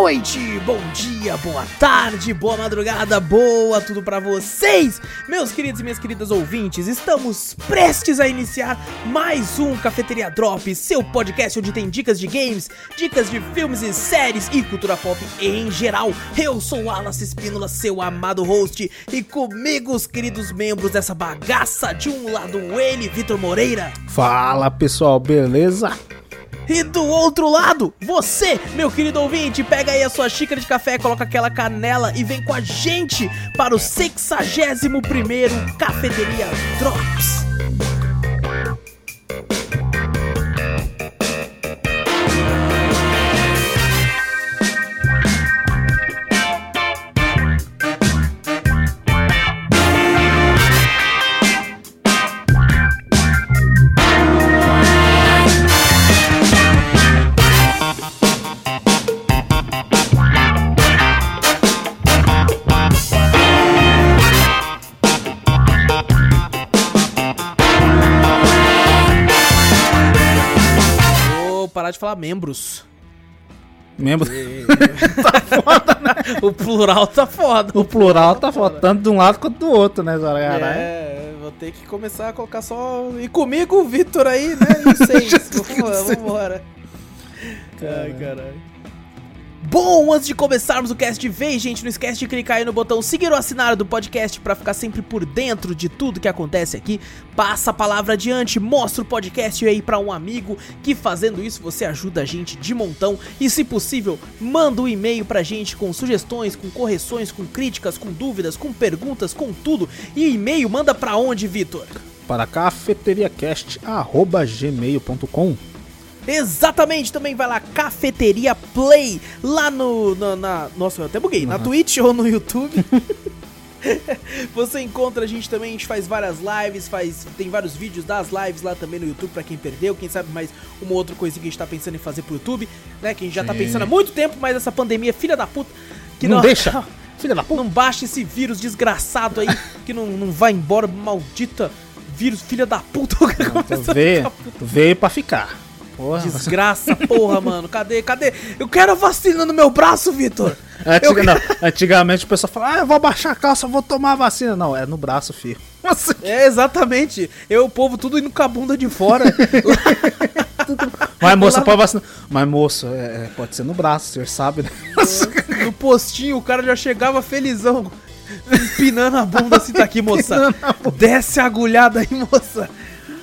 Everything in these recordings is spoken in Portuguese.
noite, bom dia, boa tarde, boa madrugada, boa tudo pra vocês, meus queridos e minhas queridas ouvintes. Estamos prestes a iniciar mais um Cafeteria Drop, seu podcast onde tem dicas de games, dicas de filmes e séries e cultura pop em geral. Eu sou Wallace Espínola, seu amado host, e comigo os queridos membros dessa bagaça. De um lado ele, Vitor Moreira. Fala pessoal, beleza? E do outro lado, você, meu querido ouvinte, pega aí a sua xícara de café, coloca aquela canela e vem com a gente para o 61 primeiro Cafeteria Drops. Falar membros. Membro. tá foda, né? O plural tá foda. O plural tá foda, tanto de um lado quanto do outro, né, Zara? É, vou ter que começar a colocar só. E comigo o Vitor aí, né? Em seis. Vambora, vambora. Ai, caralho. Bom, antes de começarmos o cast de vez, gente, não esquece de clicar aí no botão seguir ou assinar do podcast pra ficar sempre por dentro de tudo que acontece aqui. Passa a palavra adiante, mostra o podcast aí pra um amigo, que fazendo isso você ajuda a gente de montão. E se possível, manda um e-mail pra gente com sugestões, com correções, com críticas, com dúvidas, com perguntas, com tudo. E e-mail manda pra onde, Vitor? Para cafeteriacast.gmail.com Exatamente, também vai lá, Cafeteria Play, lá no, na, na- Nossa, eu até buguei, na Twitch ou no YouTube. Você encontra a gente também, a gente faz várias lives, faz tem vários vídeos das lives lá também no YouTube pra quem perdeu, quem sabe mais uma outra coisinha que a gente tá pensando em fazer pro YouTube, né? Que a gente já tá Sim. pensando há muito tempo, mas essa pandemia, filha da puta, que não, deixa. Filha da puta. não baixa esse vírus desgraçado aí, que não, não vai embora, maldita vírus, filha da puta. Começou a Veio, veio pra ficar. Porra. Desgraça, porra, mano. Cadê? Cadê? Eu quero a vacina no meu braço, Vitor. Antiga- não, antigamente o pessoal falava, ah, eu vou baixar a calça, vou tomar a vacina. Não, é no braço, filho. Nossa, É, exatamente. Eu, o povo, tudo indo com a bunda de fora. Mas moça, pode vacinar. Mas moço, é, é, pode ser no braço, o senhor sabe, né? no postinho, o cara já chegava felizão. Empinando a bunda assim, tá aqui, moça. Desce a agulhada aí, moça.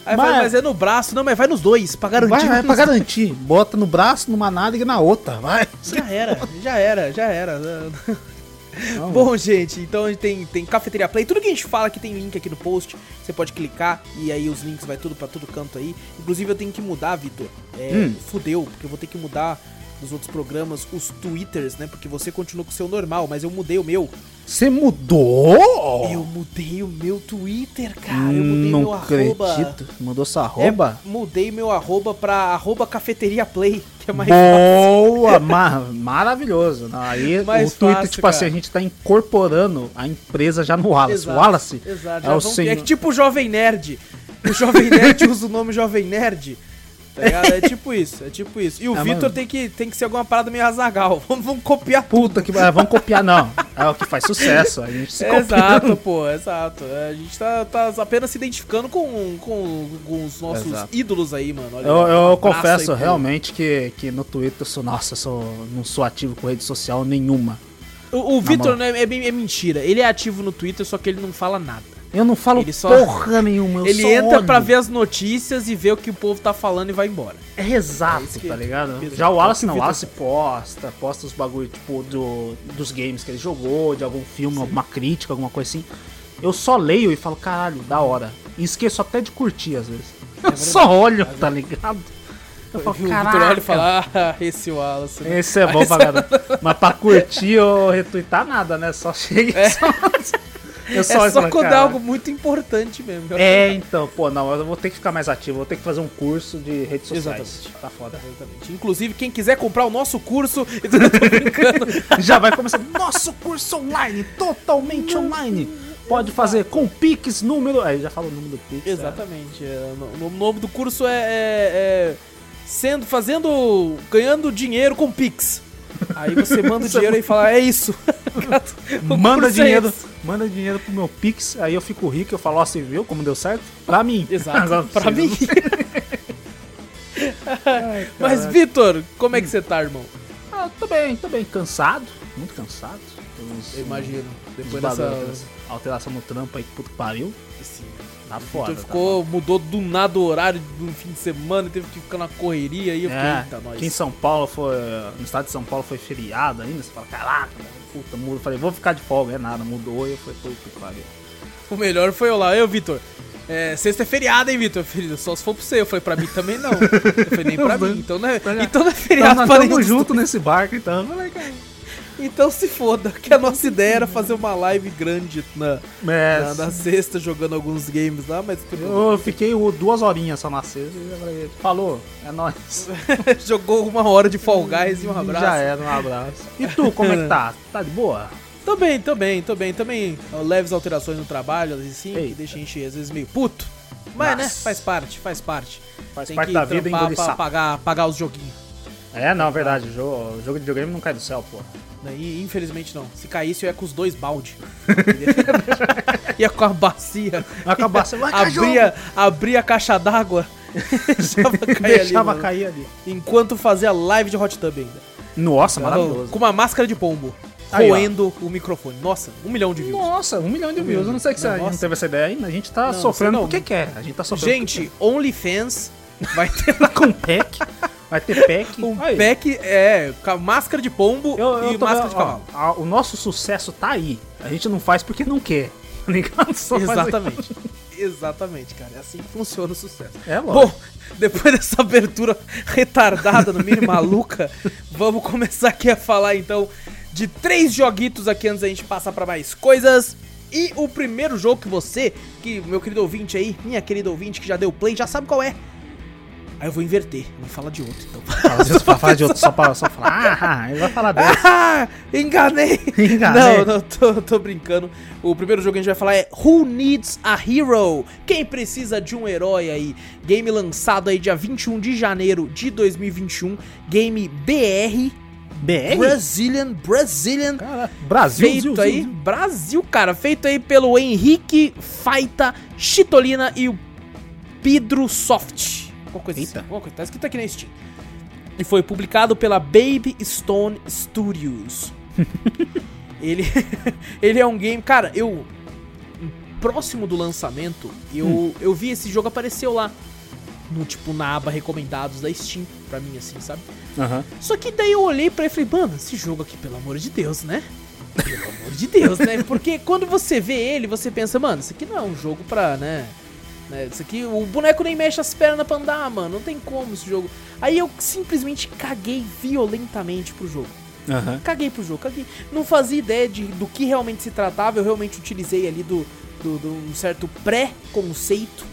Aí Mas- vai, mas é no braço. Não, mas vai nos dois, pra garantir. Vai, vai pra garantir. Bota no braço, numa nádega e na outra, vai. Já era, já era, já era. Não, Bom, gente, então a gente tem, tem Cafeteria Play. Tudo que a gente fala aqui tem link aqui no post. Você pode clicar e aí os links vai tudo pra todo canto aí. Inclusive eu tenho que mudar, Vitor. É, Hum. Fudeu, porque eu vou ter que mudar nos outros programas os twitters, né? Porque você continua com o seu normal, mas eu mudei o meu. Você mudou? Eu mudei o meu Twitter, cara. Eu mudei não meu arroba. acredito. Mudou sua arroba? É, mudei meu arroba pra arroba Cafeteria Play, que é mais fácil. Boa! ma- maravilhoso. Não, Aí Mais o Twitter, fácil, tipo assim, cara. a gente tá incorporando a empresa já no Wallace. Exato, Wallace Exato, é o vão- senhor. é tipo o Jovem Nerd. O Jovem Nerd usa o nome Jovem Nerd. Tá ligado? É tipo isso, é tipo isso. E o Ah, Vitor tem que, tem que ser alguma parada meio azagal. Vamos, vamos copiar Puta que. ah, vamos copiar, não. É o que faz sucesso. A gente se É, copia. exato, pô, exato. É, A gente tá, tá apenas se identificando com, com, com os nossos Exato. ídolos aí, mano. Olha, Eu, eu confesso aí realmente que, que no Twitter eu sou. Nossa, eu sou, não sou ativo com rede social nenhuma. O, o Vitor né, é, bem- é mentira. Ele é ativo no Twitter, só que ele não fala nada. Eu não falo Ele só- porra nenhuma. Eu ele só entra pra ver as notícias e ver o que o povo tá falando e vai embora. É exato, É tá ligado? isso Já o Wallace não, o Vitor- Wallace posta, posta os bagulho, tipo, do, dos games que ele jogou, de algum filme, alguma crítica, alguma coisa assim. Eu só leio e falo, caralho, da hora. E esqueço até de curtir, às vezes. Eu só olho, tá ligado? Eu O falo, Vitor caralho. olha e fala, ah, esse Wallace. né?" Esse é bom pra caramba. Mas pra curtir ou retweetar nada, né? Só chega e só... Eu É só olho e falo, quando é "Caralho." algo muito importante mesmo. É, então, pô, não, eu vou ter que ficar mais ativo, vou ter que fazer um curso de redes sociais. Exatamente. Tá foda. Exatamente. Inclusive, quem quiser comprar o nosso curso, eu tô brincando. Já vai começar nosso curso online, totalmente online. Pode fazer com Pix, número. Aí já fala o número do Pix. Exatamente. é, o nome do curso é, é- é sendo fazendo ganhando dinheiro com Pix. Aí você manda o dinheiro e fala, é isso. Manda é dinheiro, esse. manda dinheiro pro meu Pix, aí eu fico rico, eu falo, ó, você viu como deu certo? Pra mim. Exato, pra mim. Mas, Vitor, como é que você tá, irmão? Ah, tô bem, tô bem. Cansado, muito cansado. Uns- Eu imagino. Depois dessa... alteração no trampo aí, que puto pariu. Sim. Tá Tu foda. tá ficou, mudou do nada o horário do fim de semana e teve que ficar na correria aí fiquei, É, eita, nós. aqui em São Paulo foi. No estado de São Paulo foi feriado ainda. Você fala, caraca, puta, muda. Falei, vou ficar de folga, é nada, mudou e eu falei, puta que pariu. O melhor foi eu lá, eu, Vitor. É, sexta é feriado, hein, Vitor? Só se for pra você. Eu falei, pra mim também não. Eu falei, nem pra mim. Então não é, então não é Então feriado nós pra juntos nesse barco, então. Eu falei, cara. Então se foda, que a nossa ideia era fazer uma live grande na, na, na sexta, jogando alguns games lá, mas eu fiquei duas horinhas só na sexta e falei, falou, é nóis. Jogou uma hora de Fall Guys e um abraço. Já era, um abraço. E tu, como é que tá? Tá de boa? Tô bem, tô bem, tô bem. Também leves alterações no trabalho, assim, que Eita. deixa a gente às vezes meio puto. Mas, né, Nossa. faz parte, faz parte. Faz Tem parte que da vida pra sapo. pagar, pagar os joguinhos. É, não, verdade. Jogo, jogo de videogame não cai do céu, pô. E infelizmente não. Se caísse, eu ia com os dois balde. Ia com a bacia. Vai acabar, você vai cair Abria, abria a caixa d'água. deixava cair ali. Deixava cair ali. Enquanto fazia live de hot tub ainda. Nossa, maravilhoso. Com uma máscara de pombo. Aí, ó. roendo o microfone. Nossa, um milhão de views. Nossa, um milhão de views. Eu não sei que você Nossa. não teve essa ideia ainda. A gente tá Não, sofrendo não. porque quer. A gente tá sofrendo Gente, OnlyFans vai ter porque- com pack. Vai ter pack. um Aí, pack, é, máscara de pombo eu, eu e máscara vendo, de ó, cavalo. a- o nosso sucesso tá aí. A gente não faz porque não quer. Tá ligado? Só Exatamente. Exatamente, cara. É assim que funciona o sucesso. É Bom, lógico. depois dessa abertura retardada, no mínimo maluca, vamos começar aqui a falar então de três joguitos aqui antes da gente passar pra mais coisas. E o primeiro jogo que você, que meu querido ouvinte aí, minha querida ouvinte que já deu play, já sabe qual é. Aí eu vou inverter, vou falar de outro então. Às vezes falar de outro só pra só falar. Ah, ele vai falar dele. Ah, enganei! Enganei. Não, não, tô, tô brincando. O primeiro jogo que a gente vai falar é Who Needs a Hero? Quem precisa de um herói aí? Game lançado aí dia 21 de janeiro de 2021. Game BR, BR? Brazilian, Brazilian. Cara, Brasil, Feito aí, Zil. Brasil, cara, feito aí pelo Henrique Faita Chitolina e o Pedro Soft. Alguma coisa Eita. assim, alguma coisa, tá escrito aqui na Steam. E foi publicado pela Baby Stone Studios. ele, ele é um game, cara, eu próximo do lançamento, eu, Hum. eu vi esse jogo apareceu lá no tipo na aba recomendados da Steam, pra mim assim, sabe? Aham. Só que daí eu olhei pra ele e falei, mano, esse jogo aqui, pelo amor de Deus, né? Pelo amor de Deus, né? Porque quando você vê ele, você pensa, mano, isso aqui não é um jogo pra, né? Né, Isso aqui, o boneco nem mexe as pernas pra andar, mano. Não tem como esse jogo. Aí eu simplesmente caguei violentamente pro jogo. Aham. Caguei pro jogo, caguei. Não fazia ideia de, do que realmente se tratava. Eu realmente utilizei ali do, do, do um certo pré-conceito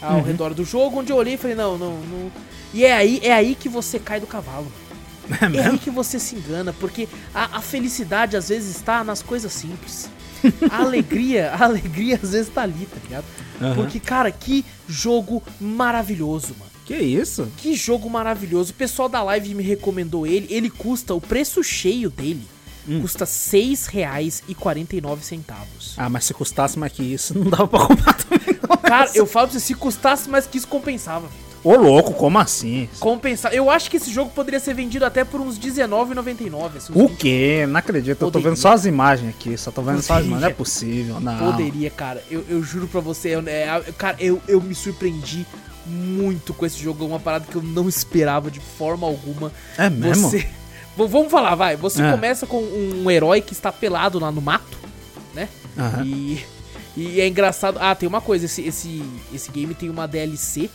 ao Uhum. redor do jogo, onde eu olhei e falei, não, não, não. E é aí, é aí que você cai do cavalo. É É aí mesmo? que você se engana, porque a, a felicidade às vezes está nas coisas simples. A alegria, a alegria às vezes tá ali, tá ligado? Aham. Porque, cara, que jogo maravilhoso, mano. Que isso? Que jogo maravilhoso. O pessoal da live me recomendou ele. Ele custa, o preço cheio dele, Hum. custa R$ 6,49. Ah, mas se custasse mais que isso, não dava pra comprar também. não. Cara, eu falo pra você, se custasse mais que isso, compensava. Ô, louco, como assim? Compensava. Eu acho que esse jogo poderia ser vendido até por uns R$19,99. Assim, O 20 quê? Não acredito. Eu tô Poderia. vendo só as imagens aqui. Só tô vendo só as Poderia. imagens. Não é possível, não. Poderia, cara. Eu, eu juro pra você. eu- é, cara, eu, eu me surpreendi muito com esse jogo. É uma parada que eu não esperava de forma alguma. É mesmo? Você. Vamos falar, vai. Você É. começa com um herói que está pelado lá no mato, né? Aham. E, e é engraçado. Ah, tem uma coisa: esse, esse, esse game tem uma DLC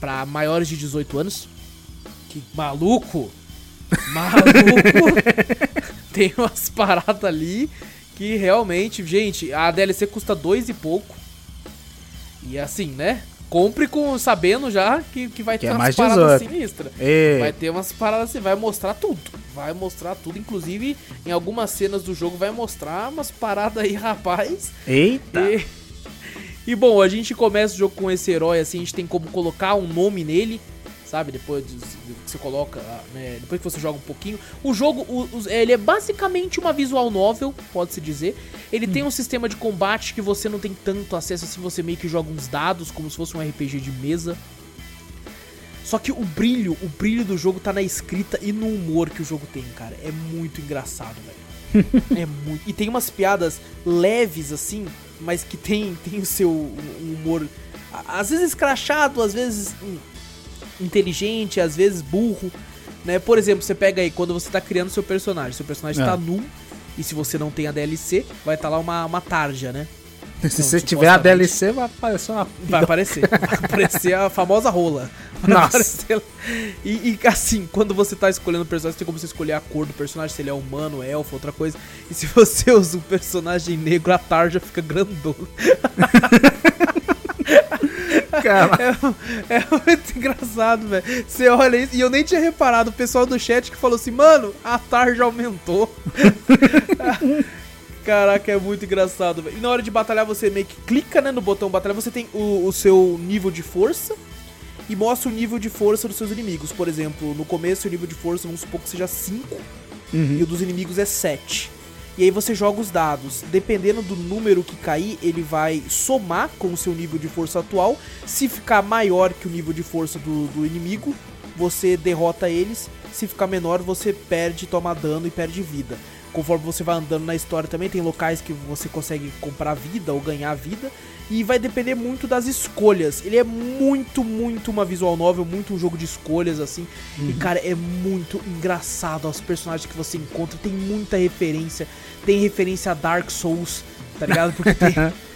pra maiores de 18 anos. Que maluco! Maluco! tem umas paradas ali que realmente, gente, a DLC custa dois e pouco. E assim, né? Compre com sabendo já que, que vai Que ter é umas mais paradas 18. sinistras. Ei, Vai ter umas paradas assim, vai mostrar tudo. Vai mostrar tudo. Inclusive, em algumas cenas do jogo vai mostrar umas paradas aí, rapaz. Eita. E, e, bom, a gente começa o jogo com esse herói assim, a gente tem como colocar um nome nele. sabe? Depois de, de que você coloca, né? depois que você joga um pouquinho. O jogo, o, o, ele é basicamente uma visual novel, pode-se dizer. Ele hum. tem um sistema de combate que você não tem tanto acesso assim, você meio que joga uns dados, como se fosse um RPG de mesa. Só que o brilho, o brilho do jogo tá na escrita e no humor que o jogo tem, cara. É muito engraçado, velho. é muito. E tem umas piadas leves, assim, mas que tem, tem o seu humor. Às vezes escrachado, às vezes inteligente, às vezes burro. Né? Por exemplo, você pega aí quando você tá criando seu personagem. Seu personagem é. tá nu. E se você não tem a DLC, vai estar tá lá uma, uma tarja, né? Se você tiver a DLC, vai aparecer uma. Vai aparecer. Vai aparecer a famosa rola. Nossa. E, e, assim, quando você tá escolhendo o personagem, tem como você escolher a cor do personagem, se ele é humano, elfo, outra coisa. E se você usa um personagem negro, a tarja fica grandona. É, é, muito engraçado, velho. Você olha isso, e eu nem tinha reparado, o pessoal do chat que falou assim, mano, a tarja aumentou. Caraca, é muito engraçado, velho. E na hora de batalhar, você meio que clica né, no botão batalhar, você tem o, o seu nível de força e mostra o nível de força dos seus inimigos. Por exemplo, no começo o nível de força, vamos supor que seja 5 uhum. e o dos inimigos é 7. E aí você joga os dados. Dependendo do número que cair, ele vai somar com o seu nível de força atual. Se ficar maior que o nível de força do, do inimigo, você derrota eles. Se ficar menor, você perde, toma dano e perde vida conforme você vai andando na história também, tem locais que você consegue comprar vida ou ganhar vida. E vai depender muito das escolhas. Ele é muito, muito uma visual novel, muito um jogo de escolhas, assim. Uhum. E, cara, é muito engraçado. Os personagens que você encontra tem muita referência. Tem referência a Dark Souls, tá ligado? Porque tem.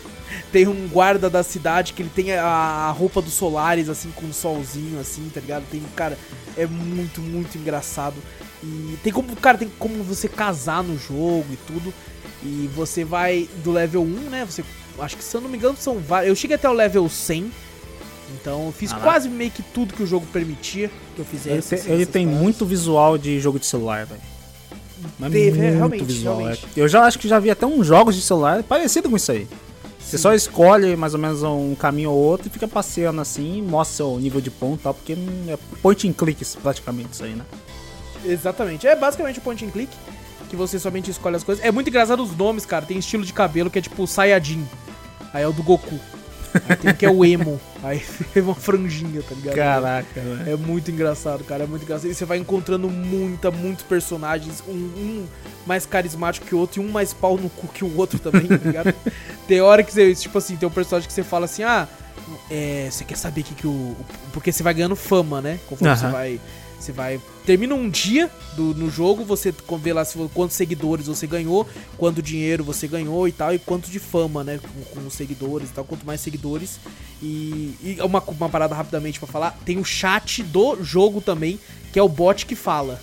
tem um guarda da cidade que ele tem a, a roupa dos solares, assim, com um solzinho, assim, tá ligado? Tem, cara, é muito, muito engraçado. E tem como, cara, tem como você casar no jogo e tudo. E você vai do level 1, né? Você acho que se eu não me engano são vários. Eu cheguei até o level 100. Então eu fiz ah, quase meio que tudo que o jogo permitia que eu fizesse. Ele, ele tem muito visual de jogo de celular, velho. Teve, muito realmente, visual. É. Realmente. Eu já acho que já vi até uns jogos de celular parecido com isso aí. Você só escolhe mais ou menos um caminho ou outro e fica passeando assim, mostra seu nível de ponto e tal, porque é point and clicks praticamente isso aí, né? Exatamente. É basicamente o point and click, que você somente escolhe as coisas. É muito engraçado os nomes, cara. Tem estilo de cabelo que é tipo Sayajin. Aí é o do Goku. Aí tem que é o emo. Aí é uma franjinha, tá ligado? Caraca, velho. É muito engraçado, cara. É muito engraçado. E você vai encontrando muita, muitos personagens. Um, um, mais carismático que o outro e um mais pau no cu que o outro também, tá ligado? tem hora que você, tipo assim, tem um personagem que você fala assim, ah, é, você quer saber que, que o. Porque você vai ganhando fama, né? Conforme uh -huh. você vai você vai. Termina um dia do, no jogo, você vê lá se, quantos seguidores você ganhou, quanto dinheiro você ganhou e tal, e quanto de fama, né? Com, com os seguidores e tal. Quanto mais seguidores. E, e uma, uma parada rapidamente para falar: tem o chat do jogo também, que é o bot que fala.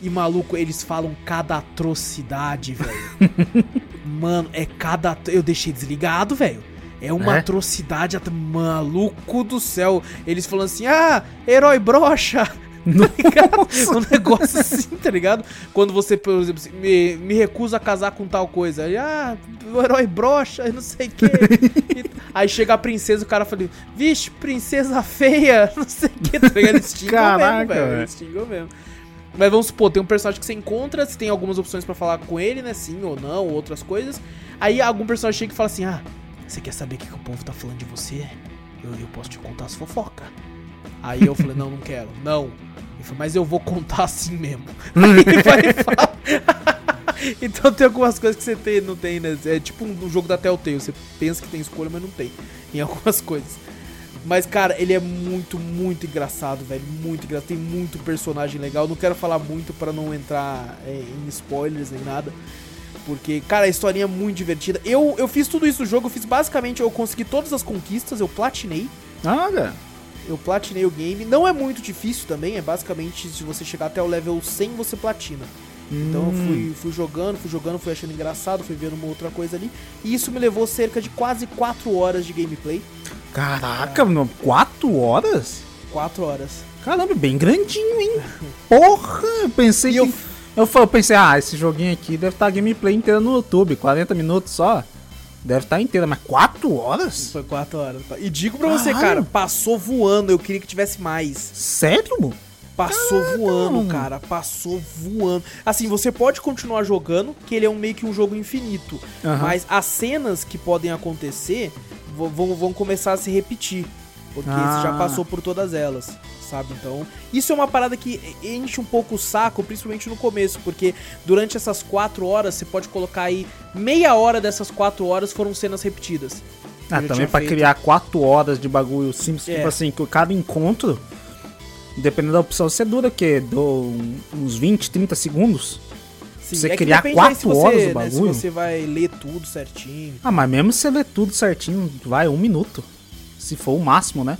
E maluco, eles falam cada atrocidade, velho. Mano, é cada. Eu deixei desligado, velho. É uma é? atrocidade, maluco do céu. Eles falam assim: ah, herói brocha, Tá um negócio assim, tá ligado? Quando você, por exemplo, assim, me, me recusa a casar com tal coisa. Aí, ah, o herói brocha, não sei o quê. aí chega a princesa, o cara fala, vixe, princesa feia, não sei o quê, tá ligado? Eles xingam mesmo, velho. Eles xingam mesmo. Mas vamos supor, tem um personagem que você encontra, você tem algumas opções para falar com ele, né? Sim ou não, ou outras coisas. Aí algum personagem chega e fala assim: Ah, você quer saber o que, que o povo tá falando de você? Eu, eu posso te contar as fofocas. Aí eu falei: Não, não quero. Não. Ele falou, mas eu vou contar assim mesmo. Ele vai e fala. então tem algumas coisas que você tem, não tem, né? É tipo um, um jogo da Telltale. Você pensa que tem escolha, mas não tem. Em algumas coisas. Mas, cara, ele é muito, muito engraçado, velho. Muito engraçado. Tem muito personagem legal. Não quero falar muito para não entrar é, em spoilers nem nada. Porque, cara, a historinha é muito divertida. Eu, eu fiz tudo isso no jogo. Eu fiz basicamente, eu consegui todas as conquistas. Eu platinei. Ah, cara. Eu platinei o game. Não é muito difícil também, é basicamente se você chegar até o level 100 você platina. Hum. Então eu fui, hum. fui jogando, fui jogando, fui achando engraçado, fui vendo uma outra coisa ali. E isso me levou cerca de quase 4 horas de gameplay. Caraca, mano, 4 horas? 4 horas. Caramba, bem grandinho, hein? Porra, eu pensei e que... Eu... Eu, eu pensei, ah, esse joguinho aqui deve estar gameplay inteiro no YouTube, 40 minutos só. Deve estar inteira, mas 4 horas? Foi 4 horas. E digo pra você, Caralho. cara, passou voando. Eu queria que tivesse mais. Sério, mano? Passou voando, mano. cara. Passou voando. Assim, você pode continuar jogando, que ele é um, meio que um jogo infinito. Aham. Mas as cenas que podem acontecer vão, vão começar a se repetir. Porque Ah. você já passou por todas elas, sabe? Então, isso é uma parada que enche um pouco o saco, principalmente no começo. Porque durante essas quatro horas, você pode colocar aí meia hora dessas quatro horas foram cenas repetidas. Ah, também feito. criar 4 horas de bagulho simples, É. tipo assim, que cada encontro, dependendo da opção, você dura o quê? Do, uns 20, 30 segundos? Sim, Você é criar depende quatro você, horas né, bagulho? Se você vai ler tudo certinho. Ah, mas mesmo se você ler tudo certinho, vai um minuto. Se for o máximo, né?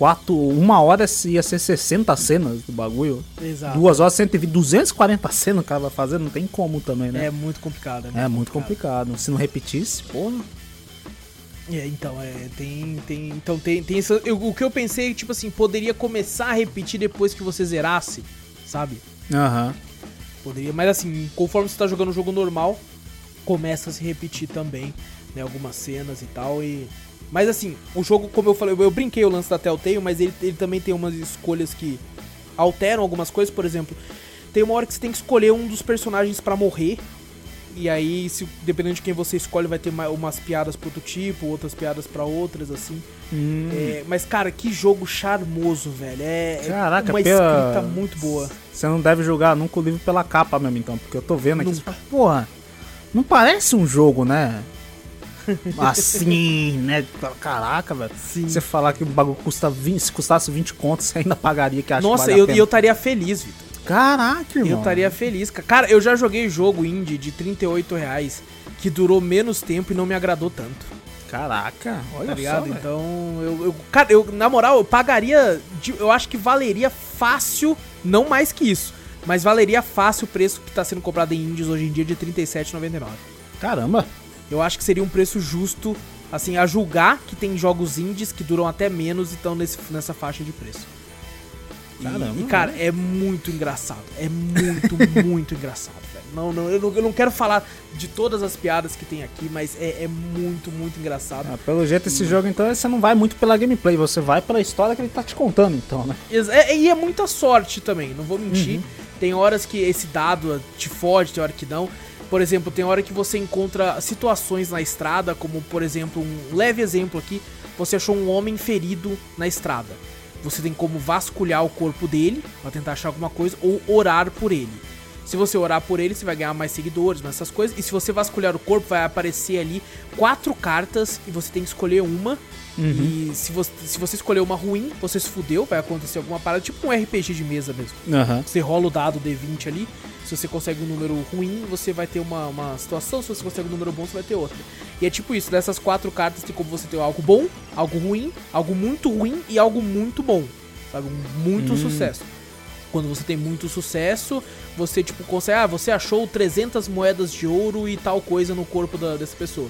Quatro, uma hora ia ser 60 cenas do bagulho. Exato. Duas horas, 120, 240 cenas o cara vai fazer, não tem como também, né? É muito complicado. É, muito complicado. Se não repetisse, porra. É, então, é, tem, tem, então tem, tem essa, eu- o que eu pensei, tipo assim, poderia começar a repetir depois que você zerasse, sabe? Aham. Poderia, mas assim, conforme você tá jogando o jogo normal, começa a se repetir também, né, algumas cenas e tal, e... Mas assim, o jogo, como eu falei, eu, eu brinquei o lance da Telltale, mas ele, ele também tem umas escolhas que alteram algumas coisas, por exemplo, tem uma hora que você tem que escolher um dos personagens pra morrer, e aí, se, dependendo de quem você escolhe, vai ter ma- umas piadas pro outro tipo, outras piadas pra outras, assim. Hum. É, mas, cara, que jogo charmoso, velho. É, é Caraca, uma pela- escrita muito boa. Você não deve julgar nunca o livro pela capa mesmo, então. Porque eu tô vendo aqui. Fala, Porra, não parece um jogo, né? Assim, né? Caraca, velho. Você falar que o bagulho custa 20, se custasse 20 contos, você ainda pagaria que acha Nossa, que vale eu eu estaria feliz, Vitor. Caraca, irmão. Eu estaria feliz. ca- Cara, eu já joguei jogo indie de 38 reais que durou menos tempo e não me agradou tanto. Caraca, olha Tá só, ligado? velho. então, eu, eu- Cara, eu, na moral, eu pagaria. eu acho que valeria fácil, não mais que isso. Mas valeria fácil o preço que tá sendo comprado em indies hoje em dia de R$ 37,99. Caramba. Eu acho que seria um preço justo, assim, a julgar que tem jogos indies que duram até menos e estão nesse, nessa faixa de preço. E- Caramba, E, cara, é muito engraçado. É muito, muito engraçado, velho. Não, não, eu não, eu não quero falar de todas as piadas que tem aqui, mas é, é muito, muito engraçado. Ah, pelo jeito, esse jogo, então, você não vai muito pela gameplay, você vai pela história que ele tá te contando, então, né? Ex- é- e é muita sorte também, não vou mentir. Uhum. Tem horas que esse dado te fode, tem hora que não. Por exemplo, tem hora que você encontra situações na estrada, como por exemplo, um leve exemplo aqui, você achou um homem ferido na estrada. Você tem como vasculhar o corpo dele pra tentar achar alguma coisa ou orar por ele. Se você orar por ele, você vai ganhar mais seguidores, mais essas coisas. E se você vasculhar o corpo, vai aparecer ali quatro cartas e você tem que escolher uma. E se você, se você escolher uma ruim, você se fudeu, vai acontecer alguma parada, tipo um RPG de mesa mesmo. Aham. Você rola o dado D20 ali. Se você consegue um número ruim, você vai ter uma, uma situação. Se você consegue um número bom, você vai ter outra. E é tipo isso: dessas quatro cartas tem como você ter algo bom, algo ruim, algo muito ruim e algo muito bom. Sabe? Muito sucesso. Quando você tem muito sucesso, você tipo consegue. Ah, você achou 300 moedas de ouro e tal coisa no corpo da- dessa pessoa.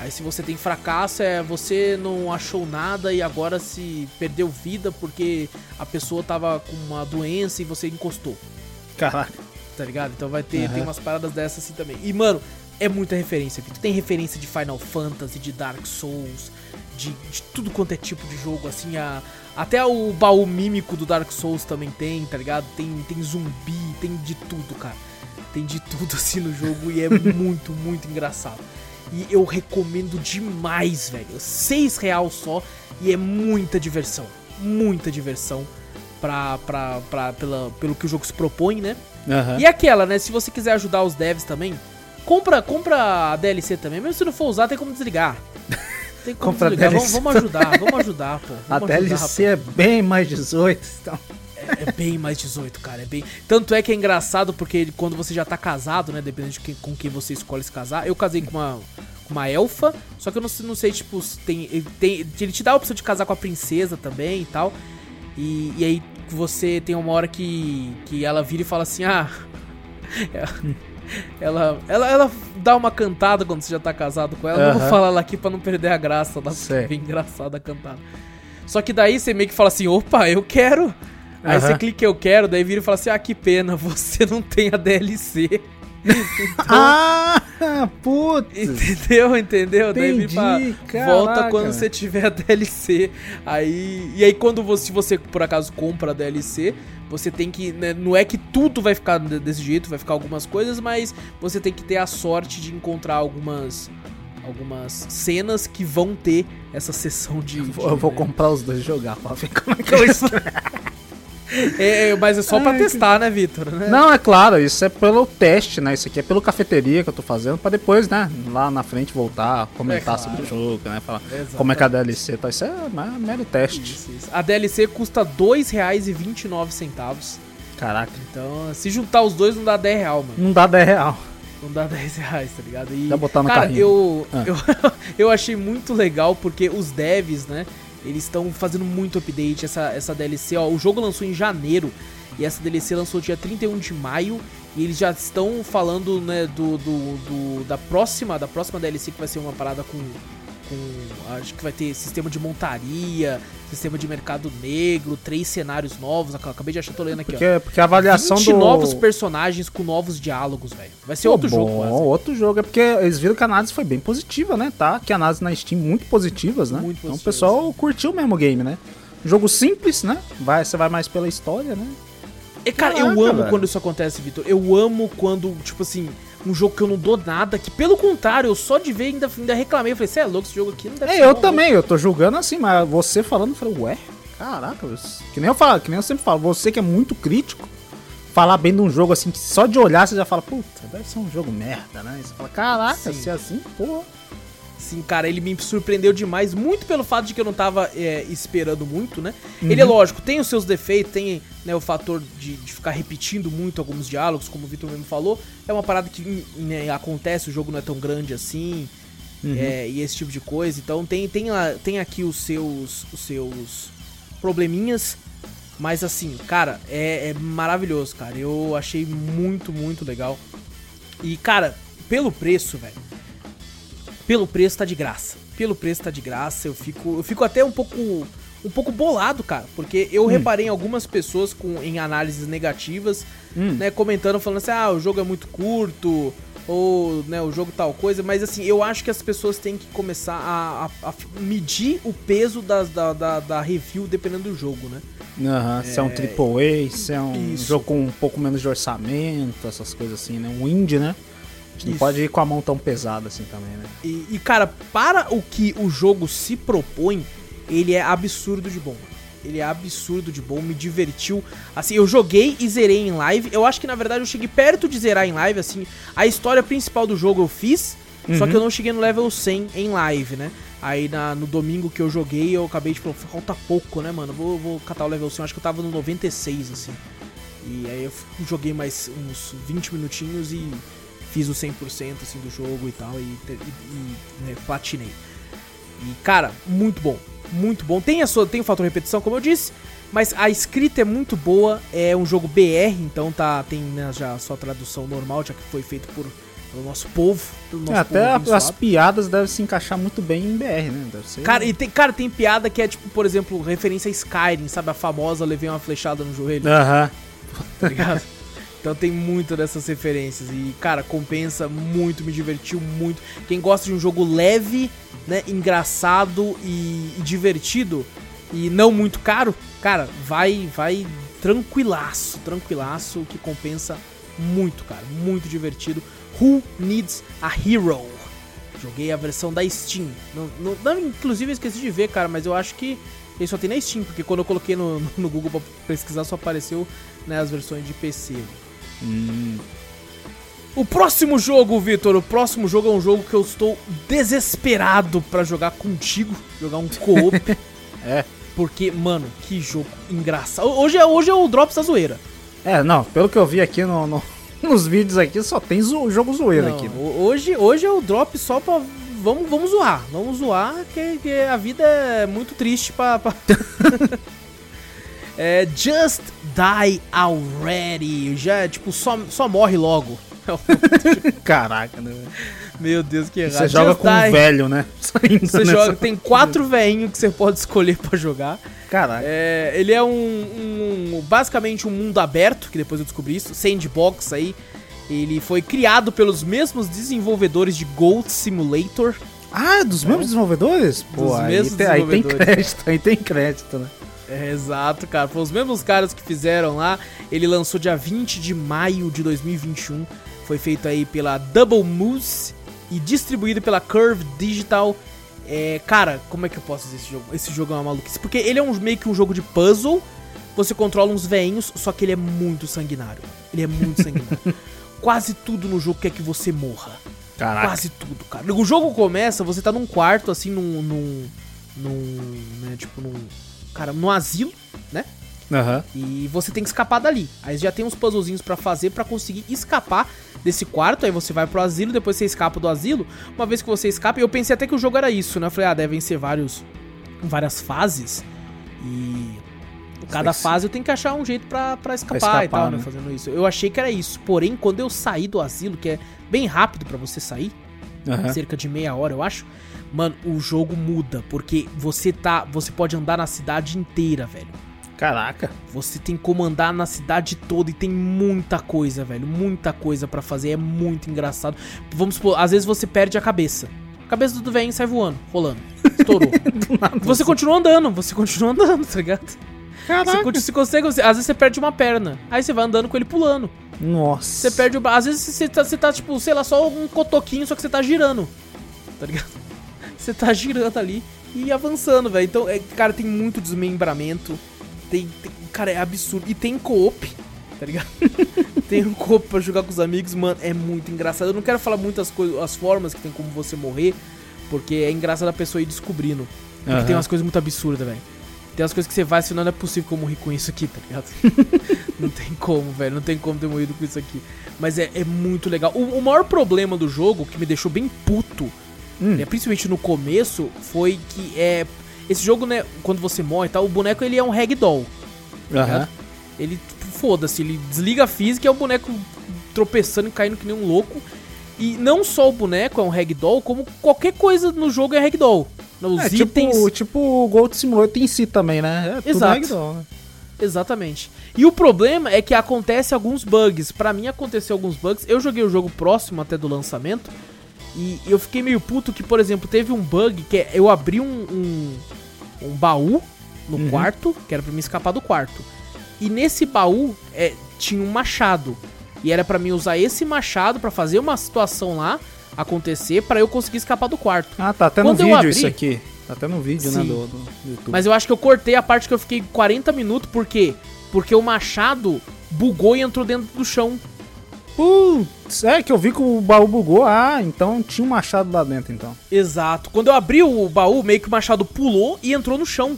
Aí se você tem fracasso, é você não achou nada e agora se perdeu vida porque a pessoa tava com uma doença e você encostou, Caraca. tá ligado? Então vai ter Aham. tem umas paradas dessas assim também. E mano, é muita referência, Vitor. Tem referência de Final Fantasy, de Dark Souls, de, de tudo quanto é tipo de jogo, assim, a, até o baú mímico do Dark Souls também tem, tá ligado? Tem, tem zumbi, tem de tudo, cara. Tem de tudo assim no jogo e é muito, muito engraçado. E eu recomendo demais, velho. Seis real só e é muita diversão. Muita diversão pra, pra, pra, pela, pelo que o jogo se propõe, né? Aham. E aquela, né? Se você quiser ajudar os devs também, compra, compra a DLC também. Mesmo se não for usar, tem como desligar. Tem como Compra a desligar. Vamos, DLC. vamos ajudar, vamos ajudar, pô. A Vamos ajudar, DLC é bem mais 18, então. É bem mais 18, cara. É bem. Tanto é que é engraçado porque quando você já tá casado, né? Dependendo de com quem você escolhe se casar. Eu casei com uma, com uma elfa, só que eu não, sei- não sei, tipo, tem, ele tem. Ele te dá a opção de casar com a princesa também e tal. E, e aí você tem uma hora que, que ela vira e fala assim: ah. Ela, ela, ela dá uma cantada quando você já tá casado com ela. Não vou falar ela aqui pra não perder a graça. Ela é bem engraçada a cantada. Só que daí você meio que fala assim: opa, eu quero. Aí você clica eu quero, daí vira e fala assim: ah, que pena, você não tem a DLC. ah, putz. Entendeu? Entendeu? Daí Entendi, fala, caraca. volta quando você tiver a DLC. Aí, e aí quando você, se você por acaso compra a DLC, você tem que, né, não é que tudo vai ficar de- desse jeito, vai ficar algumas coisas, mas você tem que ter a sorte de encontrar algumas algumas cenas que vão ter essa sessão de, de Eu vou né? comprar os dois e jogar pra ver como é que eu estou. É, é, mas é só pra Ai, testar, né, Vitor? Né? Não, é claro, isso é pelo teste, né? Isso aqui é pelo cafeteria que eu tô fazendo, pra depois, né? Lá na frente voltar, comentar É claro. sobre o jogo, né? Falar Exatamente. como é que a DLC tá. Isso é mais- mero teste. Isso, isso. A DLC custa R$ 2,29. Caraca. Então, se juntar os dois, não dá 10 real, mano. Não dá 10 real. Não dá 10 reais, tá ligado? E, Dá botar no cara, carrinho. eu, Ah. eu, eu achei muito legal porque os devs, né? Eles estão fazendo muito update. Essa, essa DLC, ó, o jogo lançou em janeiro e essa DLC lançou dia 31 de maio. E eles já estão falando, né, do, do, do- da próxima, da próxima DLC que vai ser uma parada com, com, acho que vai ter sistema de montaria, sistema de mercado negro, três cenários novos. Ac- Acabei de achar, tô lendo aqui, ó. Porque, porque a avaliação 20 do. novos personagens com novos diálogos, velho. Vai ser Pô, outro bom, jogo, quase. Outro jogo. É porque eles viram que a análise foi bem positiva, né? Tá? Que a análise na Steam muito positivas, né? Muito então o positivas, pessoal curtiu mesmo o game, né? Jogo simples, né? Vai, você vai mais pela história, né? E, cara, eu Caraca, amo velho. quando isso acontece, Vitor. Eu amo quando, tipo assim, um jogo que eu não dou nada, que pelo contrário, eu só de ver ainda, ainda reclamei. Eu falei, você é louco, esse jogo aqui não deve É, eu bom, também, eu tô julgando assim, mas você falando, eu falei, ué, caraca, que nem eu falo, que nem eu sempre falo, você que é muito crítico, falar bem de um jogo assim, que só de olhar você já fala, puta, deve ser um jogo merda, né? E você fala, caraca, Sim. se é assim, porra. Sim, cara, ele me surpreendeu demais, muito pelo fato de que eu não tava é, esperando muito, né? Uhum. Ele é lógico, tem os seus defeitos, tem né, o fator de, de ficar repetindo muito alguns diálogos, como o Vitor mesmo falou. É uma parada que né, acontece, o jogo não é tão grande assim, Uhum. é, e esse tipo de coisa. Então tem, tem, tem aqui os seus, os seus probleminhas, mas assim, cara, é, é maravilhoso, cara. Eu achei muito, muito legal. E, cara, pelo preço, velho. Pelo preço tá de graça. Pelo preço tá de graça. Eu fico, eu fico até um pouco um pouco bolado, cara, porque eu reparei em algumas pessoas com em análises negativas, Hum. né, comentando falando assim: "Ah, o jogo é muito curto" ou, né, o jogo tal coisa, mas assim, eu acho que as pessoas têm que começar a, a- a medir o peso das- da, da, da review dependendo do jogo, né? Aham, se é um AAA, se é um Isso. jogo com um pouco menos de orçamento, essas coisas assim, né? Um indie, né? Não Isso. pode ir com a mão tão pesada assim também, né? E, e, cara, para o que o jogo se propõe, ele é absurdo de bom. Ele é absurdo de bom, me divertiu. Assim, eu joguei e zerei em live. Eu acho que na verdade eu cheguei perto de zerar em live, assim. A história principal do jogo eu fiz, só Uhum. que eu não cheguei no level 100 em live, né? Aí na- no domingo que eu joguei, eu acabei de falar, falta pouco, né, mano? Vou, vou catar o level 100, acho que eu tava no 96, assim. E aí eu joguei mais uns 20 minutinhos e fiz o 100% assim do jogo e tal e, e- e, né, platinei. E cara, muito bom, muito bom. Tem a sua, tem o fator repetição, como eu disse, mas a escrita é muito boa. É um jogo BR, então tá tem né, já a sua tradução normal, já que foi feito por pelo nosso povo, pelo nosso É, até povo a- abençoado. as piadas devem se encaixar muito bem em BR, né? Deve ser. Cara, e tem, cara, tem piada que é tipo, por exemplo, referência a Skyrim, sabe? A famosa levei uma flechada no joelho. Aham. tá ligado? Então tem muito dessas referências e, cara, compensa muito, me divertiu muito. Quem gosta de um jogo leve, né, engraçado e, e divertido e não muito caro, cara, vai, vai tranquilaço, tranquilaço, que compensa muito, cara, muito divertido. Who Needs a Hero? Joguei a versão da Steam. Não, não- não, inclusive eu esqueci de ver, cara, mas eu acho que ele só tem na Steam, porque quando eu coloquei no, no Google pra pesquisar só apareceu né, as versões de PC. Hum. O próximo jogo, Vitor, o próximo jogo é um jogo que eu estou desesperado pra jogar contigo, jogar um co-op. É. Porque, mano, que jogo engraçado. Hoje é, hoje é o Drops da zoeira. É, não, pelo que eu vi aqui no, no- nos vídeos aqui, só tem zo- jogo zoeiro Não, aqui. né? ho- hoje, hoje é o Drop só pra. Vamos, vamos zoar. Vamos zoar, que, que a vida é muito triste pra. pra- é, Just Die Already. Já, tipo, só, só morre logo. Caraca, né? Meu Deus, que errado. Você joga Just com um Die. velho, né? Saindo Você nessa- joga, tem quatro veinhos que você pode escolher pra jogar. Caraca. É, ele é um, um- basicamente um mundo aberto, que depois eu descobri isso, sandbox aí. Ele foi criado pelos mesmos desenvolvedores de Gold Simulator. Ah, dos mesmos desenvolvedores? Pô, Dos aí, mesmos tem, aí tem desenvolvedores. crédito, aí tem crédito, né? É, exato, cara. Foram os mesmos caras que fizeram lá. Ele lançou dia 20 de maio de 2021. Foi feito aí pela Double Moose e distribuído pela Curve Digital. É, cara, como é que eu posso dizer esse jogo? Esse jogo é uma maluquice. Porque ele é um, meio que um jogo de puzzle. Você controla uns veinhos, só que ele é muito sanguinário. Ele é muito sanguinário. Quase tudo no jogo quer que você morra. Caraca. Quase tudo, cara. O jogo começa, você tá num quarto, assim, num. num. num. né, tipo, num. Cara, num asilo, né? Aham. E você tem que escapar dali. Aí já tem uns puzzlezinhos pra fazer pra conseguir escapar desse quarto. Aí você vai pro asilo, depois você escapa do asilo. Uma vez que você escapa, eu pensei até que o jogo era isso, né? Eu falei, ah, devem ser vários. várias fases. E. Cada fase eu tenho que achar um jeito pra, pra escapar, escapar, e tal, né? né? Fazendo isso. Eu achei que era isso. Porém, quando eu saí do asilo, que é bem rápido pra você sair, Aham. cerca de meia hora, eu acho. Mano, o jogo muda, porque você tá. Você pode andar na cidade inteira, velho. Caraca. Você tem como andar na cidade toda e tem muita coisa, velho. Muita coisa pra fazer. É muito engraçado. Vamos supor, às vezes você perde a cabeça. A cabeça do velho sai voando, rolando. Estourou. você continua andando, você continua andando, tá ligado? Você, Caraca. conti- você consegue. você- às vezes você perde uma perna. Aí você vai andando com ele pulando. Nossa. Você perde o braço. Às vezes você tá, você tá, tipo, sei lá, só um cotoquinho, só que você tá girando. Tá ligado? Você tá girando ali e avançando, velho. Então, é, cara, tem muito desmembramento. Tem, tem- Cara, é absurdo. E tem co-op, tá ligado? tem um co-op pra jogar com os amigos, mano. É muito engraçado. Eu não quero falar muitas coisas, as formas que tem como você morrer, porque é engraçado a pessoa ir descobrindo. Porque Aham. tem umas coisas muito absurdas, velho. Tem umas coisas que você vai assim, não é possível que eu morri com isso aqui, tá ligado? não tem como, velho. Não tem como ter morrido com isso aqui. Mas é, é muito legal. O, o maior problema do jogo, que me deixou bem puto, Hum. né, principalmente no começo, foi que é. Esse jogo, né, quando você morre e tal, o boneco ele é um ragdoll. ligado? Ele, tipo, foda-se, ele desliga a física e é o boneco tropeçando e caindo que nem um louco. E não só o boneco é um ragdoll, como qualquer coisa no jogo é ragdoll. Os É itens. tipo, tipo o Gold Simulator em si também, né? É Exato. ragdoll, né? Exatamente. E o problema é que acontece alguns bugs. Pra mim aconteceu alguns bugs. Eu joguei o jogo próximo até do lançamento. E eu fiquei meio puto que, por exemplo, teve um bug que é, eu abri um, um, um baú no Uhum. quarto, que era pra me escapar do quarto. E nesse baú é, tinha um machado. E era pra mim usar esse machado pra fazer uma situação lá acontecer pra eu conseguir escapar do quarto. Ah, tá até Quando no vídeo abri- isso aqui. Tá até no vídeo, né, Sim. do, do YouTube. Mas eu acho que eu cortei a parte que eu fiquei 40 minutos, por quê? Porque o machado bugou e entrou dentro do chão. Putz, é que eu vi que o baú bugou. Ah, então tinha um machado lá dentro, então. Exato. Quando eu abri o baú, meio que o machado pulou e entrou no chão.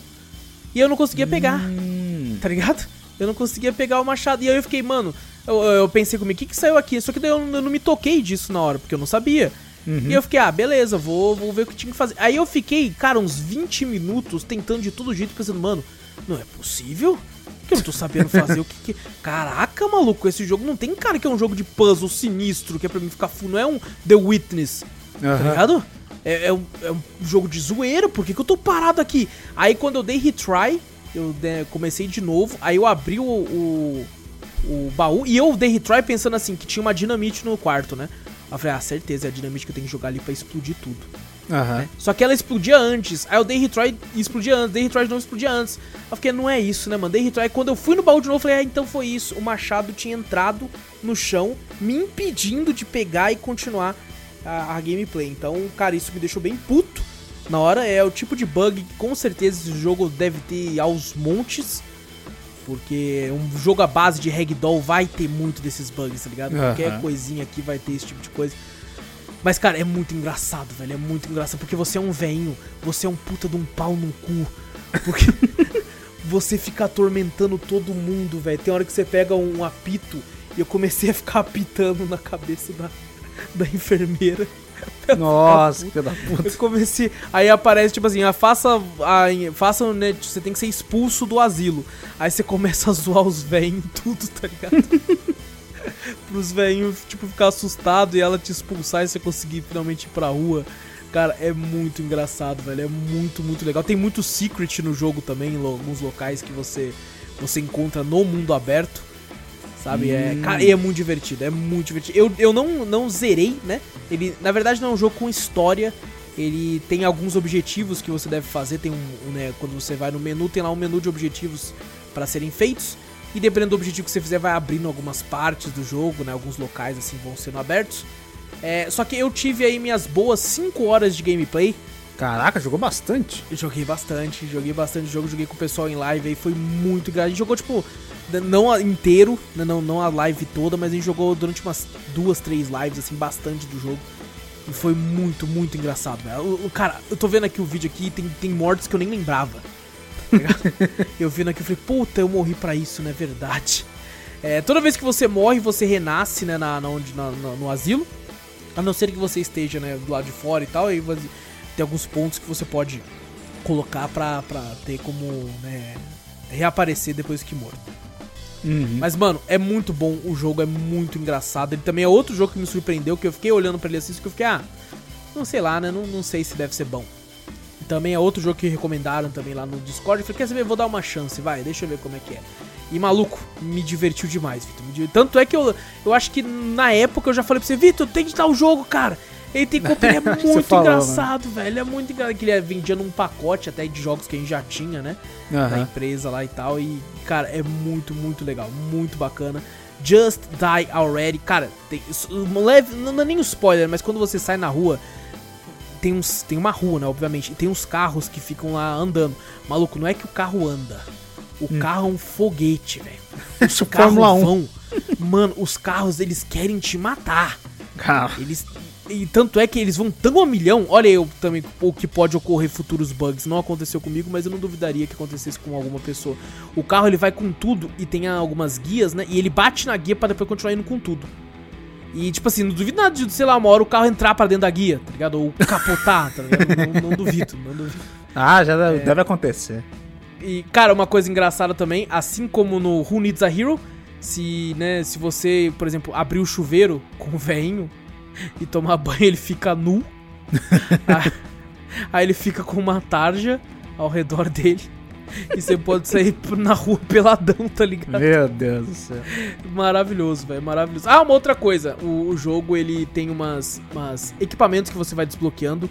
E eu não conseguia pegar, Hum. tá ligado? Eu não conseguia pegar o machado. E aí eu fiquei, mano, eu, eu pensei comigo, o que que saiu aqui? Só que daí eu, eu não me toquei disso na hora, porque eu não sabia. E eu fiquei, ah, beleza, vou, vou ver o que tinha que fazer. Aí eu fiquei, cara, uns 20 minutos tentando de todo jeito, pensando, mano, não é possível que eu não tô sabendo fazer o que que... Caraca, maluco, esse jogo não tem cara que é um jogo de puzzle sinistro, que é pra mim ficar full, não é um The Witness, tá Aham. ligado? É, é um, é um jogo de zoeira, por que, que eu tô parado aqui? Aí quando eu dei retry, eu né, comecei de novo, aí eu abri o, o, o baú e eu dei retry pensando assim, que tinha uma dinamite no quarto, né? Eu falei, ah, certeza, é a dinamite que eu tenho que jogar ali pra explodir tudo. Aham. Só que ela explodia antes. Aí eu dei retry e explodia antes, dei retry novo explodia antes. Eu fiquei, não é isso, né, mano? Dei retry. Quando eu fui no baú de novo, eu falei, ah, então foi isso. O machado tinha entrado no chão, me impedindo de pegar e continuar a, a gameplay. Então, cara, isso me deixou bem puto. Na hora é o tipo de bug que com certeza esse jogo deve ter aos montes. Porque um jogo à base de ragdoll vai ter muito desses bugs, tá ligado? Qualquer Aham. coisinha aqui vai ter esse tipo de coisa. Mas, cara, é muito engraçado, velho. É muito engraçado. Porque você é um veinho. Você é um puta de um pau no cu. Porque você fica atormentando todo mundo, velho. Tem hora que você pega um apito e eu comecei a ficar apitando na cabeça da, da enfermeira. Nossa, filho da puta. Eu comecei. Aí aparece, tipo assim, ah, faça. ah, faça, né? Você tem que ser expulso do asilo. Aí você começa a zoar os velhos tudo, tá ligado? Pros velhinhos, tipo, ficar assustado e ela te expulsar e você conseguir finalmente ir pra rua. Cara, é muito engraçado, velho. É muito, muito legal. Tem muito secret no jogo também, em alguns locais que você, você encontra no mundo aberto. Sabe? É, cara, e é muito divertido, é muito divertido. Eu, eu não, não zerei, né? Ele, na verdade, não é um jogo com história. Ele tem alguns objetivos que você deve fazer. Tem um, um, né, quando você vai no menu, tem lá um menu de objetivos para serem feitos. E dependendo do objetivo que você fizer, vai abrindo algumas partes do jogo, né? Alguns locais assim vão sendo abertos. É, só que eu tive aí minhas boas 5 horas de gameplay. Caraca, jogou bastante. Eu joguei bastante, joguei bastante jogo, joguei com o pessoal em live aí, foi muito grande. A gente jogou, tipo, não inteiro, né, não, não a live toda, mas a gente jogou durante umas duas, três lives, assim, bastante do jogo. E foi muito, muito engraçado, velho. Cara, eu tô vendo aqui o vídeo aqui, tem, tem mortes que eu nem lembrava. Tá eu vendo aqui e falei, puta, eu morri pra isso, não é verdade. É, toda vez que você morre, você renasce, né, na, na onde, na, na, no asilo. A não ser que você esteja, né, do lado de fora e tal, e tem alguns pontos que você pode colocar pra, pra ter como, né, reaparecer depois que morto. Uhum. Mas, mano, é muito bom, o jogo é muito engraçado. Ele também é outro jogo que me surpreendeu, que eu fiquei olhando para ele assim, que eu fiquei, ah, não sei lá, né, não, não sei se deve ser bom. Também é outro jogo que recomendaram também lá no Discord. Eu falei, quer saber, vou dar uma chance, vai, deixa eu ver como é que é. E maluco, me divertiu demais, Vitor. Tanto é que eu, eu acho que na época eu já falei pra você, Vitor, tem que dar o jogo, cara. Ele tem que ele é muito falou, engraçado, né? velho. É muito engraçado. Que ele vendia num pacote até de jogos que a gente já tinha, né? Uhum. Da empresa lá e tal. E, cara, é muito, muito legal. Muito bacana. Just Die Already. Cara, tem, leve, não é nem um spoiler, mas quando você sai na rua, tem, uns, tem uma rua, né? Obviamente. E tem uns carros que ficam lá andando. Maluco, não é que o carro anda. O hum. carro é um foguete, velho. Os carros vão. Mano, os carros eles querem te matar. Cara. Eles e tanto é que eles vão tão a milhão. Olha eu também o que pode ocorrer futuros bugs. Não aconteceu comigo, mas eu não duvidaria que acontecesse com alguma pessoa. O carro ele vai com tudo e tem algumas guias, né? E ele bate na guia para depois continuar indo com tudo. E, tipo assim, não duvido nada de, sei lá, uma hora o carro entrar pra dentro da guia, tá ligado? Ou capotar, tá ligado? Não, não, duvido, não duvido. Ah, já deve, é... deve acontecer. E, cara, uma coisa engraçada também, assim como no Who Needs a Hero, se, né, se você, por exemplo, abrir o chuveiro com o veinho, e tomar banho, ele fica nu. aí, aí ele fica com uma tarja ao redor dele. E você pode sair na rua peladão, tá ligado? Meu Deus do céu. Maravilhoso, velho, maravilhoso. Ah, uma outra coisa. O, o, jogo, ele tem umas, umas equipamentos que você vai desbloqueando.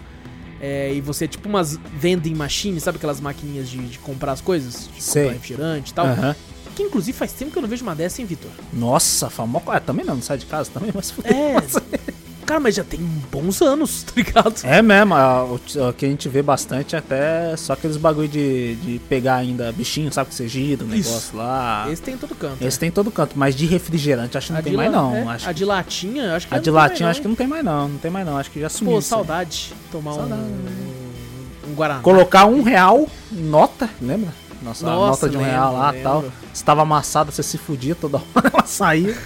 É, e você é tipo umas vending machines, sabe aquelas maquininhas de, de comprar as coisas? De Sei. comprar refrigerante e tal. Uhum. Que inclusive faz tempo que eu não vejo uma dessa, hein, Vitor? Nossa, famosa. Ah, também não, não sai de casa também, mas... É, Cara, mas já tem bons anos, tá ligado? É mesmo, o, que a gente vê bastante é até só aqueles bagulho de, de pegar ainda bichinho, sabe, que você gira o negócio lá. Esse tem em todo canto. Esse é. tem em todo canto, mas de refrigerante acho que não tem mais não. É, acho a de latinha, acho que A de latinha acho que não tem mais não, não tem mais não, acho que já sumiu. Pô, saudade tomar saudade. um, um Guaraná. Colocar um real nota, lembra? Nossa, Nossa nota de um lembro, real lá e tal. Estava amassada, você se fudia toda hora, ela saía.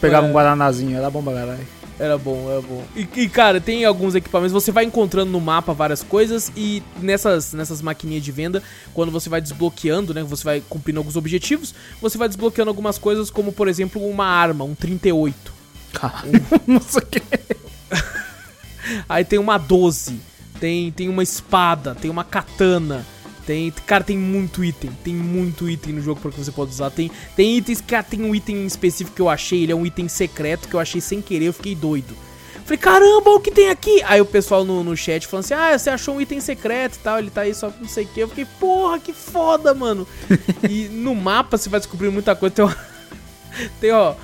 Pegava é. um guaranazinho, era bom pra caralho. Era bom, era bom. E, e, cara, tem alguns equipamentos, você vai encontrando no mapa várias coisas e nessas, nessas maquininhas de venda, quando você vai desbloqueando, né, você vai cumprindo alguns objetivos, você vai desbloqueando algumas coisas, como por exemplo uma arma, um 38. Caralho, nossa, que... Aí tem uma 12, tem, tem uma espada, tem uma katana, tem, cara, tem muito item, tem muito item no jogo para que você pode usar. Tem, tem itens que ah, tem um item específico que eu achei, ele é um item secreto que eu achei sem querer, eu fiquei doido. Falei, caramba, o que tem aqui? Aí o pessoal no, no chat falando assim: Ah, você achou um item secreto e tal, ele tá aí só não sei o que. Eu fiquei, porra, que foda, mano. e no mapa você vai descobrir muita coisa. Tem, ó, tem, ó,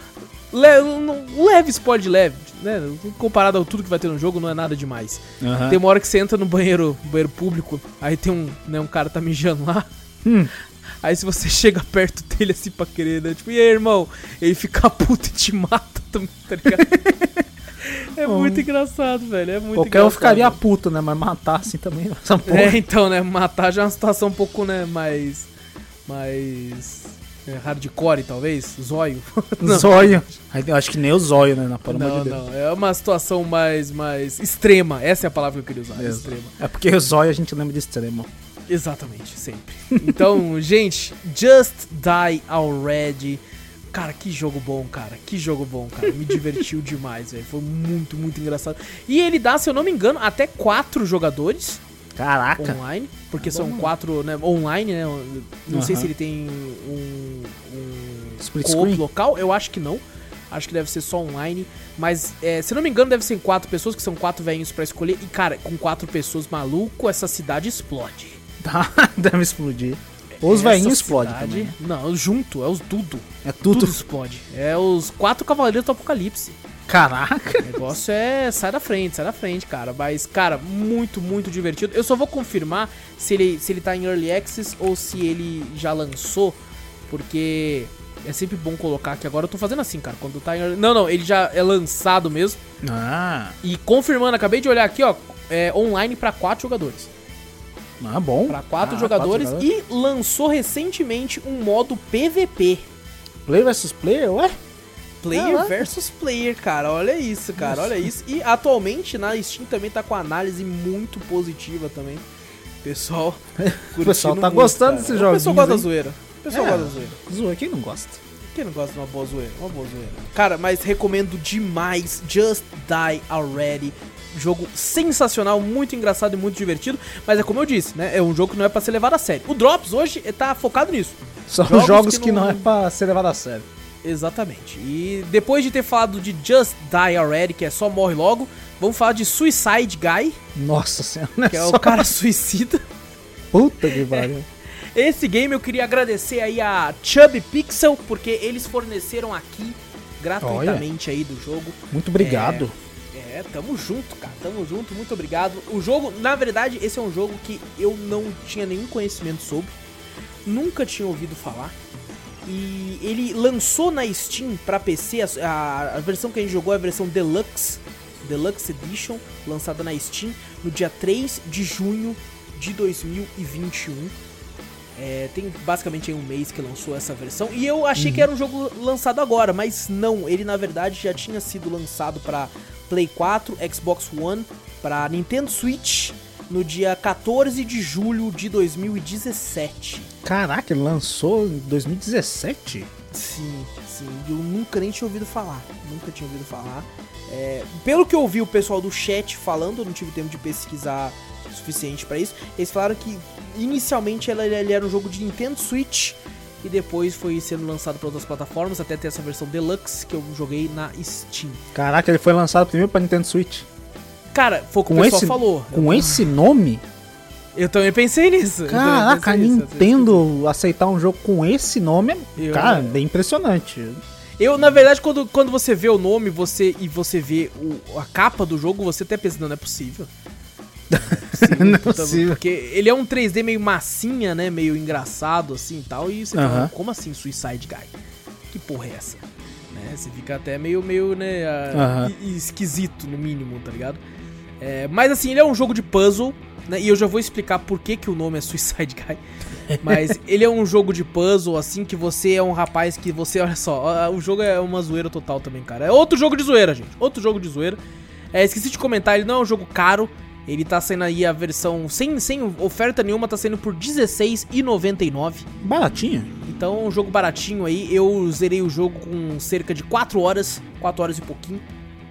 le, um leve spoiler leve, né? Comparado a tudo que vai ter no jogo, não é nada demais. Uhum. Tem uma hora que você entra no banheiro, banheiro público, aí tem um, né, um cara tá mijando lá. Hum. Aí se você chega perto dele assim pra querer, né? Tipo, e aí, irmão? Ele fica puto e te mata também, tá ligado? É muito engraçado, velho. É muito Qualquer engraçado. um ficaria puto, né? Mas matar assim também. É, então, né? Matar já é uma situação um pouco, né? Mais. Mais é, hardcore, talvez? Zóio. Zóio. Eu acho que nem o zóio, né? Na não, de não. É uma situação mais, mais extrema. Essa é a palavra que eu queria usar. É, extrema. É porque o zóio a gente lembra de extremo. Exatamente, sempre. Então, gente, Just Die Already. Cara, que jogo bom, cara. Que jogo bom, cara. Me divertiu demais, velho. Foi muito, muito engraçado. E ele dá, se eu não me engano, até quatro jogadores. Caraca. Online, porque são quatro, né, online, né? Não uhum. sei se ele tem um, um Split screen? local, eu acho que não. Acho que deve ser só online. Mas, é, se não me engano, deve ser em quatro pessoas, que são quatro velhinhos pra escolher. E, cara, com quatro pessoas maluco, essa cidade explode. Tá, deve explodir. Os velhinhos explodem também. Não, junto, é os tudo. É Tudo. tudo. explode. É os quatro cavaleiros do apocalipse. Caraca. O negócio é. Sai da frente, sai da frente, cara. Mas, cara, muito, muito divertido. Eu só vou confirmar se ele, se ele tá em Early Access ou se ele já lançou. Porque é sempre bom colocar que agora eu tô fazendo assim, cara. Quando tá em Early... Não, não, ele já é lançado mesmo. Ah, E confirmando, acabei de olhar aqui, ó. É online pra quatro jogadores. ah bom. Pra quatro Ah, jogadores. quatro E lançou recentemente um modo PVP. Player versus player, ué? Player Caraca. versus player, cara. Olha isso, cara. Olha isso. E atualmente na Steam também tá com análise muito positiva também. Pessoal, O pessoal tá muito, gostando cara. desses O pessoal gosta da zoeira. O pessoal É. gosta da zoeira. Zoa, quem não gosta? Quem não gosta de uma boa zoeira? Uma boa zoeira. Cara, mas recomendo demais Just Die Already. Jogo sensacional, muito engraçado e muito divertido. Mas é como eu disse, né? É um jogo que não é pra ser levado a sério. O Drops hoje tá focado nisso. São Jogos jogos, que que, não... não- é pra ser levado a sério. Exatamente. E depois de ter falado de Just Die Already, que é só morre logo, vamos falar de Suicide Guy, Nossa senhora, que é Só- o cara suicida. Puta que pariu. Esse game eu queria agradecer aí a Chubby Pixel, porque eles forneceram aqui gratuitamente aí do jogo. Muito obrigado. É, tamo junto, cara. Tamo junto, muito obrigado. O jogo, na verdade, esse é um jogo que eu não tinha nenhum conhecimento sobre. Nunca tinha ouvido falar. E ele lançou na Steam pra PC, a, a- a versão que a gente jogou é a versão Deluxe, Deluxe Edition, lançada na Steam no dia 3 de junho de 2021. É, tem basicamente um mês que lançou essa versão. E eu achei que era um jogo lançado agora, mas não. Ele na verdade já tinha sido lançado pra Play 4, Xbox One, pra Nintendo Switch no dia 14 de julho de 2017. Caraca, ele lançou em 2017? Sim, sim. Eu nunca nem tinha ouvido falar. Nunca tinha ouvido falar. É, pelo que eu vi o pessoal do chat falando, eu não tive tempo de pesquisar o suficiente pra isso. Eles falaram que inicialmente ele era um jogo de Nintendo Switch e depois foi sendo lançado para outras plataformas, até ter essa versão Deluxe que eu joguei na Steam. Caraca, ele foi lançado primeiro pra Nintendo Switch. Cara, foi o que o Com pessoal esse, falou. com eu, esse nome? eu também pensei nisso. Caraca, pensei nisso. Nintendo aceitar um jogo com esse nome é, Eu- cara, bem impressionante. Eu, na verdade, quando, quando você vê o nome você e você vê o- a capa do jogo, você até pensa, não, não é possível. Não é Puta, possível. Porque ele é um 3D meio massinha, né? Meio engraçado assim e tal. E você fala, Aham. como assim Suicide Guy? Que porra é essa? Né? Você fica até meio, meio né? ah, Aham. e- e esquisito, no mínimo, tá ligado? É, mas assim, ele é um jogo de puzzle, né? E eu já vou explicar por que, que o nome é Suicide Guy. Mas ele é um jogo de puzzle, assim, que você é um rapaz que você, olha só, o jogo é uma zoeira total também, cara. É outro jogo de zoeira, gente. Outro jogo de zoeira. É, esqueci de comentar, ele não é um jogo caro. Ele tá saindo aí a versão sem, sem oferta nenhuma, tá saindo por R$16,99. Baratinho. Então é um jogo baratinho aí. Eu zerei o jogo com cerca de 4 horas, 4 horas e pouquinho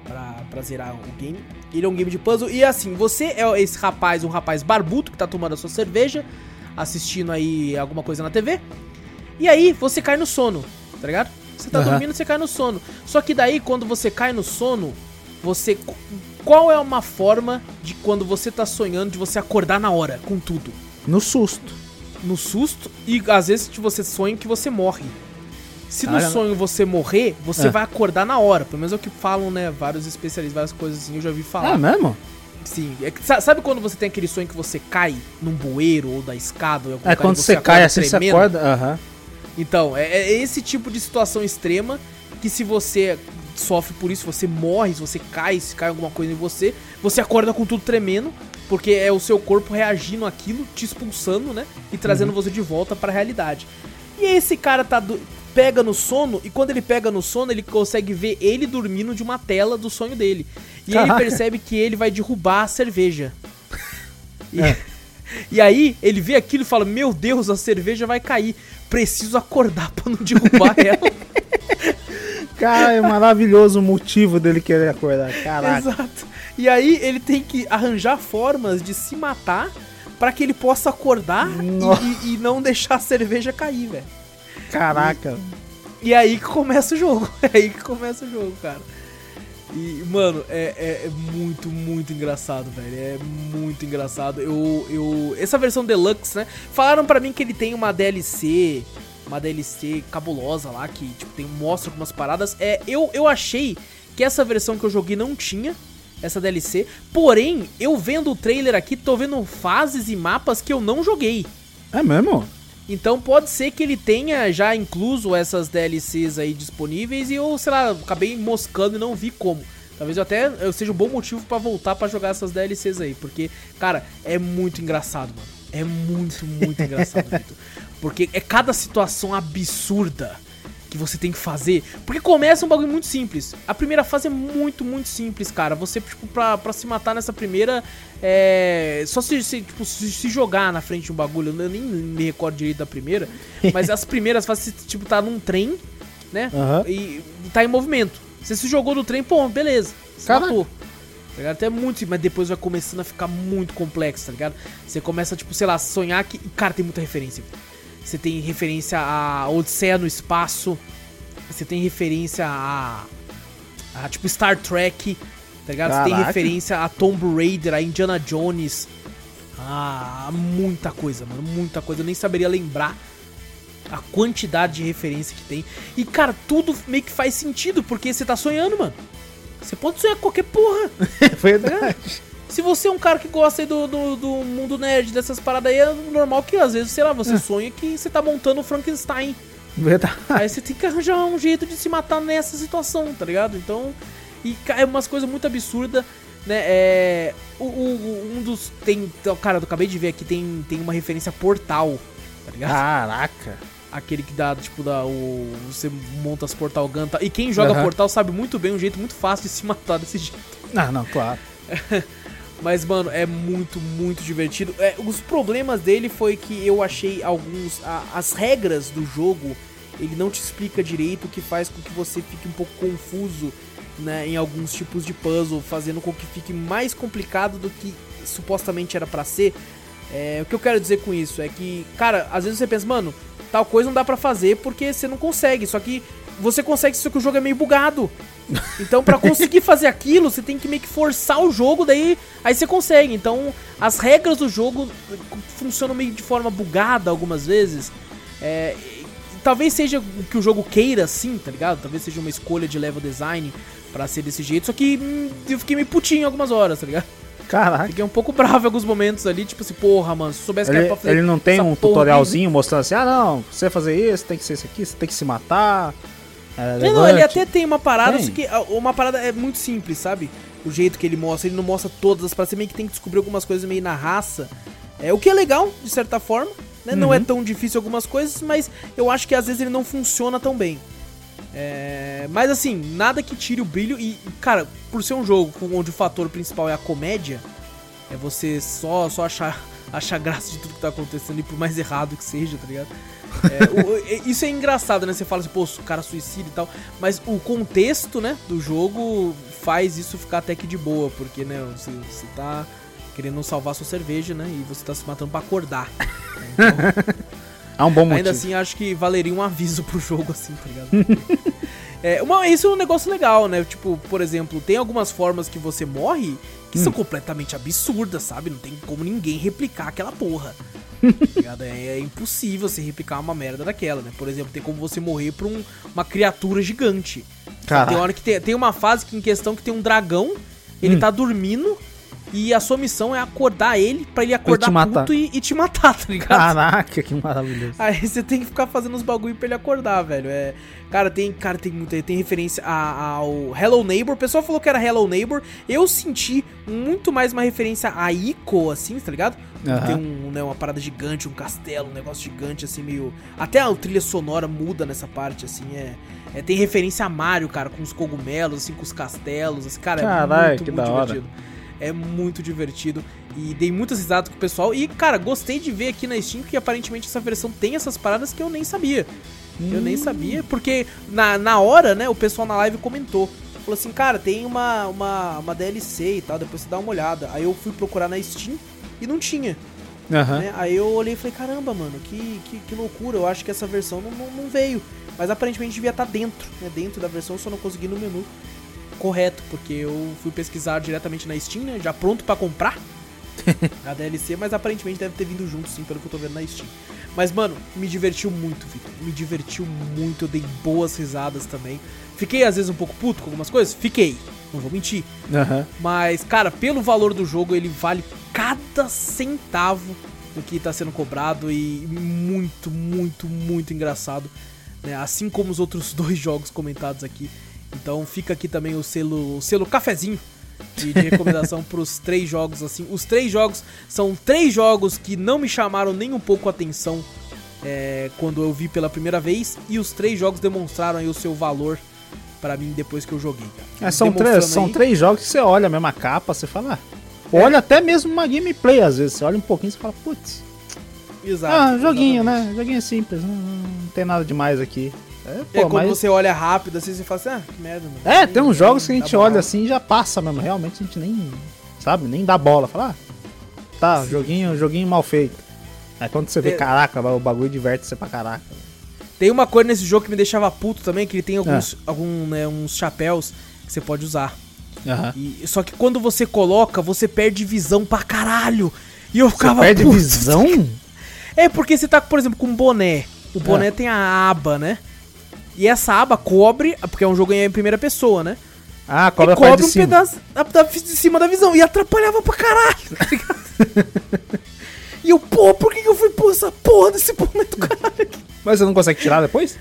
pra, pra zerar o game. Ele é um game de puzzle. E assim, você é esse rapaz, um rapaz barbudo que tá tomando a sua cerveja, assistindo aí alguma coisa na TV. E aí você cai no sono, tá ligado? Você tá Aham. dormindo, você cai no sono. Só que daí, quando você cai no sono, você. Qual é uma forma de quando você tá sonhando de você acordar na hora, com tudo? No susto. no susto e às vezes você sonha que você morre. Se no Ah, sonho você morrer, você É. vai acordar na hora. Pelo menos é o que falam, né? Vários especialistas, várias coisas assim, eu já ouvi falar. É mesmo? Sim. É sabe quando você tem aquele sonho que você cai num bueiro ou da escada? Ou É quando você acorda cai assim, você tremendo? acorda. Aham. Então, é, é esse tipo de situação extrema que se você sofre por isso, você morre, se você cai, se cai alguma coisa em você, você acorda com tudo tremendo, porque é o seu corpo reagindo àquilo, te expulsando, né? E trazendo Uhum. você de volta pra realidade. E esse cara tá do- pega no sono, e quando ele pega no sono, ele consegue ver ele dormindo de uma tela do sonho dele. E ele Caraca. percebe que ele vai derrubar a cerveja. E, É. e aí ele vê aquilo e fala: Meu Deus, a cerveja vai cair. Preciso acordar pra não derrubar ela. Cara, é maravilhoso o motivo dele querer acordar. Caraca. Exato. E aí ele tem que arranjar formas de se matar pra que ele possa acordar e- e, e não deixar a cerveja cair, velho. Caraca. E é aí que começa o jogo. É aí que começa o jogo, cara. E, mano, é, é, é, muito, muito engraçado, velho. É muito engraçado. Eu, eu. Essa versão deluxe, né? Falaram para mim que ele tem uma DLC. Uma DLC cabulosa lá, que tipo, tem, mostra algumas paradas. É, eu, eu achei que essa versão que eu joguei não tinha essa DLC. Porém, eu vendo o trailer aqui, tô vendo fases e mapas que eu não joguei. É mesmo? Então pode ser que ele tenha já incluso essas DLCs aí disponíveis e eu, sei lá, acabei moscando e não vi como. Talvez eu até eu seja um bom motivo para voltar para jogar essas DLCs aí, porque, cara, é muito engraçado, mano. É muito, muito engraçado, Victor. Porque é cada situação absurda que você tem que fazer. Porque começa um bagulho muito simples. A primeira fase é muito, muito simples, cara. Você, tipo, pra, pra se matar nessa primeira, é. Só se, se, tipo, se, se jogar na frente de um bagulho. Eu nem me recordo direito da primeira. mas as primeiras fases, tipo, tá num trem, né? Aham. E tá em movimento. Você se jogou no trem, pô, beleza. Se Caraca. matou. Tá ligado? Até muito, simples, mas depois vai começando a ficar muito complexo, tá ligado? Você começa, tipo, sei lá, sonhar que. Cara, tem muita referência. Você tem referência a Odisseia no espaço. Você tem referência a. a tipo Star Trek. Tá ligado? Você tem referência a Tomb Raider, a Indiana Jones. Ah, muita coisa, mano. Muita coisa. Eu nem saberia lembrar a quantidade de referência que tem. E, cara, tudo meio que faz sentido, porque você tá sonhando, mano. Você pode sonhar qualquer porra. Verdade. Se você é um cara que gosta aí do, do, do mundo nerd, dessas paradas aí, é normal que às vezes, sei lá, você sonha que você tá montando o Frankenstein. Verdade. Aí você tem que arranjar um jeito de se matar nessa situação, tá ligado? Então, e é umas coisas muito absurdas, né? É, o, o- um dos tem, cara, eu acabei de ver aqui tem tem uma referência Portal, tá ligado? Caraca. Aquele que dá tipo da o você monta as Portal Gun, tá? e quem joga Aham. Portal sabe muito bem um jeito muito fácil de se matar desse jeito. Ah, não, claro. Mas, mano, é muito, muito divertido. É, os problemas dele foi que eu achei alguns. a- as regras do jogo, ele não te explica direito, o que faz com que você fique um pouco confuso né, em alguns tipos de puzzle, fazendo com que fique mais complicado do que supostamente era pra ser. É, o que eu quero dizer com isso é que, cara, às vezes você pensa, mano, tal coisa não dá pra fazer porque você não consegue. Só que você consegue, só que o jogo é meio bugado. Então, pra conseguir fazer aquilo, você tem que meio que forçar o jogo, daí aí você consegue. Então, as regras do jogo funcionam meio de forma bugada algumas vezes. É, talvez seja o que o jogo queira, assim, tá ligado? Talvez seja uma escolha de level design pra ser desse jeito. Só que hum, eu fiquei meio putinho algumas horas, tá ligado? Caraca. Fiquei um pouco bravo em alguns momentos ali, tipo assim, porra, mano, se eu soubesse que era Ele, pra fazer. ele não tem um tutorialzinho mostrando assim, ah não, você fazer isso, tem que ser isso aqui, você tem que se matar. É, Não, não, ele até tem uma parada, Tem. só que uma parada é muito simples, sabe? O jeito que ele mostra, ele não mostra todas as paradas, você meio que tem que descobrir algumas coisas meio na raça. É, o que é legal, de certa forma, né? Não é Uhum. tão difícil algumas coisas, mas eu acho que às vezes ele não funciona tão bem. É, mas assim, nada que tire o brilho e, cara, por ser um jogo onde o fator principal é a comédia, é você só, só achar, achar graça de tudo que tá acontecendo e por mais errado que seja, tá ligado? É, o- o- isso é engraçado, né? Você fala assim, pô, o cara suicida e tal. Mas o contexto, né, do jogo faz isso ficar até que de boa, porque, né, você, você tá querendo salvar sua cerveja, né? E você tá se matando pra acordar. né? Então, É um bom motivo. ainda assim, acho que valeria um aviso pro jogo, assim, tá ligado? é, uma, isso é um negócio legal, né? Tipo, por exemplo, tem algumas formas que você morre que Hum. são completamente absurdas, sabe? Não tem como ninguém replicar aquela porra. tá? É, é impossível você replicar uma merda daquela, né? Por exemplo, tem como você morrer pra um- uma criatura gigante. Caraca. Tem hora que tem, tem uma fase que, em questão que tem um dragão, ele Hum. tá dormindo e a sua missão é acordar ele pra ele acordar puto e, e te matar, tá ligado? Caraca, que maravilhoso. Aí você tem que ficar fazendo os bagulho pra ele acordar, velho. É, cara, tem, cara, tem muita, tem referência ao Hello Neighbor. O pessoal falou que era Hello Neighbor. Eu senti muito mais uma referência a Ico, assim, tá ligado? Aham. Tem um, né, uma parada gigante, um castelo, um negócio gigante, assim, meio. Até a trilha sonora muda nessa parte, assim, é. é, tem referência a Mario, cara, com os cogumelos, assim, com os castelos. Assim, cara, é Caralho, muito, que muito da hora. É muito divertido. E dei muitas risadas com o pessoal. E, cara, gostei de ver aqui na Steam que aparentemente essa versão tem essas paradas que eu nem sabia. Eu nem sabia, porque na, na hora, né, o pessoal na live comentou. Falou assim, cara, tem uma, uma, uma DLC e tal, depois você dá uma olhada. Aí eu fui procurar na Steam e não tinha. Aham. né? Aí eu olhei e falei, caramba, mano, que, que, que loucura, eu acho que essa versão não, não, não veio. Mas aparentemente devia estar dentro, né? Dentro da versão, eu só não consegui no menu correto, porque eu fui pesquisar diretamente na Steam, né? Já pronto pra comprar a DLC, mas aparentemente deve ter vindo junto, sim, pelo que eu tô vendo na Steam. Mas, mano, me divertiu muito, Vitor. Me divertiu muito, eu dei boas risadas também. Fiquei, às vezes, um pouco puto com algumas coisas? Fiquei, não vou mentir. Aham. Mas, cara, pelo valor do jogo, ele vale cada centavo do que tá sendo cobrado e muito, muito, muito engraçado. Né? Assim como os outros dois jogos comentados aqui. Então fica aqui também o selo, o selo cafezinho de, de recomendação pros três jogos, assim. Os três jogos são três jogos que não me chamaram nem um pouco a atenção é, quando eu vi pela primeira vez. E os três jogos demonstraram aí o seu valor pra mim depois que eu joguei. É, são, três, são aí- três jogos que você olha a mesma capa, você fala. Ah, olha até mesmo uma gameplay, às vezes. Você olha um pouquinho e fala, putz. Exato, Ah, joguinho, exatamente. né? Joguinho simples, não, não tem nada demais aqui. É, É, pô, quando mas. você olha rápido assim, você fala assim, ah, que merda, mano. É, tem uns jogos que a gente bola. olha assim e já passa mesmo. Realmente a gente nem. Sabe? Nem dá bola. Fala, ah, tá, Sim. joguinho, joguinho mal feito. Aí quando você vê, É. caraca, o bagulho diverte você pra caraca. Tem uma coisa nesse jogo que me deixava puto também, que ele tem É. alguns, algum, né, uns chapéus que você pode usar. Aham. E, só que quando você coloca, você perde visão pra caralho. E eu Você ficava perde puto. visão? É porque você tá, por exemplo, com um boné. O boné É. tem a aba, né? E essa aba cobre, porque é um jogo em primeira pessoa, né? Ah, E cobra a parte cobre de um cima. pedaço da, da- de cima da visão. E atrapalhava pra caralho, tá ligado? e eu, pô, por que que eu fui pôr essa porra desse boné do caralho aqui? Mas você não consegue tirar depois?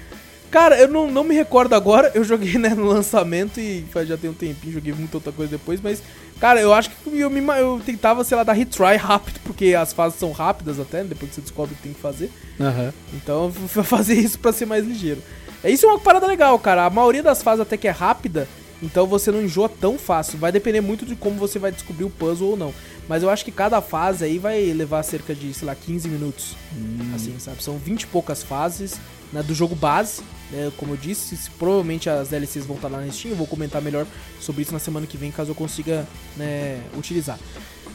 Cara, eu não, não me recordo agora, eu joguei né, no lançamento e já tem um tempinho, joguei muita outra coisa depois, mas, cara, eu acho que eu, me, eu tentava, sei lá, dar retry rápido, porque as fases são rápidas até, depois que você descobre o que tem que fazer. Aham. Então eu fui fazer isso pra ser mais ligeiro. É isso é uma parada legal, cara. A maioria das fases até que é rápida, então você não enjoa tão fácil. Vai depender muito de como você vai descobrir o puzzle ou não. Mas eu acho que cada fase aí vai levar cerca de, sei lá, 15 minutos. Assim, sabe? São 20 e poucas fases né, do jogo base. né? Como eu disse, se- provavelmente as DLCs vão estar lá na Steam. Eu vou comentar melhor sobre isso na semana que vem, caso eu consiga né, utilizar.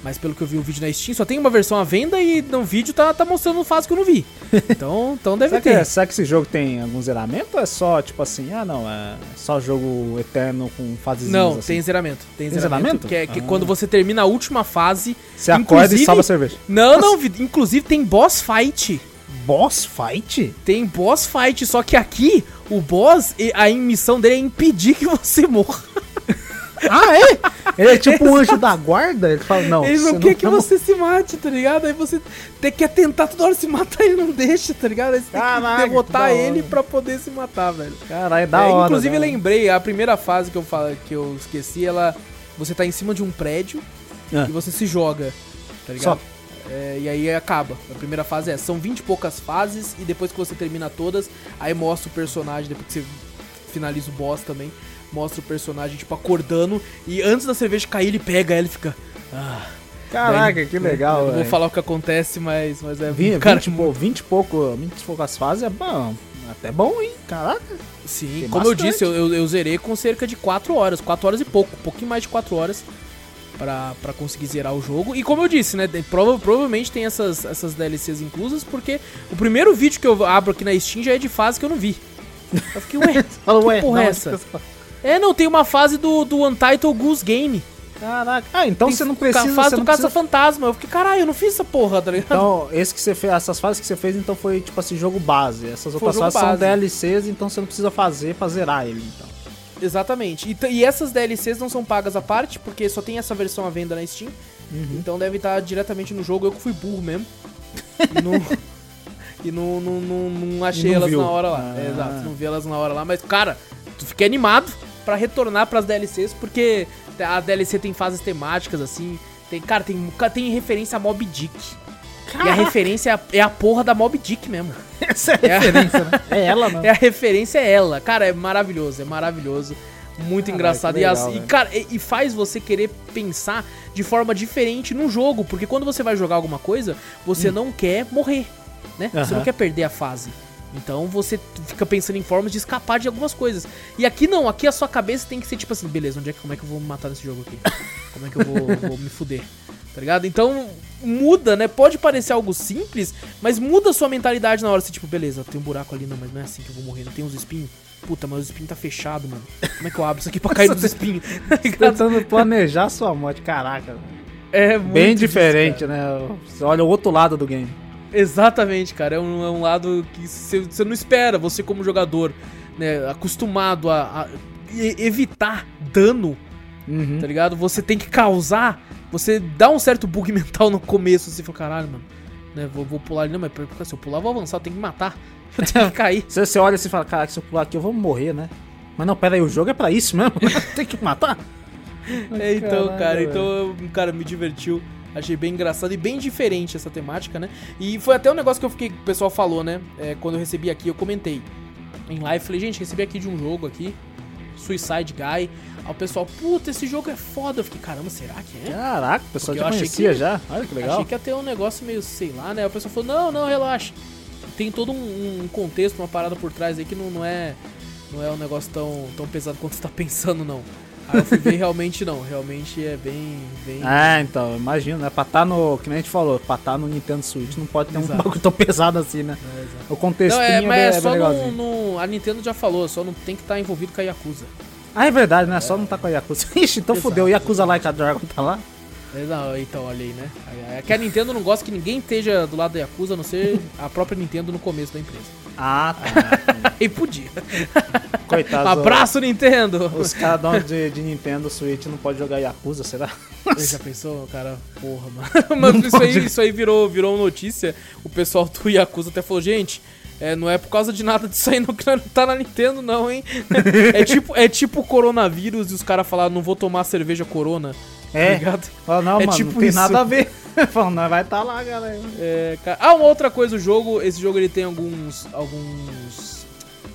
Mas pelo que eu vi o vídeo na Steam, só tem uma versão à venda e no vídeo tá, tá mostrando fase que eu não vi. Então, então deve Será que, ter. é- será que esse jogo tem algum zeramento ou é só, tipo assim, ah não, é só jogo eterno com fases Não, assim? tem zeramento. Tem, Tem zeramento, zeramento? Que é que Ah. quando você termina a última fase. Você acorda e salva a cerveja. Não, não, Vi- inclusive tem boss fight. Boss fight? Tem boss fight, só que aqui o boss, a missão dele é impedir que você morra. Ah, é? Ele é tipo um anjo da guarda? Ele fala, não, ele não quer que vai você se mate, tá ligado? Aí você tem que tentar toda hora se matar e ele não deixa, tá ligado? Aí você tem Caraca, que derrotar que da ele pra poder se matar, velho. Caralho, é da É, hora. inclusive, hora. lembrei, a primeira fase que eu, falo, que eu esqueci, ela. Você tá em cima de um prédio Ah. e você se joga, tá ligado? É, e aí acaba. A primeira fase é, são 20 e poucas fases, e depois que você termina todas, aí mostra o personagem, depois que você finaliza o boss também, mostra o personagem, tipo, acordando, e antes da cerveja cair, ele pega ela e fica. Ah, Caraca, Daí- que legal, Eu não vou falar o que acontece, mas, mas é. 20, cara, 20, pô, 20 e pouco, 20 e poucas fases é bom. Até bom, hein? Caraca. Sim, Tem como eu bastante. disse, eu, eu, eu zerei com cerca de 4 horas, 4 horas e pouco, um pouquinho mais de 4 horas pra, pra conseguir zerar o jogo. E como eu disse, né, prova, provavelmente tem essas, essas DLCs inclusas, porque o primeiro vídeo que eu abro aqui na Steam já é de fase que eu não vi. Eu fiquei, ué, que porra é não, essa? É, não, tem uma fase do, do Untitled Goose Game. Caraca. Ah, então Tem você não precisa... fase Você do precisa... Caça-Fantasma. Eu fiquei, caralho, eu não fiz essa porra, tá ligado? Então, esse que você fez, essas fases que você fez, então foi tipo assim, jogo base. Essas Foi outras fases são base. DLCs, então você não precisa fazer pra zerar ele, então. Exatamente. E, e essas DLCs não são pagas à parte, porque só tem essa versão à venda na Steam. Uhum. Então deve estar diretamente no jogo. Eu que fui burro mesmo. E não, e não, não, não, não achei não elas viu. na hora lá. Ah. É, exato, não vi elas na hora lá. Mas, cara, tu fiquei animado pra retornar pras DLCs, porque a DLC tem fases temáticas, assim. Tem, cara, tem, tem referência a Mob Dick. E a referência é a, é a porra da Mob Dick mesmo. Essa é a referência, né? É ela, né? É a referência é ela. Cara, é maravilhoso, é maravilhoso. Muito engraçado. que e, as- legal, e, cara, e, e faz você querer pensar de forma diferente no jogo. Porque quando você vai jogar alguma coisa, você não quer morrer, né? Você Hum. Aham. não quer perder a fase. Então você fica pensando em formas de escapar de algumas coisas. E aqui não, aqui a sua cabeça tem que ser tipo assim, beleza, onde é que, como é que eu vou me matar nesse jogo aqui? Como é que eu vou, vou me fuder? Tá ligado? Então muda, né? Pode parecer algo simples, mas muda a sua mentalidade na hora. Você, tipo, beleza, tem um buraco ali, não, mas não é assim que eu vou morrer. Não tem uns espinhos? Puta, mas os espinhos tá fechado, mano. Como é que eu abro isso aqui pra cair nos espinhos? Tá? Tentando planejar sua morte, caraca. É muito Bem diferente, né? Você olha o outro lado do game. Exatamente, cara. É um, é um lado que você não espera, você como jogador, né, acostumado a, a evitar dano, Uhum. tá ligado? Você tem que causar, você dá um certo bug mental no começo, você fala, caralho, mano, né, vou, vou pular ali, não, mas se eu pular, eu vou avançar, eu tenho que matar, eu tenho que cair. Você, você olha e fala, caraca, se eu pular aqui eu vou morrer, né? Mas não, pera aí, o jogo é pra isso mesmo? Tem que matar? É, então, Caralho, cara, velho. então, cara, me divertiu. Achei bem engraçado e bem diferente essa temática, né? E foi até um negócio que eu fiquei, que o pessoal falou, né? É, quando eu recebi aqui, eu comentei em live, falei, gente, recebi aqui de um jogo aqui, Suicide Guy. Aí o pessoal, puta, esse jogo é foda. Eu fiquei, caramba, será que é? Caraca, o pessoal Porque já conhecia que- já. Olha que legal. Achei que ia ter um negócio meio, sei lá, né? Aí O pessoal falou, não, não, relaxa. Tem todo um, um contexto, uma parada por trás aí que não, não é não é um negócio tão, tão pesado quanto você tá pensando, não. Aí eu fui ver realmente não, realmente é bem, bem... É, então, imagina, né? Pra tá no. Que nem a gente falou, pra tá no Nintendo Switch não pode ter um Exato. bagulho tão pesado assim, né? É, exato. O contextinho Não, é, mas é, é bem só no, no- A Nintendo já falou, só não tem que estar envolvido com a Yakuza. Ah, é verdade, né? Só não tá com a Yakuza. Ixi, então Exato. fudeu. O Yakuza Like a Dragon tá lá? É, Não, então, olha aí, né? É que a Nintendo não gosta que ninguém esteja do lado da Yakuza, a não ser a própria Nintendo no começo da empresa. Ah, tá. Aí podia. Coitado. Abraço, Nintendo! Os caras donos de, de Nintendo Switch não podem jogar Yakuza, será? Você já pensou, cara? Porra, mano. Mas isso aí, isso aí virou, virou notícia. O pessoal do Yakuza até falou, gente. É, não é por causa de nada disso aí não que não tá na Nintendo, não, hein? É tipo, é tipo coronavírus e os caras falaram, não vou tomar cerveja corona. Tá É. ligado? Fala, não, É mano, tipo não tem isso. nada a ver. Falando, nós vai estar tá lá, galera. É, cara- Ah, uma outra coisa, o jogo, esse jogo ele tem alguns. alguns.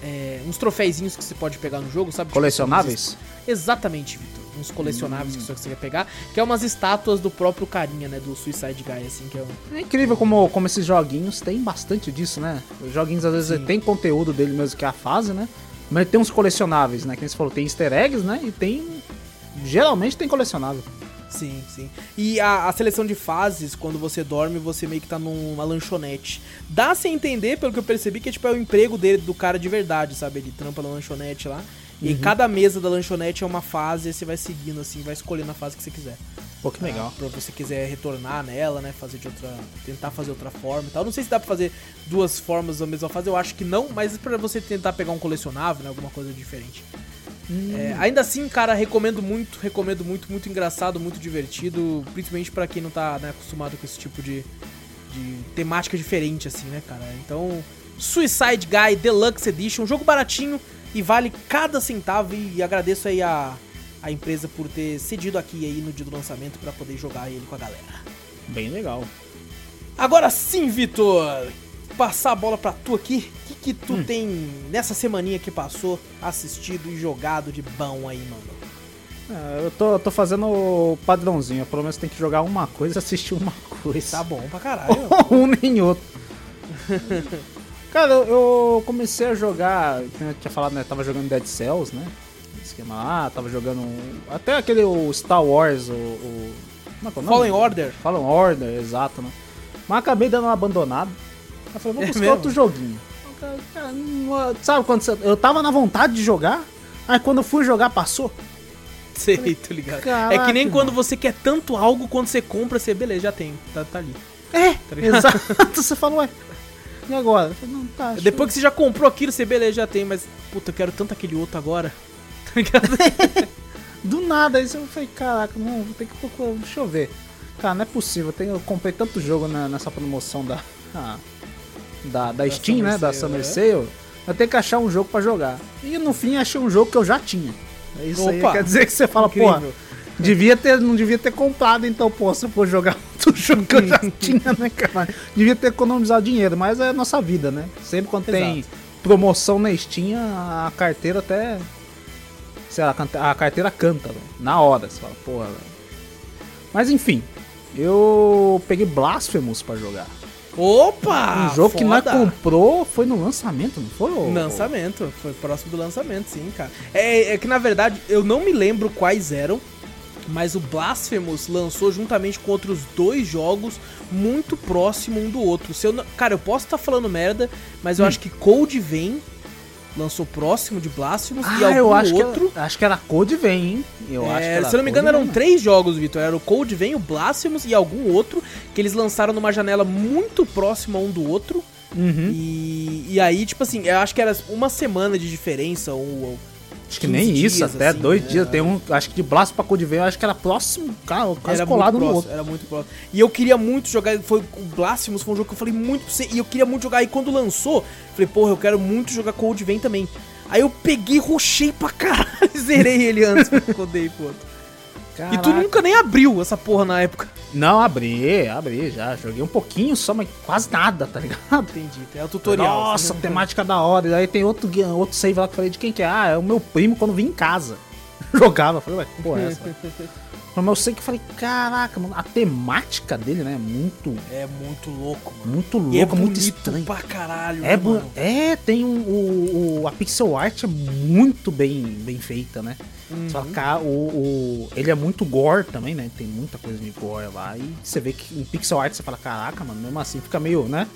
É, uns troféuzinhos que você pode pegar no jogo, sabe? Tipo, Colecionáveis? Exatamente, Vitor. Uns colecionáveis que você quer pegar, que é umas estátuas do próprio carinha, né? Do Suicide Guy, assim, que é um. É incrível como, como esses joguinhos tem bastante disso, né? Os joguinhos às vezes Sim. tem conteúdo dele mesmo que é a fase, né? Mas tem uns colecionáveis, né? Que você falou, tem easter eggs, né? E tem. Geralmente tem colecionável. Sim, sim. E a, a seleção de fases, quando você dorme, você meio que tá numa lanchonete. Dá-se a entender, pelo que eu percebi, que tipo, é o emprego dele, do cara de verdade, sabe? Ele trampa na lanchonete lá. E cada mesa da lanchonete é uma fase, e você vai seguindo assim, vai escolhendo a fase que você quiser. Pô, que legal. Ah, pra você quiser retornar nela, né? Fazer de outra. Tentar fazer outra forma e tal. Não sei se dá pra fazer duas formas da mesma fase, eu acho que não, mas pra você tentar pegar um colecionável, né? Alguma coisa diferente. É, ainda assim, cara, recomendo muito, recomendo muito, muito engraçado, muito divertido, principalmente pra quem não tá né, acostumado com esse tipo de, de temática diferente, assim, né, cara? Então, Suicide Guy Deluxe Edition, um jogo baratinho e vale cada centavo e agradeço aí a, a empresa por ter cedido aqui aí no dia do lançamento pra poder jogar ele com a galera. Bem legal. Agora sim, Vitor, passar a bola pra tu aqui. Que, tu tem nessa semaninha que passou assistido e jogado de bom aí, mano? É, eu tô, eu tô fazendo o padrãozinho. Pelo menos tem que jogar uma coisa e assistir uma coisa. Tá bom pra caralho. um nem outro. Cara, eu, eu comecei a jogar. Eu tinha falado, né? Tava jogando Dead Cells, né? Esquema lá, tava jogando. Até aquele o Star Wars, o. o como é que é o nome? Fallen Order. Fallen Order, exato, né? Mas acabei dando uma abandonada. Aí falei, vou É buscar mesmo? outro joguinho. Cara, cara, não- sabe quando você. Eu tava na vontade de jogar, aí quando eu fui jogar passou. Sei, tô ligado. é Caraca, que nem mano. quando você quer tanto algo, quando você compra, você, beleza, já tem, tá, tá ali. É, Tá exato. Você falou, ué. E agora? Falei, não, tá. Depois que você já comprou aquilo, você, beleza, já tem, mas, puta, eu quero tanto aquele outro agora. Tá ligado? Do nada, aí eu falei, caraca, não, vou ter que procurar, deixa eu ver. Cara, não é possível, eu, tenho, eu comprei tanto jogo na- nessa promoção da, ah, da, da Steam, Summer né, da Sale, Summer é. Sale, eu tenho que achar um jogo pra jogar. E no fim achei um jogo que eu já tinha. É isso aí, Opa, quer dizer que você fala, pô, Incrível. devia ter, não devia ter comprado então, pô, se eu for jogar outro jogo que eu já tinha, né, cara? Devia ter economizado dinheiro, mas é a nossa vida, né? Sempre quando tem Exato. promoção na Steam, a carteira até sei lá, a carteira canta, velho. Na hora, você fala, porra. Mas enfim, eu peguei Blasphemous pra jogar. Opa! um jogo que nós foda. comprou foi no lançamento, não foi? ô- Lançamento, foi próximo do lançamento, sim, cara. É, é que na verdade eu não me lembro quais eram, Mas o Blasphemous lançou juntamente com outros dois jogos muito próximo um do outro. Se eu não- Cara, eu posso estar falando merda, mas Hum. eu acho que Code Vein lançou próximo de Blasphemous e Ah, algum eu acho outro. que era, acho que era Code Vem, hein? Eu acho que É, era se eu não me engano, eram Vein. três jogos, Vitor. Era o Code Vein, o Blasphemous e algum outro que eles lançaram numa janela muito próxima um do outro. Uhum. E, e aí, tipo assim, eu acho que era uma semana de diferença. Ou, ou- Acho que 15 nem isso, até assim, dois né? dias. Tem um, acho que de Blast pra eu acho que era próximo, cara, quase era colado muito no próximo, outro. Era muito próximo. E eu queria muito jogar. Foi, o Blasphemous foi um jogo que eu falei muito pra você. E eu queria muito jogar. E quando lançou, falei, porra, eu quero muito jogar Code Vein também. Aí eu peguei, rushei pra caralho. Zerei ele antes quando dei pro outro. E tu Caraca. nunca nem abriu essa porra na época. Não, abri, abri já. Joguei um pouquinho só, mas quase nada, tá ligado? Entendi. É o tutorial. Nossa, temática da hora. E aí tem outro, outro save lá que eu falei de quem que é. Ah, é o meu primo quando vim em casa. Jogava. Eu Falei, ué, que porra é essa? Mas eu sei que eu falei, caraca, mano, a temática dele, né, é muito, É muito louco, mano. muito E é muito bonito estranha. pra caralho, É, né, mano? é, tem um, o, o- a pixel art é muito bem, bem feita, né? Uhum. Só que o, o- ele é muito gore também, né? Tem muita coisa de gore lá. E você vê que em pixel art você fala, caraca, mano, mesmo assim fica meio, né?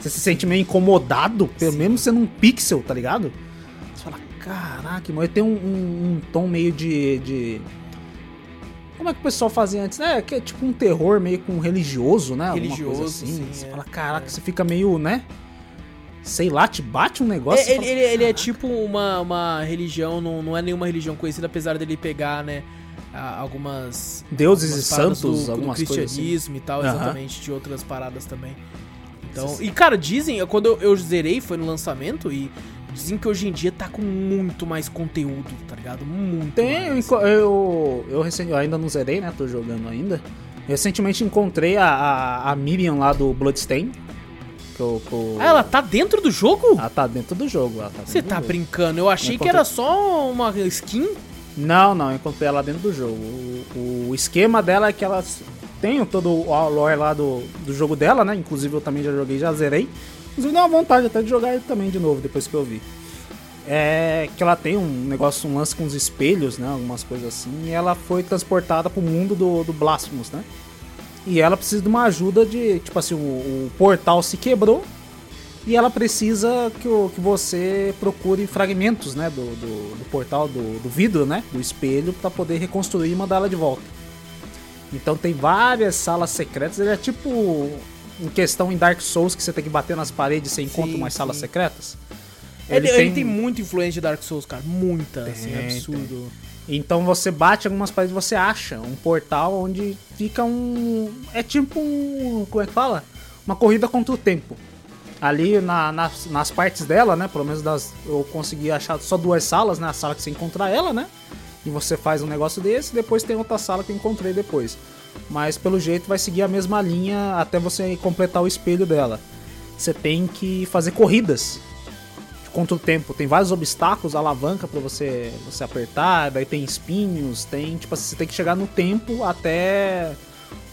Você se sente meio incomodado, pelo Sim. menos sendo um pixel, tá ligado? Você fala, caraca, mano, ele tem um, um- um tom meio de, de- Como é que o pessoal fazia antes? É, que é tipo um terror meio com religioso, né? Religioso, assim. sim, você é. fala, caraca, você fica meio, né? Sei lá, te bate um negócio. É, ele, ele- ele é tipo uma, uma religião, não, não é nenhuma religião conhecida, apesar dele pegar, né, algumas... Deuses algumas e santos, do, algumas do coisas assim. cristianismo e tal, exatamente, de outras paradas também. Então, e cara, dizem, eu- quando eu, eu zerei, foi no lançamento, e dizem que hoje em dia tá com muito mais conteúdo, tá ligado? Muito Tem, mais. enco- eu, eu, recen- eu ainda não zerei, né? Tô jogando ainda. Recentemente encontrei a, a, a Miriam lá do Bloodstain. Que eu- Ah, ela tá dentro do jogo? ela tá dentro do jogo. ela tá Você tá jogo. brincando? Eu achei Eu que era só uma skin. Não, não, eu encontrei ela dentro do jogo. O, o esquema dela é que ela tem todo o lore lá do, do jogo dela, né? Inclusive eu também já joguei, já zerei. Inclusive dá uma vontade até de jogar ele também de novo, depois que eu vi. É que ela tem um negócio, um lance com os espelhos, né? Algumas coisas assim. E ela foi transportada pro mundo do, do Blasphemous, né? E ela precisa de uma ajuda de. Tipo assim, o, o portal se quebrou. E ela precisa que, o, que você procure fragmentos, né? Do, do, do portal, do, do vidro, né? Do espelho, para poder reconstruir e mandar ela de volta. Então tem várias salas secretas. Ele é tipo. Em questão em Dark Souls, que você tem que bater nas paredes e você encontra Sim, umas salas sim. secretas. Ele, ele tem muita influência de Dark Souls, cara. Muita, assim, Tem, absurdo. Então você bate algumas paredes você acha um portal onde fica um. É tipo um. Como é que fala? Uma corrida contra o tempo. Ali na- nas, nas partes dela, né? Pelo menos das, eu consegui achar só duas salas, né? A sala que você encontrar ela, né? E você faz um negócio desse, depois tem outra sala que eu encontrei depois. Mas pelo jeito vai seguir a mesma linha até você completar o espelho dela. Você tem que fazer corridas contra o tempo. Tem vários obstáculos, alavanca pra você você apertar, daí tem espinhos, tem, tipo, assim, você tem que chegar no tempo até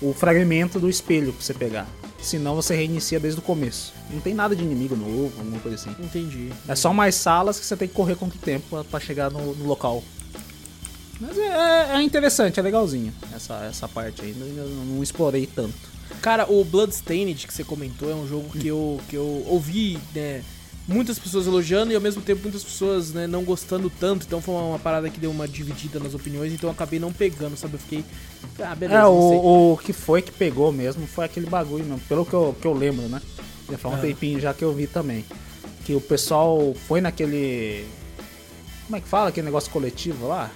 o fragmento do espelho pra você pegar. Senão você reinicia desde o começo. Não tem nada de inimigo novo, alguma coisa assim. Entendi. É só mais salas que você tem que correr contra o tempo pra- pra chegar no, no local. Mas é, é- é interessante, é legalzinho essa, essa parte aí. Eu ainda não explorei tanto. Cara, o Bloodstained que você comentou é um jogo que eu, que eu ouvi, né? Muitas pessoas elogiando e ao mesmo tempo muitas pessoas né, não gostando tanto. Então foi uma, uma parada que deu uma dividida nas opiniões. Então eu acabei não pegando, sabe? Eu fiquei. Ah, beleza. é, não sei. o, o que foi que pegou mesmo foi aquele bagulho mesmo, pelo que eu, que eu lembro, né? Já faz um Ah. tempinho já que eu vi também. Que o pessoal foi naquele. Como é que fala? Aquele negócio coletivo lá?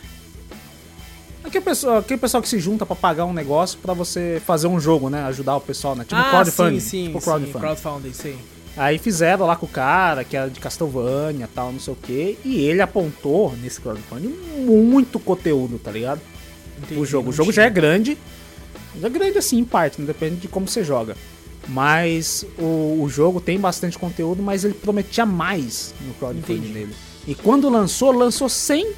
Aquele pessoal, aquele pessoal que se junta pra pagar um negócio pra você fazer um jogo, né? Ajudar o pessoal, né? Tipo ah, crowdfunding. sim, sim, tipo sim, crowdfunding. crowdfunding, sim. Aí fizeram lá com o cara, que era de Castlevania tal, não sei o que. E ele apontou nesse crowdfunding muito conteúdo, tá ligado? Entendi, o jogo. O jogo já é grande. Já é grande assim, em parte, né? depende de como você joga. Mas o, o jogo tem bastante conteúdo, mas ele prometia mais no crowdfunding dele. E quando lançou, lançou sem,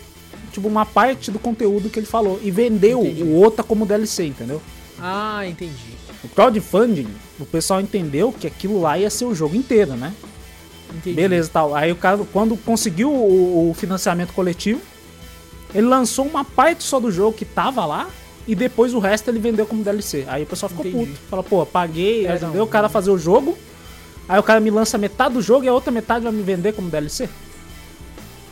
tipo, uma parte do conteúdo que ele falou. E vendeu Entendi. o outra como DLC, entendeu? Ah, entendi. O crowdfunding, o pessoal entendeu que aquilo lá ia ser o jogo inteiro, né? entendi. Beleza, tal. Aí o cara, quando conseguiu o, o financiamento coletivo, ele lançou uma parte só do jogo que tava lá e depois o resto ele vendeu como DLC. Aí o pessoal ficou Entendi. puto. Fala, pô, paguei, É, ajudei não, o cara a fazer o jogo. Aí o cara me lança metade do jogo e a outra metade vai me vender como DLC.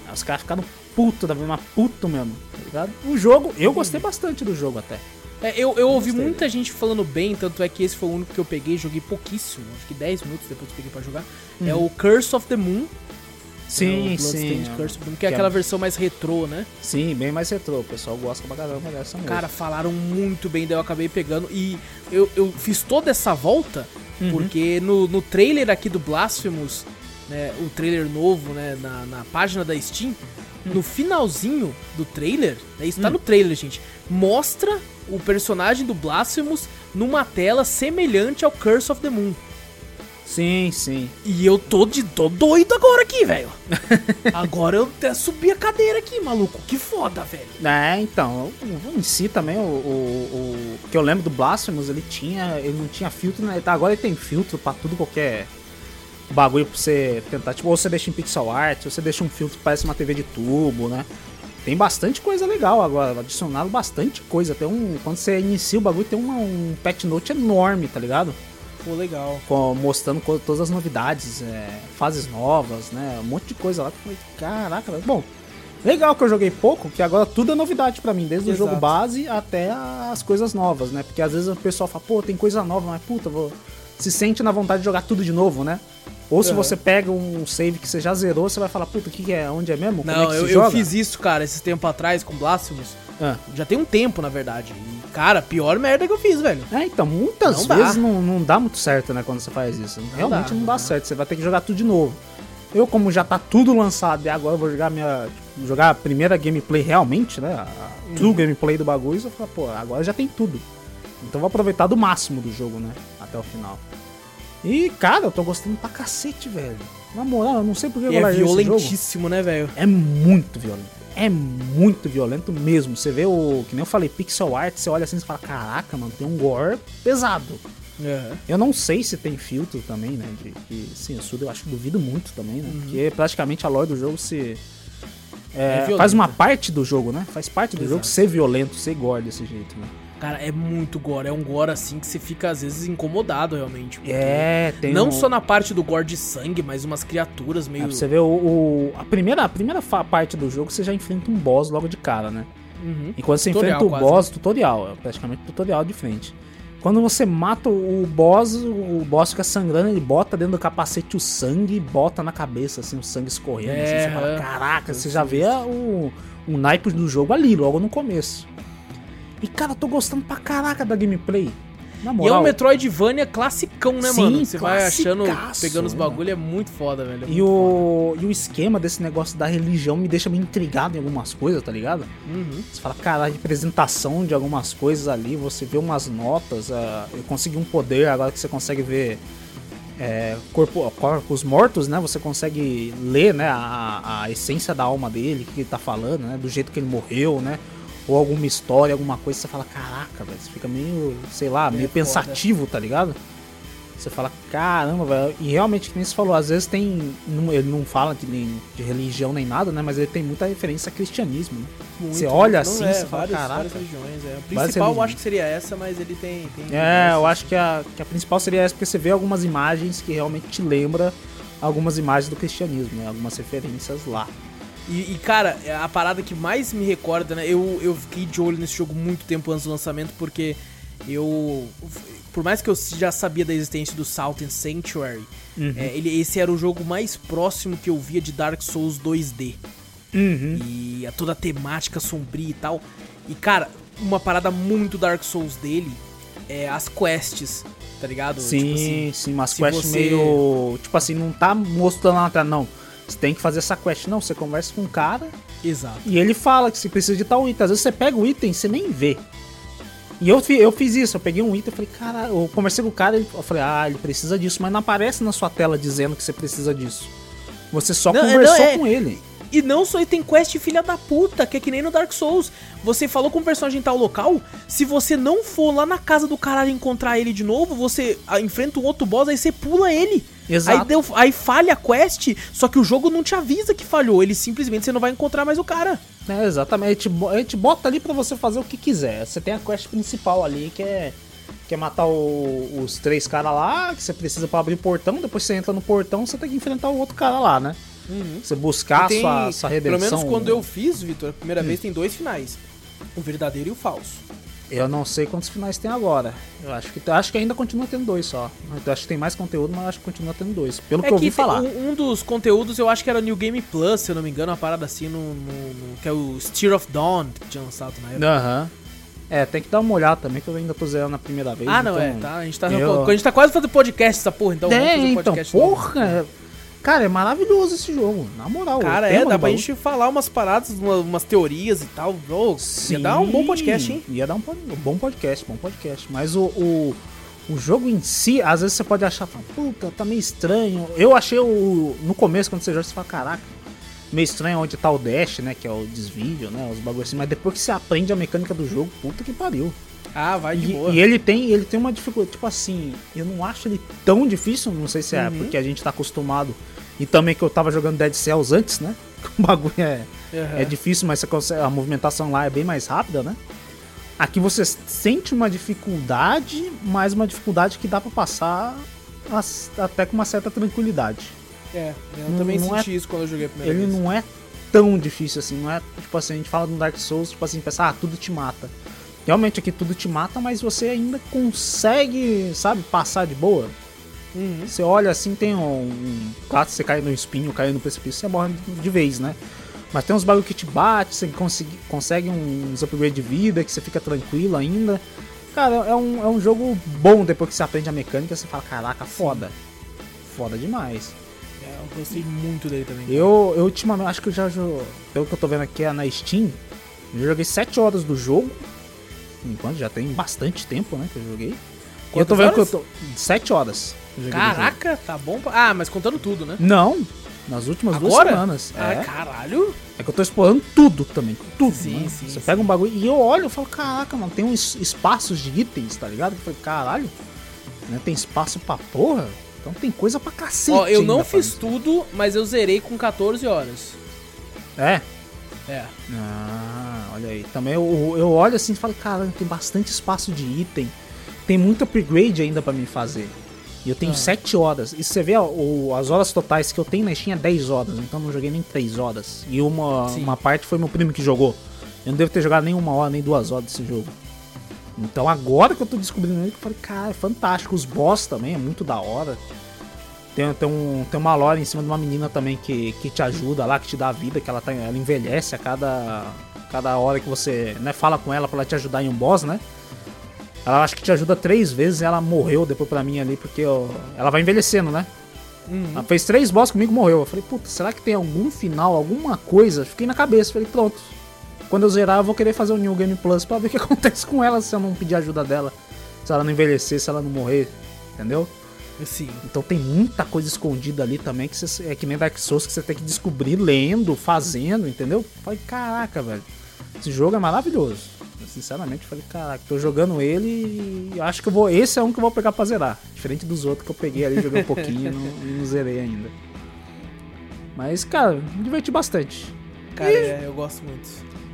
Aí os caras ficaram puto da mesma puto mesmo, tá ligado? O jogo, eu gostei bastante do jogo até. É, eu, eu ouvi Gostei. muita gente falando bem, tanto é que esse foi o único que eu peguei, joguei pouquíssimo, acho que 10 minutos depois que peguei pra jogar. É o Curse of the Moon. Uhum. Sim, é sim. Curse of the Moon, que é é- aquela versão mais retrô, né? Sim, bem mais retrô. O pessoal gosta pra caramba dessa mesmo. Cara, falaram muito bem, daí eu acabei pegando. E eu, eu fiz toda essa volta Uhum. porque no, no trailer aqui do Blasphemous, né, o trailer novo, né, na, na página da Steam, Hum. no finalzinho do trailer, né, isso tá no trailer, gente, mostra o personagem do Blasphemous numa tela semelhante ao Curse of the Moon. Sim, sim. E eu tô, de, tô doido agora aqui, velho. agora eu até subi a cadeira aqui, maluco. Que foda, velho. É, então, em si também, o, o, o que eu lembro do Blasphemous, ele tinha, ele não tinha filtro, né? Tá, agora ele tem filtro pra tudo qualquer bagulho pra você tentar, tipo, ou você deixa em pixel art, ou você deixa um filtro que parece uma TV de tubo, né? Tem bastante coisa legal agora, adicionaram bastante coisa, tem um, quando você inicia o bagulho tem uma- um patch note enorme, tá ligado? Pô, legal. Com- mostrando todas as novidades, é, fases novas, né? Um monte de coisa lá que eu falei, caraca, velho. bom. Legal que eu joguei pouco, que agora tudo é novidade pra mim, desde o Exato. jogo base até as coisas novas, né? Porque às vezes o pessoal fala, pô, tem coisa nova, mas puta, vou... se sente na vontade de jogar tudo de novo, né? Ou se Uhum. você pega um save que você já zerou, você vai falar, puta, o que, que é? Onde é mesmo? É Não, que eu, eu fiz isso, cara, esses tempos atrás com Blasphemous. Ah. Já tem um tempo, na verdade. E, cara, pior merda que eu fiz, velho. É, então, muitas Não dá. vezes não, não dá muito certo, né, quando você faz isso. Realmente dá, não não dá dá. certo, você vai ter que jogar tudo de novo. Eu, como já tá tudo lançado e agora eu vou jogar minha. tipo, jogar a primeira gameplay realmente, né? A Uhum. true gameplay do bagulho, eu falo, pô, agora já tem tudo. Então eu vou aproveitar do máximo do jogo, né? Até o final. E, cara, eu tô gostando pra cacete, velho. Na moral, eu não sei porque eu é violentíssimo, né, velho? É muito violento. É muito violento mesmo. Você vê o. Que nem eu falei, pixel art, você olha assim e fala: Caraca, mano, tem um gore pesado. Eu não sei se tem filtro também, né? De, de censura, eu acho que duvido muito também, né? Porque praticamente a lore do jogo se. é, É faz uma parte do jogo, né? Faz parte do Exato. jogo ser violento, ser gore desse jeito, né? Cara, é muito gore. É um gore assim que você fica às vezes incomodado realmente. É, tem Não um- só na parte do gore de sangue, mas umas criaturas É, meio. pra você ver o, o- a primeira, a primeira parte do jogo, você já enfrenta um boss logo de cara, né? Uhum. E quando você Tutorial enfrenta o quase, boss, tutorial, é praticamente tutorial de frente. Quando você mata o boss, o boss fica sangrando, ele bota dentro do capacete o sangue e bota na cabeça, assim, o sangue escorrendo. assim, É, você fala, é. caraca, você já vê o, o naipe do jogo ali, logo no começo. E, cara, eu tô gostando pra caraca da gameplay. Na E é moral. um Metroidvania classicão, né, Sim, mano? Você vai achando, pegando os né, bagulho, é muito foda, velho. é E muito o, e o esquema desse negócio da religião me deixa meio intrigado em algumas coisas, tá ligado? foda. Uhum. Você fala, cara, a representação de algumas coisas ali, você vê umas notas, ah, eu consegui um poder agora que você consegue ver é, corpo, corpos mortos, né? Você consegue ler, né, a, a essência da alma dele, o que ele tá falando, né? Do jeito que ele morreu, né? Ou alguma história, alguma coisa, você fala, caraca, velho, você fica meio, sei lá, meio É foda. pensativo, tá ligado? Você fala, caramba, velho. E realmente, que nem você falou, às vezes tem. Ele não fala de, nem- de religião nem nada, né? Mas ele tem muita referência a cristianismo, né? Muito, Você olha assim, é, você fala, várias, caraca. várias religiões. É. A principal eu acho que seria essa, mas ele tem. tem É, eu acho que a, que a principal seria essa, porque você vê algumas imagens que realmente te lembra algumas imagens do cristianismo, né? Algumas referências lá. E, e, cara, a parada que mais me recorda, né? Eu, eu fiquei de olho nesse jogo muito tempo antes do lançamento, porque eu. Por mais que eu já sabia da existência do Southern Sanctuary, Uhum. é, ele, esse era o jogo mais próximo que eu via de Dark Souls 2D. Uhum. E a, toda a temática sombria e tal. E, cara, uma parada muito Dark Souls dele é as quests, tá ligado? Sim, Tipo assim, sim, mas quest você- meio. Tipo assim, não tá mostrando lá atrás, não. Você tem que fazer essa quest. Não, você conversa com o cara Exato. e ele fala que você precisa de tal item. Às vezes você pega o item e você nem vê. E eu, eu fiz isso, eu peguei um item e falei, cara, eu conversei com o cara, ele, eu falei, ah, ele precisa disso, mas não aparece na sua tela dizendo que você precisa disso. Você só Não, conversou não, é- com ele. E não só tem quest filha da puta, que é que nem no Dark Souls. Você falou com o personagem em tal local, se você não for lá na casa do caralho encontrar ele de novo, você ah, enfrenta um outro boss, aí você pula ele. Exato. Aí, deu, aí falha a quest, só que o jogo não te avisa que falhou, ele simplesmente você não vai encontrar mais o cara. É, exatamente. A gente, bota ali pra você fazer o que quiser. Você tem a quest principal ali, que é, que é matar o- os três caras lá, que você precisa pra abrir o portão. Depois você entra no portão, você tem que enfrentar o outro cara lá, né? Você buscar a Tem- sua, sua redenção. Pelo menos quando eu fiz, Vitor, a primeira vez tem dois finais. O verdadeiro e o falso. Eu não sei quantos finais tem agora. Eu acho que, acho que ainda continua tendo dois só. Eu acho que tem mais conteúdo, mas acho que continua tendo dois. Pelo que eu ouvi falar. Um, um dos conteúdos eu acho que era New Game Plus, se eu não me engano, uma parada assim no, no- no- que é o Steer of Dawn que tinha lançado na época. Aham. É, tem que dar uma olhada também, que eu ainda tô zerando a primeira vez. ah, não, então- é, tá. A gente tá, eu- a gente tá quase fazendo podcast essa porra, então é, fazer então, podcast novo. Cara, é maravilhoso esse jogo, na moral. Cara, é, dá pra gente falar umas paradas, uma- umas teorias e tal. Oh, ia dar um bom podcast, hein? Ia dar um, um bom podcast, bom podcast. Mas o, o, o jogo em si, às vezes você pode achar, puta, tá meio estranho. Eu achei o. No começo, quando você joga, você fala, caraca, meio estranho onde tá o dash, né? Que é o desvio, né? Os bagulhos assim. Mas depois que você aprende a mecânica do jogo, puta que pariu. Ah, vai de E, boa. e ele tem ele tem uma dificuldade, tipo assim, eu não acho ele tão difícil, não sei se é Uhum. porque a gente tá acostumado. E também que eu tava jogando Dead Cells antes, né? O bagulho é, Aham. é difícil, mas você consegue, a movimentação lá é bem mais rápida, né? Aqui você sente uma dificuldade, mas uma dificuldade que dá pra passar as- até com uma certa tranquilidade. É, eu Não- também não senti isso quando eu joguei a primeira Ele vez. não é tão difícil assim, não é tipo assim, a gente fala no Dark Souls, tipo assim, pensa, ah, tudo te mata. Realmente aqui tudo te mata, mas você ainda consegue, sabe, passar de boa. Uhum. Você olha assim, tem um. um claro, você cai no espinho, cai no precipício, você morre de vez, né? Mas tem uns bagulho que te bate, você consegue, consegue uns upgrade de vida, que você fica tranquilo ainda. Cara, é um, é um jogo bom depois que você aprende a mecânica, você fala, caraca, foda. Foda demais. É, eu gostei muito dele também. Eu, eu ultimamente, acho que eu já pelo que eu tô vendo aqui é na Steam, eu joguei 7 horas do jogo. Enquanto já tem bastante tempo, né, que eu joguei. E eu tô Quantas vendo horas? que eu tô 7 horas. Caraca, tá bom. pra- Ah, mas contando tudo, né? Não, nas últimas duas Agora? semanas. Ah, é. caralho. é que eu tô explorando tudo também, tudo. Sim, né? sim, Você sim. pega um bagulho e eu olho e falo, caraca, mano, tem uns espaços de itens, tá ligado? Eu falei, caralho, né, tem espaço pra porra? Então tem coisa pra cacete. Ó, eu não fiz tudo, mas eu zerei com 14 horas. É, É. Ah, olha aí. Também eu, eu olho assim e falo, cara, tem bastante espaço de item. Tem muito upgrade ainda pra mim fazer. E eu tenho Ah. 7 horas. E você vê, ó, o- as horas totais que eu tenho na Steam é 10 horas. Então eu não joguei nem 3 horas. E uma, Sim. uma parte foi meu primo que jogou. Eu não devo ter jogado nem uma hora, nem duas horas desse jogo. Então agora que eu tô descobrindo ele, eu falei, cara, é fantástico. Os boss também é muito da hora. Tem, tem, um, tem uma lore em cima de uma menina também que, que te ajuda lá, que te dá vida, que ela, tá, ela envelhece a cada, cada hora que você né, fala com ela pra ela te ajudar em um boss, né? Ela acho que te ajuda três vezes e ela morreu depois pra mim ali, porque ó, ela vai envelhecendo, né? Uhum. Ela fez três boss comigo e morreu. Eu falei, puta, será que tem algum final, alguma coisa? Fiquei na cabeça, falei, pronto. Quando eu zerar, eu vou querer fazer o New Game Plus pra ver o que acontece com ela se eu não pedir ajuda dela. Se ela não envelhecer, se ela não morrer, entendeu? Sim. Então tem muita coisa escondida ali também que você, é que nem Dark Souls que você tem que descobrir lendo, fazendo, entendeu? Falei, caraca, velho. Esse jogo é maravilhoso. Sinceramente, falei, caraca, tô jogando ele e acho que eu vou. Esse é um que eu vou pegar pra zerar. Diferente dos outros que eu peguei ali, joguei um pouquinho e não, e não zerei ainda. Mas, cara, me diverti bastante. Cara, é, eu gosto muito.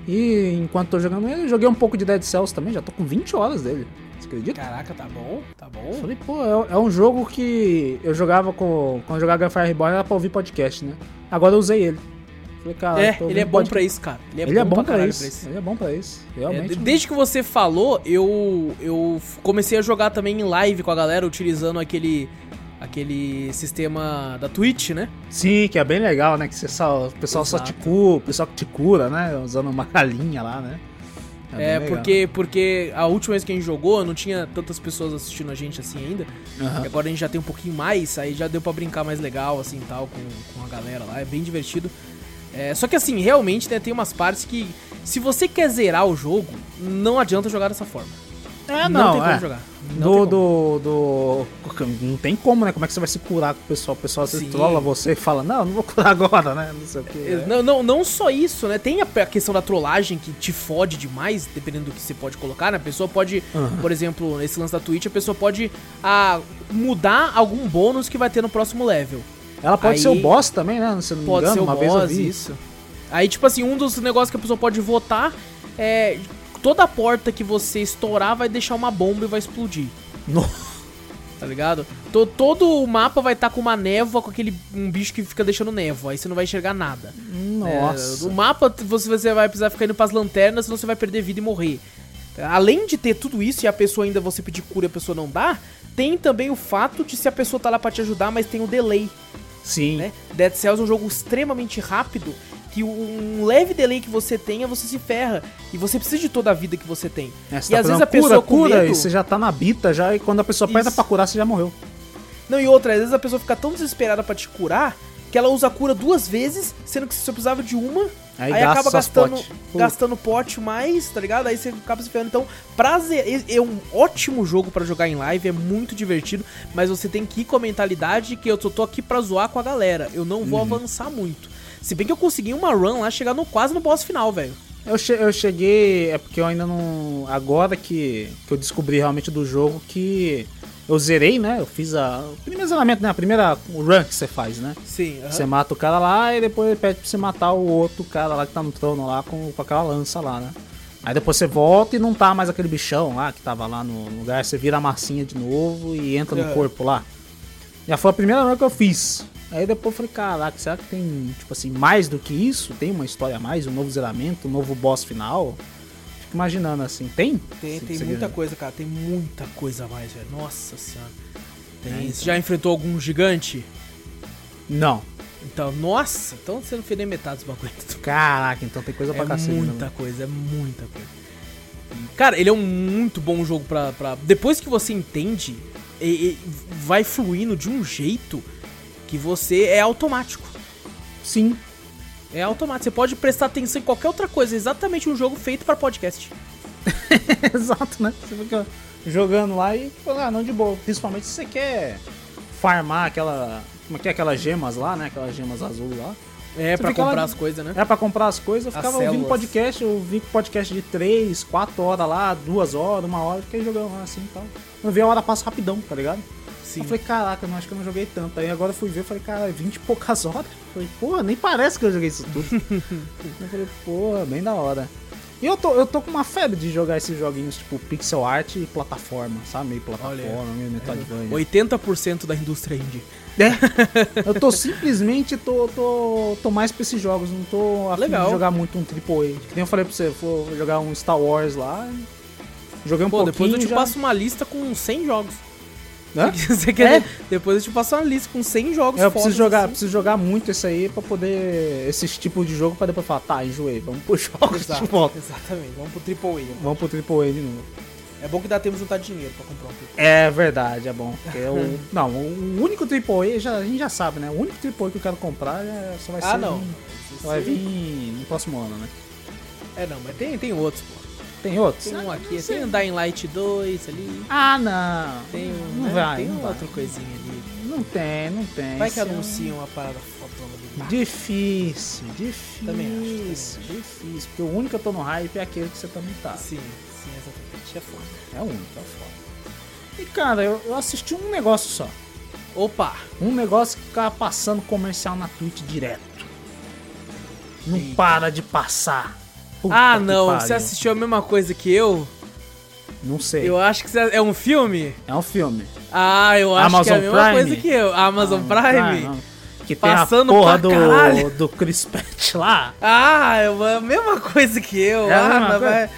E enquanto tô jogando ele, joguei um pouco de Dead Cells também, já tô com 20 horas dele. Você acredita? Caraca, tá bom, tá bom. Falei, pô, é, é um jogo que eu jogava com. Quando eu jogava Fire Reborn era pra ouvir podcast, né? Agora eu usei ele. Falei, cara, É, tô ele é bom pra isso, cara. Ele é Ele é bom pra caralho isso. Ele é bom pra isso. Realmente. É, desde que você falou, eu, eu comecei a jogar também em live com a galera, utilizando aquele, aquele sistema da Twitch, né? Sim, que é bem legal, né? Que você só, o pessoal só te Exato. cura, o pessoal que te cura, né? Usando uma galinha lá, né? É, legal. porque, porque a última vez que a gente jogou, não tinha tantas pessoas assistindo a gente assim ainda. E agora a gente já tem um pouquinho mais, aí já deu pra brincar mais legal, assim, tal, com, com a galera lá. É bem divertido. É, só que assim, realmente né, tem umas partes que, se você quer zerar o jogo, não adianta jogar dessa forma. É, não, não, tem como é. jogar. Não Do, tem como. do, do. Não tem como, né? Como é que você vai se curar com o pessoal? O pessoal Sim. trola você e fala, não, não vou curar agora, né? Não sei o que. É, Não, não, não só isso, né? Tem a a questão da trollagem que te fode demais, dependendo do que você pode colocar, né? A pessoa pode, Aham. por exemplo, nesse lance da Twitch, a pessoa pode ah, mudar algum bônus que vai ter no próximo level. Ela pode Aí- ser o boss também, né? Se não me Pode engano, ser o uma vez eu boss, vi. isso. Aí, tipo assim, um dos negócios que a pessoa pode votar é. Toda porta que você estourar vai deixar uma bomba e vai explodir. Nossa. Tá ligado? To- todo o mapa vai estar com uma névoa, com aquele um bicho que fica deixando névoa. Aí você não vai enxergar nada. Nossa. É, o mapa você, você vai precisar ficar indo pras lanternas, senão você vai perder vida e morrer. Além de ter tudo isso e a pessoa ainda você pedir cura e a pessoa não dá, tem também o fato de se a pessoa tá lá pra te ajudar, mas tem o delay, Sim. né? Dead Cells é um jogo extremamente rápido que um leve delay que você tenha, você se ferra. E você precisa de toda a vida que você tem. É, você e tá às vezes a pessoa cura, com cura, medo... e você já tá na bita já, e quando a pessoa aperta Isso. pra curar, você já morreu. Não, e outra, às vezes a pessoa fica tão desesperada pra te curar que ela usa a cura duas vezes, sendo que você só precisava de uma. Aí Aí, acaba gastando. Puta. gastando pote mais, tá ligado? Aí você acaba se ferrando. Então, prazer, é um ótimo jogo pra jogar em live, é muito divertido, mas você tem que ir com a mentalidade que eu tô, tô aqui pra zoar com a galera. Eu não vou Uhum. avançar muito. Se bem que eu consegui uma run lá, chegar no, quase no boss final, velho. Eu, che- eu cheguei, é porque eu ainda não. Agora que, que eu descobri realmente do jogo que eu zerei, né? Eu fiz a, o primeiro zeramento, né? A primeira run que você faz, né? Sim, aham. Você mata o cara lá e depois ele pede pra você matar o outro cara lá que tá no trono lá com, com aquela lança lá, né? Aí depois você volta e não tá mais aquele bichão lá que tava lá no lugar, você vira a massinha de novo e entra no É. corpo lá. Já foi a primeira run que eu fiz. Aí depois eu falei, caraca, será que tem, tipo assim, mais do que isso? Tem uma história a mais, um novo zeramento, um novo boss final? Imaginando assim, tem? Tem, Sim, tem muita coisa, cara. Tem muita coisa a mais, velho. Nossa senhora. Tem- É, então. Você já enfrentou algum gigante? Não. Então, nossa, então você não fez nem metade dos bagulho. Caraca, então tem coisa pra É cacete. né, muita coisa, é muita coisa. E, Cara, ele é um muito bom jogo pra. pra... Depois que você entende, e- e vai fluindo de um jeito que você é automático. Sim. É automático. Você pode prestar atenção em qualquer outra coisa. É exatamente um jogo feito pra podcast. Exato, né? Você fica jogando lá e, ah, não de boa. Principalmente se você quer farmar aquela. Como é que é aquelas gemas lá, né? Aquelas gemas azul lá. É, pra fica lá- comprar as coisas, né? É pra comprar as coisas, eu As ficava ouvindo células. podcast, eu vi podcast de 3, 4 horas lá, 2 horas, 1 hora, fiquei jogando lá assim e tal. Eu vi a hora passa rapidão, tá ligado? Sim. Eu falei, caraca, eu não acho que eu não joguei tanto. Aí agora eu fui ver, eu falei, cara, 20 e poucas horas. Eu falei, porra, nem parece que eu joguei isso tudo. eu falei, porra, bem da hora. E eu tô, eu tô com uma febre de jogar esses joguinhos tipo pixel art e plataforma, sabe? Meio plataforma, Olha, meio Metroidvania. 80% da indústria indie. É. Eu tô simplesmente tô, tô, tô mais pra esses jogos, não tô a fim Legal. de jogar muito um AAA. Que nem eu falei pra você, vou jogar um Star Wars lá. Joguei um Pô, pouquinho depois eu te já... passo uma lista com 100 jogos. Você quer? É? Depois eu te passo uma lista com 100 jogos É, eu preciso jogar, assim. preciso jogar muito esse aí pra poder. Esses tipos de jogo pra depois falar, tá, enjoei, vamos pro jogos de volta. exatamente. Vamos pro Triple A. Vamos pro AAA de novo. É bom que dá tempo de juntar dinheiro pra comprar um Triple É verdade, é bom. Porque é o, não, o único AAA, já, a gente já sabe, né? O único AAA que eu quero comprar é, só vai A. Ah, ser. não. em- Só vai vir no próximo ano, né? É, não, mas tem, tem outros, pô. Tem outros? Tem um Ah, aqui, tem um Dying Light 2 ali. Ah, não. Tem um, Não né, vai, tem não vai. outra coisinha ali. Não tem, não tem. Vai que é um- anunciam uma parada fotona ali. Difícil, difícil. Também acho, também Difícil. Porque o único que eu tô no hype é aquele que você também tá. Sim, sim, exatamente. É foda. É o único, é foda. E cara, eu, eu assisti um negócio só. Opa! Um negócio que ficava passando comercial na Twitch direto. Não Eita. para de passar. Puta ah, não, você assistiu a mesma coisa que eu? Não sei. Eu acho que você... é um filme? É um filme. Ah, eu acho que é a Amazon mesma Prime? coisa que eu. Amazon Prime? não. Que Passando tem a porra caralho. do, do Chris Pratt lá. Ah, é a mesma coisa que eu. É ah, mas vai...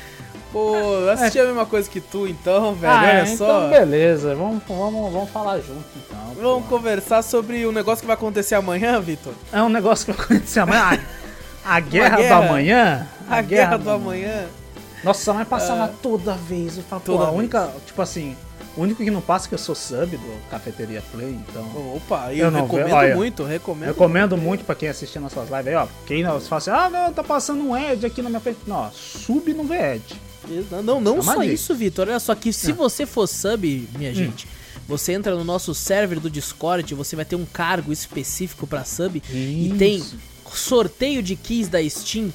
Pô, eu assisti a mesma coisa que tu então, velho. ah, Olha é, só. então beleza. Vamos, vamos, vamos falar junto então. Vamos pô. conversar sobre o negócio que vai acontecer amanhã, Vitor. É um negócio que vai acontecer amanhã. A, a guerra, guerra. do amanhã. A, guerra, do amanhã. Nossa, mas passava Ah. toda vez. Eu falo, pô, Toda a vez. única. Tipo assim, o único que não passa é que eu sou sub do Cafeteria Play, então. Opa, eu, Eu não recomendo vejo- olha, muito, recomendo. Recomendo muito pra quem assistir nossas lives aí, ó. Quem não fala assim, ah, não, tá passando um Ed aqui na minha frente. Não, sub não vê Ed. Não, não, não É só dica. isso, Vitor. Olha só que se Ah. você for sub, minha Hum. gente, você entra no nosso server do Discord, você vai ter um cargo específico pra sub e tem Isso. Sorteio de keys da Steam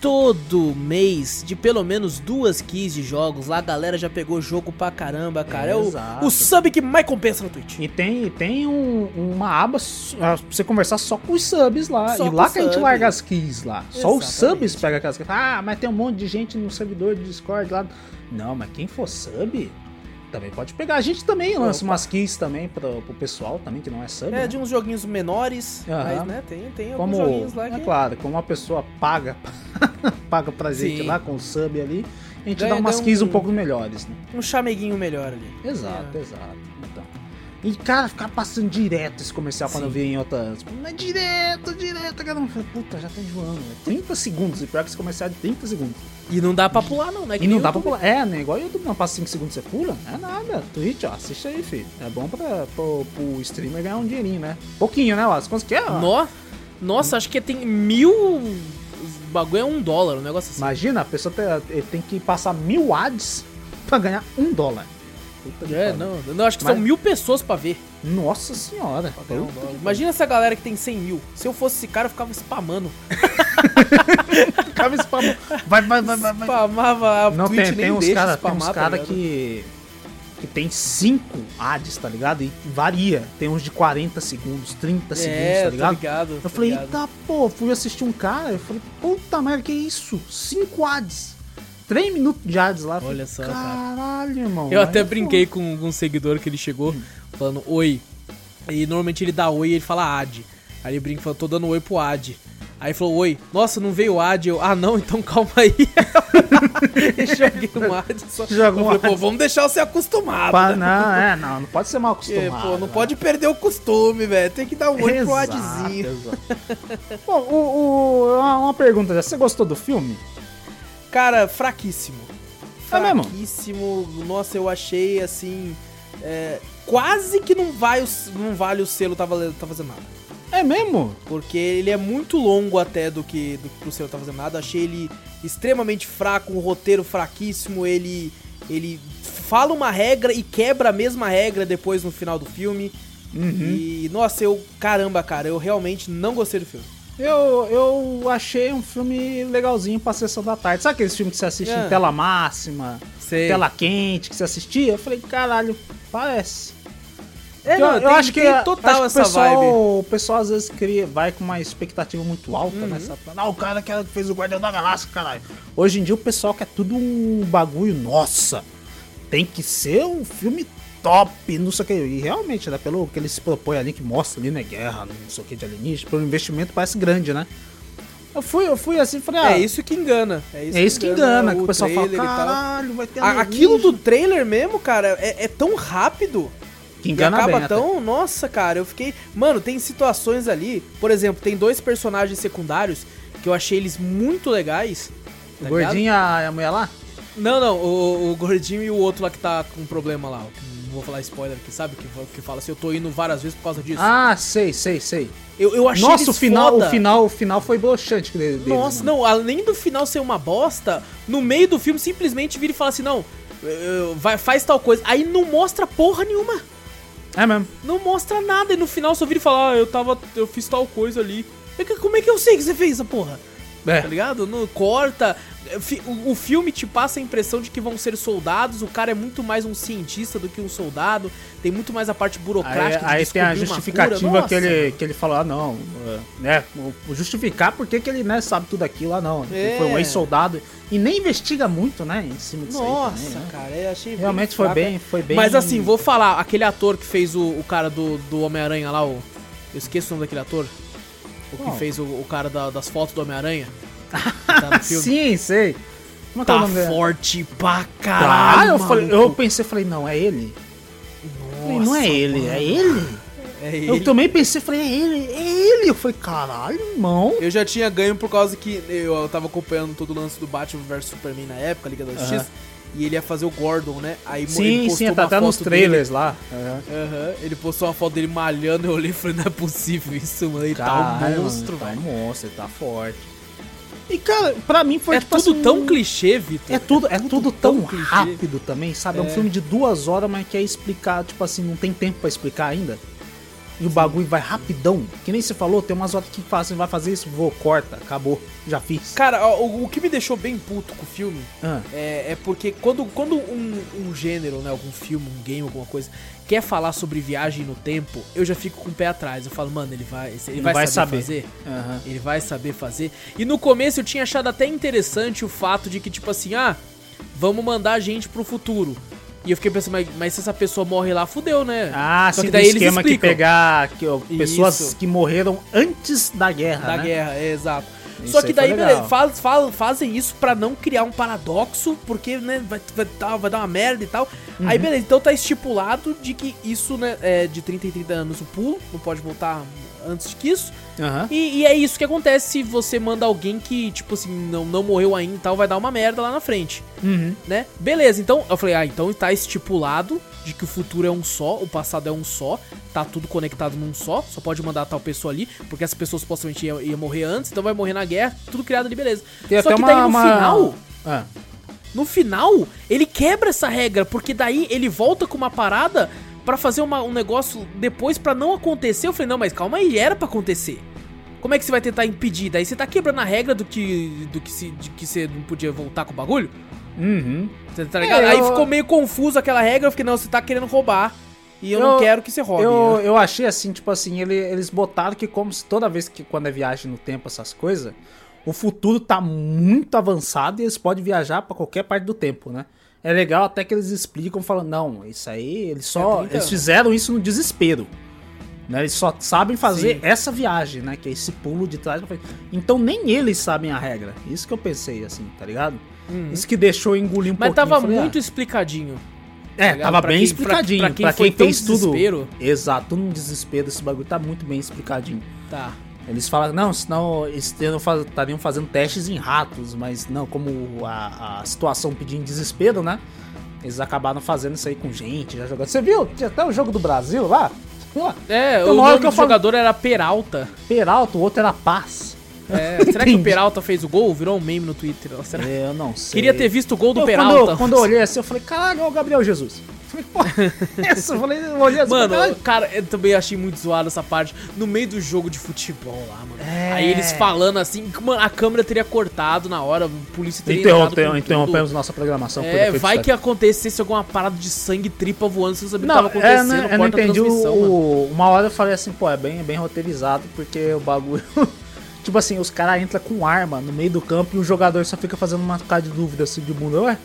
todo mês, de pelo menos duas keys de jogos, lá a galera já pegou jogo pra caramba, cara. É, o, Exato. o sub que mais compensa no Twitch. E tem, tem um- uma aba ah, pra você conversar só com os subs lá. Só e lá que a gente larga as keys lá. Só os Exatamente. subs pegam aquelas keys. Ah, mas tem um monte de gente no servidor de Discord lá. Não, mas quem for sub também pode pegar. A gente também lança Opa. umas keys também pro, pro pessoal também, que não é sub. É, né? de uns joguinhos menores, mas né, tem, tem alguns Como, joguinhos lá é que... claro, como uma pessoa paga, paga pra gente Sim. lá com o sub ali, a gente Ganha- dá umas keys um um- pouco melhores, né? Um chameguinho melhor ali. Exato, É. exato. E, cara, ficar passando direto esse comercial quando Sim. eu vi em outras. Mas direto, direto, cara. Eu falei, Puta, já tá enjoando. né? 30 segundos. E pior que esse comercial é de 30 segundos. E não dá pra pular não, né? E não dá pra pular. É, né? Igual YouTube não passa 5 segundos você pula. É nada. Twitch, ó, assiste aí, filho. É bom pra, pro, pro streamer ganhar um dinheirinho, né? Pouquinho, né, Wallace? Quanto que é? No... Nossa, acho que tem mil... O bagulho é um dólar, um negócio assim. Imagina, a pessoa tem, tem que passar mil ads pra ganhar um dólar. Puta É, não, não, acho que são Mas- mil pessoas pra ver. Nossa senhora. Imagina essa galera que tem 100 mil. Se eu fosse esse cara, eu ficava spamando. Ficava spamando. Vai, vai, vai, vai. Spamava a Não, Twitch tem, nem tem uns caras tá cara ligado? que, que tem 5 ads, tá ligado? E varia. Tem uns de 40 segundos, 30 segundos, É, tá tô ligado? ligado. Eu falei, ligado. eita pô, fui assistir um cara, eu falei, puta merda, que isso? 5 ads. 3 minutos de ads lá. Olha só, cara. Caralho, irmão. Eu até é brinquei com um seguidor que ele chegou falando oi. E normalmente ele dá oi e ele fala ad. Aí ele brinca e fala, tô dando oi pro ad. Aí falou, oi, nossa, não veio ad. Eu, ah não, então calma aí. joguei um ad só. Um falei, pô, vamos deixar você acostumado. Pá, né? não, é, não, não pode ser mal acostumado. pô, não né? pode perder o costume, velho. Tem que dar um oi pro Exato, adzinho. exato. Bom, o, o- uma uma pergunta, já. você gostou do filme? Cara, fraquíssimo. É mesmo? Fraquíssimo. Nossa, eu achei assim. é, quase que não, vai, o- não vale o selo tá, valendo, tá fazendo nada. É mesmo? Porque ele é muito longo até do que, do que pro selo tá fazendo nada. Achei ele extremamente fraco, um roteiro fraquíssimo. Ele. Ele fala uma regra e quebra a mesma regra depois no final do filme. Uhum. E, nossa, eu. Caramba, cara, eu realmente não gostei do filme. Eu, eu achei um filme legalzinho pra sessão da tarde. Sabe aqueles filmes que você assiste É. em tela máxima, Sei. tela quente, que você assistia? Eu falei, caralho, parece. É, eu, não, eu tem- acho que, tem total acho que essa o pessoal, vibe. O pessoal às vezes cria, vai com uma expectativa muito alta, Uhum. né? Sabe? Não, o cara que fez o Guardião da Galáxia, caralho. Hoje em dia o pessoal quer tudo um bagulho, nossa, tem que ser um filme top, não sei o que. E realmente, né, pelo que ele se propõe ali, que mostra ali, né, guerra, não sei o que de alienígena, pelo investimento parece grande, né? Eu fui, eu fui assim, falei, ah, É isso que engana. É isso, é isso que engana, que o pessoal fala, trailer e tal. caralho, vai ter A- Aquilo do alienígena." trailer mesmo, cara, é, é tão rápido. que E engana acaba bem, até. tão. Nossa, cara, eu fiquei. Mano, tem situações ali. Por exemplo, tem dois personagens secundários que eu achei eles muito legais. O tá gordinho e a, e mulher lá? Não, não, o, o gordinho e o outro lá que tá com problema lá. ó, Não vou falar spoiler aqui, sabe? Que, que fala assim, eu tô indo várias vezes por causa disso. Ah, sei, sei, sei. eu, eu achei Nossa, o final, foda. o final, o final foi broxante dele. Nossa, mano. não, além do final ser uma bosta, no meio do filme simplesmente vira e fala assim: não, vai, faz tal coisa. Aí não mostra porra nenhuma. É mesmo. Não mostra nada. E no final só vira e fala: ah, eu tava. Eu fiz tal coisa ali. É Como é que eu sei que você fez essa porra? É. Tá ligado? No, corta. O, o filme te passa a impressão de que vão ser soldados. O cara é muito mais um cientista do que um soldado. Tem muito mais a parte Aí, burocrática de aí tem a justificativa que, ele, que ele falou, ah, não, é, né, justificar porque que ele, né, sabe tudo aquilo lá, não. Ele É. foi um ex-soldado e nem investiga muito, né, em cima disso aí Nossa, também, né? cara, eu achei Realmente foi bem, foi bem... Mas assim, vou falar, aquele ator que fez o, o cara do, do Homem-Aranha lá, o. Eu esqueço o nome daquele ator. O que fez o, o cara da- das fotos do Homem-Aranha. tá. Sim, sei. Como é é Tá forte pra Ah, caralho. eu, falei, eu pensei, falei, não, é ele? Falei, Nossa, não é ele, é ele? É ele. Eu também pensei, falei, é ele, é ele. Eu falei, caralho, irmão. Eu já tinha ganho por causa que eu, eu tava acompanhando todo o lance do Batman vs Superman na época, Liga da Justiça. E ele ia fazer o Gordon, né? Aí Sim, postou sim, tá até nos trailers lá. É. Dele. Aham, ele postou uma foto dele malhando, eu olhei e falei, não é possível isso, mano. Ele tá Caralho, um monstro, mano, velho. Tá um monstro, ele tá forte. E, cara, pra mim foi É tipo tudo assim, tão clichê, Vitor. É tudo, é tudo tão clichê. rápido também, sabe? É um É. filme de duas horas, mas quer explicar, tipo assim, não tem tempo pra explicar ainda. e o bagulho vai rapidão. Que nem você falou, tem umas horas que fazem, vai fazer isso, vou, corta, acabou, já fiz. Cara, o, o que me deixou bem puto com o filme Ah. é, é porque quando, quando um, um gênero, né, algum filme, um game, alguma coisa, quer falar sobre viagem no tempo, eu já fico com o pé atrás. Eu falo, mano, ele vai, ele Não vai, vai saber, saber. fazer. Aham. Ele vai saber fazer. E no começo eu tinha achado até interessante o fato de que, tipo assim, ah, vamos mandar a gente pro futuro. E eu fiquei pensando, mas, mas se essa pessoa morre lá, fudeu, né? Ah, Só sim, que daí eles esquema que explicam. pegar que, ó, pessoas Isso. que morreram antes da guerra, da né? guerra, é, exato. Isso Só que daí, beleza, faz, faz- fazem isso pra não criar um paradoxo, porque, né, vai, vai, dar, vai dar uma merda e tal. Uhum. Aí, beleza, então tá estipulado de que isso, né, é de 30 em 30 anos o pulo, não pode voltar antes que isso. Aham. E, e é isso que acontece se você manda alguém que, tipo assim, não, não morreu ainda e tal, vai dar uma merda lá na frente, Uhum. né? Beleza, então eu falei, ah, então tá estipulado de que o futuro é um só, o passado é um só, tá tudo conectado num só, só pode mandar tal pessoa ali, porque essa pessoa supostamente ia, ia morrer antes, então vai morrer na guerra, tudo criado ali, beleza. Tem só até que uma- daí no uma- final, Ah. no final, ele quebra essa regra, porque daí ele volta com uma parada pra fazer uma- um negócio depois pra não acontecer. Eu falei, não, mas calma aí, era pra acontecer. Como é que você vai tentar impedir? Daí você tá quebrando a regra do que do que se de que você não podia voltar com o bagulho? Uhum. Você tá ligado? É, Aí eu- ficou meio confuso aquela regra, eu fiquei, não, você tá querendo roubar. E eu, não Eu- quero que você roube. Eu, eu achei assim, tipo assim, ele- eles botaram que como se toda vez que quando é viagem no tempo, essas coisas, o futuro tá muito avançado e eles podem viajar pra qualquer parte do tempo, né? É legal até que eles explicam, falando, não, isso aí, eles É só. 30 eles fizeram isso no desespero. Né? Eles só sabem fazer Sim. essa viagem, né? Que é esse pulo de trás pra frente. Então nem eles sabem a regra. Isso que eu pensei, assim, tá ligado? Uhum. Isso que deixou eu engolir um Mas pouquinho. tava Eu falei, ah, muito explicadinho. é, ligado? tava Pra bem quem- explicadinho. pra- pra quem foi tão fez tudo. Exato, tudo no desespero. Esse bagulho tá muito bem explicadinho. Tá. Eles falam, não, senão estariam faz- estariam fazendo testes em ratos, mas não, como a, a situação pedia em desespero, né? Eles acabaram fazendo isso aí com gente, já jogando. Você viu? Tinha até o jogo do Brasil lá. É, Então, o nome do falo- jogador era Peralta. Peralta, o outro era Paz. É, será que o. Peralta fez o gol? Virou um meme no Twitter. Será? É, Eu não sei. Queria ter visto o gol do Eu, Peralta. Quando, eu- quando eu olhei assim, eu falei, caralho, é o Gabriel Jesus. Eu falei, porra, essa? Eu falei, eu olhei assim, Mano, caralho. cara, eu também achei muito zoado essa parte. No meio do jogo de futebol lá, mano. É. Aí eles falando assim, mano, a câmera teria cortado na hora, a polícia teria Interrompe- entrado com interrompemos nossa programação. É, vai que acontecesse alguma parada de sangue tripa voando, você não sabia o que tava é, acontecendo, né, eu não entendi o, transmissão, mano. o- Uma hora eu falei assim, pô, é bem, é bem roteirizado, porque o bagulho. Tipo assim, os caras entram com arma no meio do campo e o jogador só fica fazendo uma cara de dúvida assim de bunda. Ué,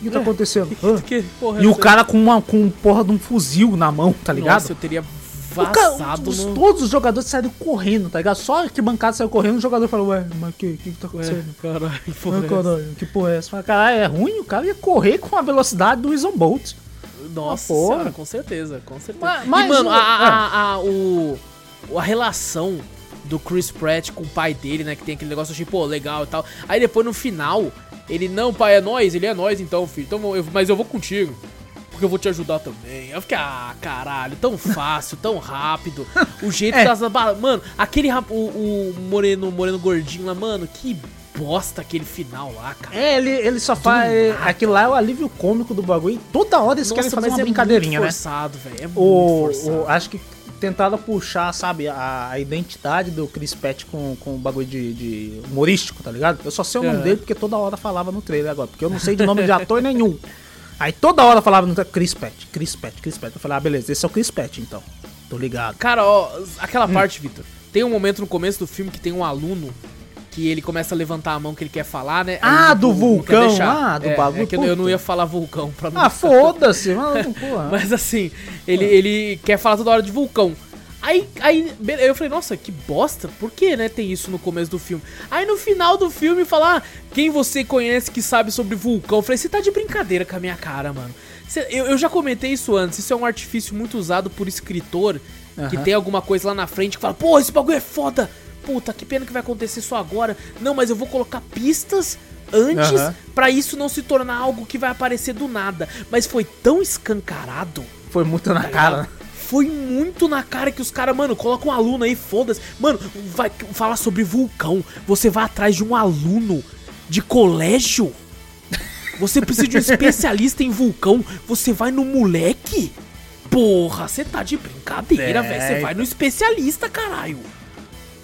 o que tá É. acontecendo? Que porra E é o cara com uma com porra de um fuzil na mão, tá ligado? Nossa, eu teria O cara- vazado os- no... Todos os jogadores saíram correndo, tá ligado? Só que bancada saiu correndo, o jogador falou, ué, mas que, que, que tá Ué, acontecendo? caralho, que porra Ah, é caralho, que porra é essa? Fala, Caralho, é ruim, o cara ia correr com a velocidade do Ison Bolt. Nossa Ah, porra. senhora, com certeza, com certeza. Mas- e, mas mano, o- a, a, a, o, a relação do Chris Pratt com o pai dele, né? Que tem aquele negócio, eu achei, pô, legal e tal. Aí depois no final, ele, não, pai, é nós, ele é nós então, filho. Então, eu- mas eu vou contigo. Porque eu vou te ajudar também. Eu fiquei, ah, caralho, tão fácil, tão rápido. O jeito É. das. Mano, aquele o, o moreno, moreno gordinho lá, mano, que bosta aquele final lá, cara. É, ele, ele só faz. nada. Aquilo lá é o alívio cômico do bagulho. E toda hora eles querem fazer uma é brincadeirinha, muito né? forçado, velho. É muito O, forçado. o- acho que tentaram puxar, sabe, a, a identidade do Chris Pratt com, com o bagulho de, de humorístico, tá ligado? Eu só sei o nome Aham. dele porque toda hora falava no trailer agora, porque eu não sei de nome de ator nenhum. Aí toda hora falava no trailer, Chris Pratt, Chris Pratt, Chris Pratt. Eu falei, ah, beleza, esse é o Chris Pratt então. Tô ligado. Cara, ó, aquela Hum. parte, Vitor. Tem um momento no começo do filme que tem um aluno que ele começa a levantar a mão que ele quer falar, né? Aí Ah, ele do não- vulcão lá, do É, bagulho, É que eu, eu não ia falar vulcão pra não. Ah, foda-se, mano, porra. Mas assim, ele, ele quer falar toda hora de vulcão. Aí, aí, eu falei, nossa, que bosta, por que, né, tem isso no começo do filme? Aí no final do filme fala, ah, quem você conhece que sabe sobre vulcão? Eu falei, você tá de brincadeira com a minha cara, mano. Cê- eu, eu já comentei isso antes, isso é um artifício muito usado por escritor que tem alguma coisa lá na frente que fala, pô, esse bagulho é foda. Puta, que pena que vai acontecer só agora. Não, mas eu vou colocar pistas antes Aham. pra isso não se tornar algo que vai aparecer do nada. Mas foi tão escancarado Foi muito na cara, né? foi muito na cara que os caras, mano, coloca um aluno aí, foda-se. Mano, vai falar sobre vulcão. Você vai atrás de um aluno de colégio? Você precisa de um especialista em vulcão. Você vai no moleque? Porra, você tá de brincadeira, É, velho. Você vai no especialista, caralho.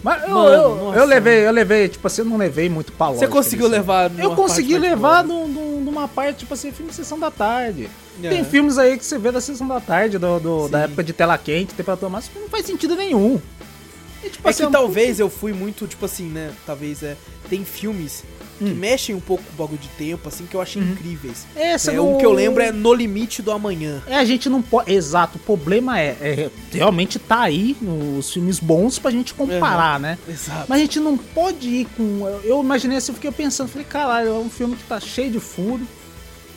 Mas eu, Mano, eu, nossa. eu levei, eu levei, tipo assim, eu não levei muito pra Você lógica conseguiu disso. levar Eu consegui parte levar particular. num- num- numa parte, tipo assim, filme de sessão da tarde. É. Tem filmes aí que você vê da sessão da tarde, do, do- da época de tela quente, temperatura máxima, não faz sentido nenhum. E, tipo É assim, que um- talvez eu fui muito, tipo assim, né? Talvez é. Tem filmes que Hum. mexem um pouco com o bagulho de tempo, assim, que eu achei incríveis. Esse É, não- Um que eu lembro é No Limite do Amanhã. É, a gente não pode. Exato, o problema é, é realmente tá aí os filmes bons pra gente comparar, né? Exato. Mas a gente não pode ir com. eu- Eu imaginei assim, eu fiquei pensando, falei, caralho, é um filme que tá cheio de furo,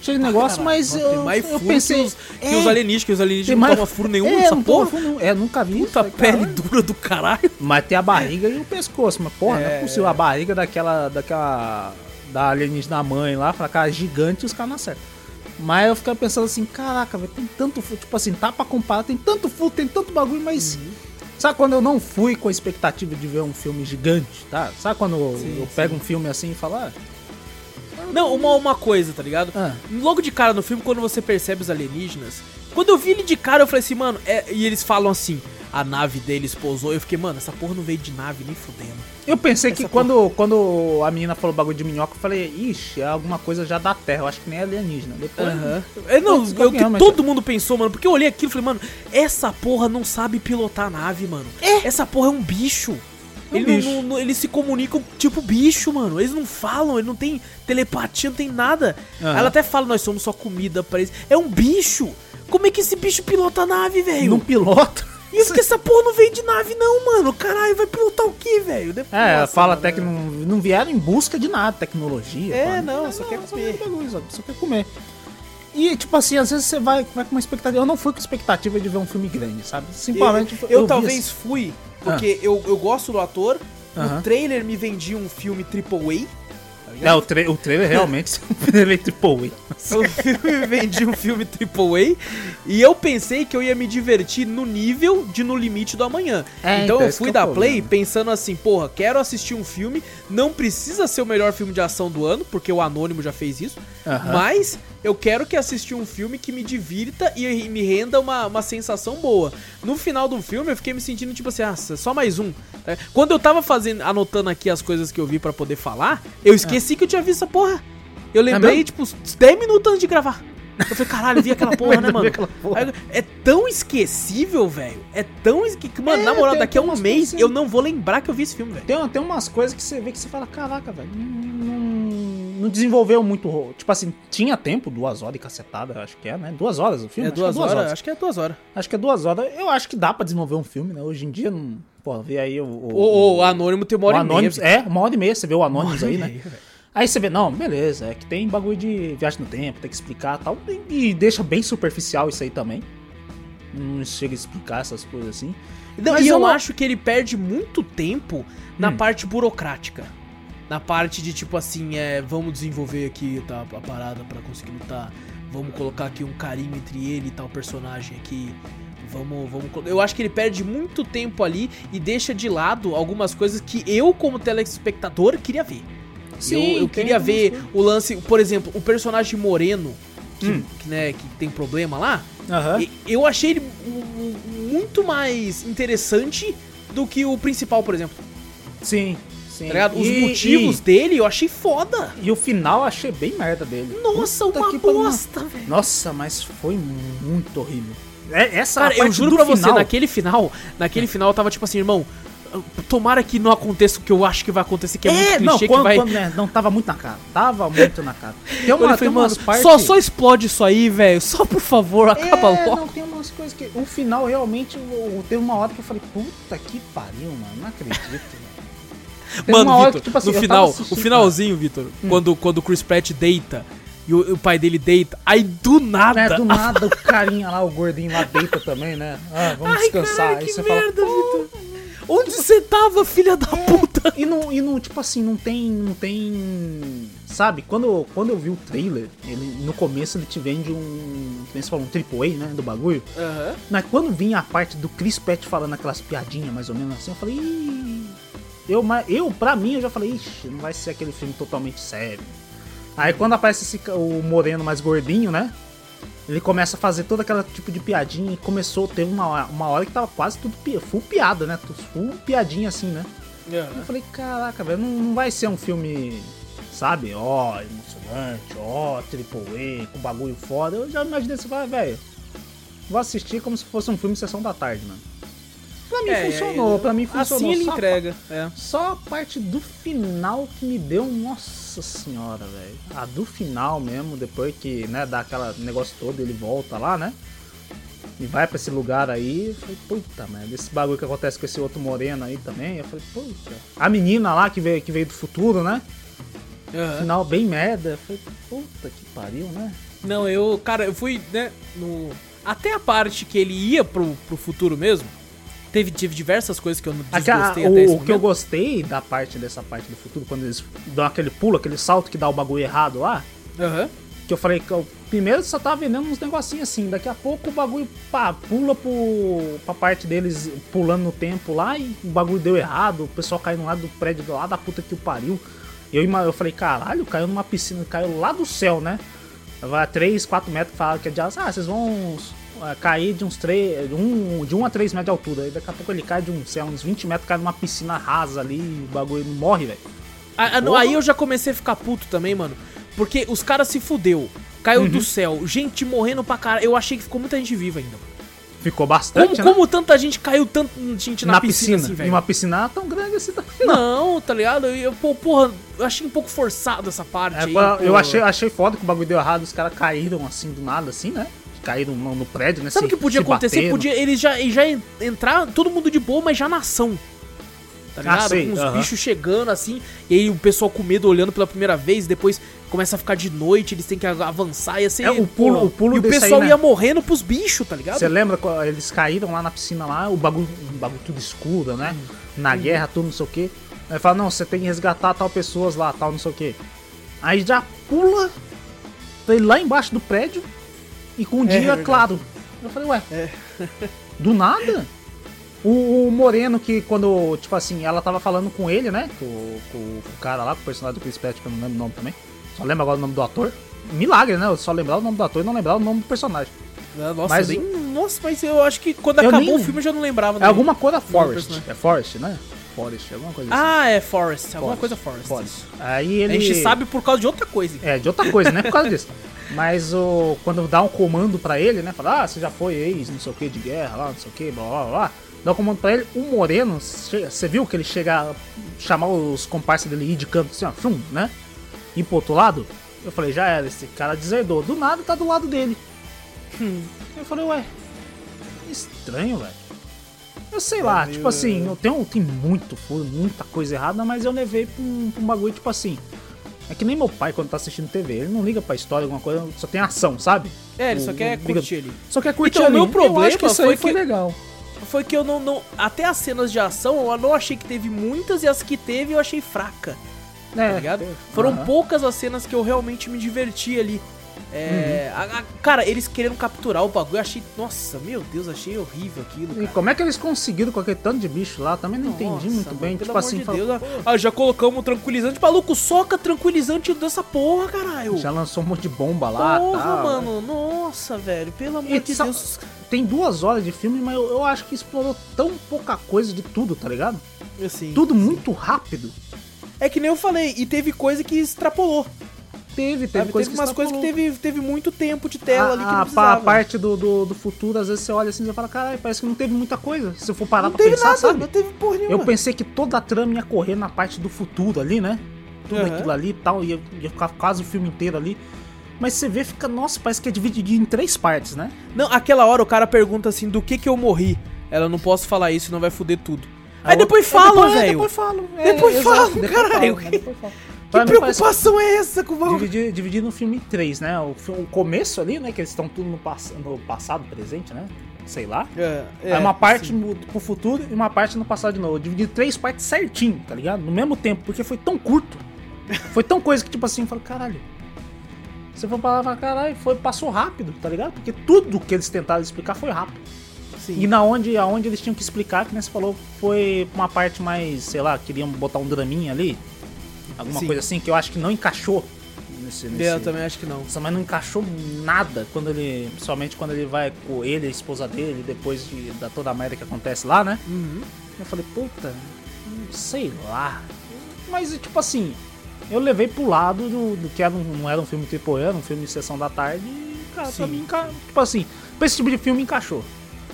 cheio de negócio, mas eu, mais eu pensei. que os, que é, os alienígenas, que os alienígenas mais- não tomam furo nenhum é, nessa não porra. furo, é, nunca vi Puta isso, pele caralho. dura do caralho. Mas tem a barriga e o pescoço, mas porra, não É. é possível. A barriga daquela. daquela. da alienígena mãe lá, pra cara gigante e os caras não acertam. Mas eu ficava pensando assim, caraca, velho, tem tanto furo. Tipo assim, tá pra comparar, tem tanto furo, tem tanto bagulho, mas. Uhum. Sabe quando eu não fui com a expectativa de ver um filme gigante, tá? Sabe quando eu- Sim, eu sim. pego um filme assim e falo, ah, Não, uma, uma coisa, tá ligado? Ah. Logo de cara no filme, quando você percebe os alienígenas, quando eu vi ele de cara, eu falei assim, mano, é- e eles falam assim, a nave deles pousou, eu fiquei, mano, essa porra não veio de nave nem fudendo. Eu pensei que Essa quando, quando a menina falou bagulho de minhoca, eu falei, ixi, é alguma coisa já da Terra, eu acho que nem é alienígena. Depois, É, não, Putz, é o que todo mundo pensou, mano, porque eu olhei aquilo e falei, mano, essa porra não sabe pilotar a nave, mano. Essa porra é um bicho. É um Ele não- não- não- eles se comunicam tipo bicho, mano. Eles não falam, ele não tem telepatia, não tem nada. Aham. Ela até fala, nós somos só comida pra eles. É um bicho. Como é que esse bicho pilota a nave, velho? não pilota. E eu fiquei, essa porra não veio de nave, não, mano. Caralho, vai pilotar o que, velho? É, Nossa, fala mano, até que não, não vieram em busca de nada, tecnologia. É, pá. não, só quer comer. bagulho, Só, só quer comer. E, tipo assim, às vezes você vai, vai com uma expectativa. Eu não fui com expectativa de ver um filme grande, sabe? Simplesmente. Eu, eu vi talvez assim. fui, porque eu, eu gosto do ator. Aham. O trailer me vendia um filme Triple A. É, o, tra o trailer realmente é triple A. O filme me vendia um filme Triple A. E eu pensei que eu ia me divertir no nível de No Limite do Amanhã. É, então então, eu fui é da Play pensando assim, porra, quero assistir um filme. Não precisa ser o melhor filme de ação do ano, porque o Anônimo já fez isso. Aham. Mas eu quero que assistir um filme que me divirta e me renda uma, uma sensação boa. No final do filme eu fiquei me sentindo tipo assim, ah, só mais um. É, Quando eu tava fazendo, anotando aqui as coisas que eu vi pra poder falar, eu esqueci que eu tinha visto essa porra. Eu lembrei, É tipo, uns 10 minutos antes de gravar. Eu falei, caralho, vi aquela porra, né, mano? aquela porra. Aí, É tão esquecível, velho. É tão esquecível. Mano, É, na moral, tem- daqui a um mês assim. eu não vou lembrar que eu vi esse filme, velho. Tem, tem umas coisas que você vê que você fala, caraca, velho, não, não- não desenvolveu muito. Tipo assim, tinha tempo, duas horas e cacetada, eu acho que é, né? Duas horas o filme? É Acho que duas horas? Acho que é duas horas. Acho que é duas horas. Eu acho que dá pra desenvolver um filme, né? Hoje em dia, não. Pô, vê aí o. O, O, o Anônimo tem uma hora e meia. É, uma hora e meia, você vê o Anonymous aí, né? Aí você vê, não, beleza, é que tem bagulho de viagem no tempo, tem que explicar e tal. E, e deixa bem superficial isso aí também. Não chega a explicar essas coisas assim. Não, Mas e eu, eu acho que ele perde muito tempo na Hum. parte burocrática. Na parte de tipo assim, é, vamos desenvolver aqui tá, a parada pra conseguir lutar. Vamos colocar aqui um carinho entre ele e tal personagem aqui. Vamos, vamos. Eu acho que ele perde muito tempo ali e deixa de lado algumas coisas que eu, como telespectador, queria ver. Sim, eu, eu queria ver coisas. o lance, por exemplo, o personagem moreno, que, Hum. que, né, que tem problema lá. Eu achei ele mu- mu- muito mais interessante do que o principal, por exemplo. Sim, sim. Tá ligado? Os E- motivos dele eu achei foda. E, e o final eu achei bem merda dele. Nossa, Puta uma que bosta, velho. Nossa, mas foi muito horrível. É, essa Cara, eu juro pra você, final, naquele final, naquele final eu tava tipo assim, irmão, tomara que não aconteça o que eu acho que vai acontecer, que é, muito clichê, não, que quando, vai... quando, né, não tava muito na cara. Tava muito na cara. Tem, uma, tem umas partes... só, só explode isso aí, velho. Só por favor, acaba é, logo. não, tem umas coisas que... O final, realmente, teve uma hora que eu falei, puta que pariu, mano. Não acredito, Mano, Vitor, tipo assim, no final, o Hum. finalzinho, Vitor, quando, quando o Chris Pratt deita e o, o pai dele deita, aí do nada. É, do nada o carinha lá, o gordinho lá deita também, né? Ah, vamos Ai, descansar. caralho, Aí você merda, fala, "Pô, Vitor. Onde você tava, filha da puta? E não, e não, tipo assim, não tem. Não tem. Sabe, quando, quando eu vi o trailer, ele, no começo ele te vende um. Como você falou, um triple A, né? Do bagulho. Aham. Mas quando vinha a parte do Chris Pratt falando aquelas piadinhas mais ou menos assim, eu falei. Eu, eu, pra mim, eu já falei, ixi, não vai ser aquele filme totalmente sério. Aí quando aparece esse, o moreno mais gordinho, né? Ele começa a fazer toda aquela tipo de piadinha e começou, teve uma, uma hora que tava quase tudo full piada, né? Full piadinha assim, né? Eu falei, caraca, velho, não, não vai ser um filme, sabe, ó, emocionante, ó, triple A, com bagulho foda. Eu já imaginei você falar, velho, vou assistir como se fosse um filme Sessão da Tarde, mano. Pra mim É, funcionou, é, pra mim funcionou. Assim ele Só a entrega. É. só a parte do final que me deu, nossa senhora, velho. A do final mesmo, depois que, né, dá aquela negócio todo, ele volta lá, né? E vai pra esse lugar aí. Eu falei, puta merda, esse bagulho que acontece com esse outro moreno aí também. Eu falei, puta. A menina lá que veio, que veio do futuro, né? Aham. Final bem merda. Eu falei, puta que pariu, né? Não, eu, cara, eu fui, né, no... Até a parte que ele ia pro, pro futuro mesmo, teve, tive diversas coisas que eu não desgostei até esse o, o que eu gostei da parte dessa parte do futuro, quando eles dão aquele pulo, aquele salto que dá o bagulho errado lá. Aham. Que eu falei que eu, primeiro só tava vendendo uns negocinhos assim, daqui a pouco o bagulho pá, pula pro, pra parte deles pulando no tempo lá e o bagulho deu errado, o pessoal caiu no lado do prédio lá da puta que o pariu. Eu, eu falei, caralho, caiu numa piscina, caiu lá do céu, né? Vai a 3, 4 metros, falaram que é de ah, vocês vão cair de uns 3, um, de 1 a 3 metros de altura. Aí daqui a pouco ele cai de uns, sei lá, uns 20 metros, cai numa piscina rasa ali, o bagulho não morre, velho. Ah, ah, não, aí eu já comecei a ficar puto também, mano. Porque os caras se fudeu. Caiu Uhum. do céu, gente morrendo pra caralho. Eu achei que ficou muita gente viva ainda. Ficou Como, bastante, né? como tanta gente caiu, tanta gente na, na piscina, piscina, assim, e velho. uma piscina tão grande assim também. Não, tá ligado? Eu, pô, porra, eu achei um pouco forçado essa parte É, aí. eu pô. achei, achei foda que o bagulho deu errado, os caras caíram assim do nada, assim, né? Caíram no, no prédio, né? Sabe o que podia acontecer? batendo. Podia eles já, já en- entrar, todo mundo de boa, mas já na ação. Tá Ah, ligado? sei, Com os aham. bichos chegando assim, e aí o pessoal com medo olhando pela primeira vez, depois começa a ficar de noite, eles têm que avançar e assim. É, o pulo- porra, o pulo E o pessoal aí, né? ia morrendo pros bichos, tá ligado? Você lembra quando eles caíram lá na piscina lá, o bagulho, o bagulho tudo escuro, né? Na guerra, tudo não sei o que. Aí fala, não, você tem que resgatar tal pessoas lá, tal, não sei o que. Aí já pula ele lá embaixo do prédio e com um dia verdade. claro. Eu falei, ué, do nada? O, o Moreno que quando, tipo assim, ela tava falando com ele, né? Com, com o cara lá, com o personagem do Chris Pratt, que eu não lembro o nome também. Só lembro agora o nome do ator. Milagre, né? Eu só lembrar o nome do ator e não lembrar o nome do personagem. Ah, Nossa, Mas nem- nossa, mas eu acho que quando acabou nem- o filme eu já não lembrava. É alguma coisa Forest. É Forest, né? Forest, alguma coisa assim. Ah, é Forest. Alguma Forest, coisa Forest. Forest. Aí A ele. gente sabe por causa de outra coisa. É, de outra coisa, né? Por causa disso. Mas o, quando dá um comando pra ele, né? Fala, ah, você já foi ex, não sei o que, de guerra lá, não sei o que, blá blá blá. Dá um comando pra ele, o Moreno, você viu que ele chega a chamar os comparsas dele ir de canto assim, ó, fum, né? Ir pro outro lado? Eu falei, já era, esse cara deserdou. Do nada tá do lado dele. Hum. Eu falei, ué, estranho, velho. Eu sei lá, meio, tipo assim, eu tenho, tem muito furo, muita coisa errada, mas eu levei pra um, pra um bagulho, tipo assim. É que nem meu pai quando tá assistindo TV, ele não liga pra história, alguma coisa, só tem ação, sabe? É, ele só Não- quer curtir ali. Só quer curtir Então, o ali. meu Eu problema acho que isso aí foi foi que- legal. Foi que eu não, não. Até as cenas de ação eu não achei que teve muitas e as que teve eu achei fraca. É, tá ligado? Foram aham. poucas as cenas que eu realmente me diverti ali. É, Uhum. a- a- cara, eles querendo capturar o bagulho, eu achei. Nossa, meu Deus, achei horrível aquilo. E Cara. como é que eles conseguiram com aquele tanto de bicho lá? Também não entendi Nossa, muito mano, bem. pelo Tipo amor assim, de fala, Deus, ah, já colocamos um tranquilizante. Maluco, soca tranquilizante dessa porra, caralho. já lançou um monte de bomba lá. Porra, né? mano. Nossa, velho. Pelo amor E de sa- Deus. Tem duas horas de filme, mas eu, eu acho que explorou tão pouca coisa de tudo, tá ligado? Assim, Tudo muito rápido. É que nem eu falei, e teve coisa que extrapolou. Teve, teve Teve, coisa teve que umas coisas que teve, teve muito tempo de tela ali que a, não a, precisava. a parte do, do, do futuro, às vezes você olha assim e fala, caralho, parece que não teve muita coisa. Se eu for parar não pra teve pensar, nada, sabe? não teve porra nenhuma. Eu pensei que toda a trama ia correr na parte do futuro ali, né? Tudo Aham. aquilo ali e tal, ia, ia ficar quase o filme inteiro ali. Mas você vê, fica, nossa, parece que é dividido em três partes, né? Não, aquela hora o cara pergunta assim, do que que eu morri? Ela, não posso falar isso, não vai foder tudo. Aí A depois outra- fala, é, velho. Depois falo. é, Depois exato, fala, depois caralho. Que Pra parece preocupação é essa com o bagulho? Dividir, dividir no filme em três, né? O, o começo ali, né? Que eles estão tudo no, pass no passado, presente, né? Sei lá. É, É, uma parte sim. no, pro futuro e uma parte no passado de novo. Eu dividi em três partes certinho, tá ligado? No mesmo tempo, porque foi tão curto. Foi tão coisa que, tipo assim, eu falo, caralho. Você parar e falar, caralho, foi, passou rápido, tá ligado? Porque tudo que eles tentaram explicar foi rápido. Sim. E na onde, aonde eles tinham que explicar, que nem você falou, foi uma parte mais, sei lá, queriam botar um draminha ali. Alguma Sim. coisa assim, que eu acho que não encaixou nesse, Eu nesse... também acho que não. Nossa, mas não encaixou nada quando ele. Principalmente quando ele vai com ele, a esposa dele, depois de, da toda a merda que acontece lá, né? Uhum. Eu falei, puta, sei lá. Mas, tipo assim, eu levei pro lado do, do que era um- não era um filme A, era um filme de sessão da tarde. E, cara, pra Sim. mim, enca- tipo assim, pra esse tipo de filme encaixou.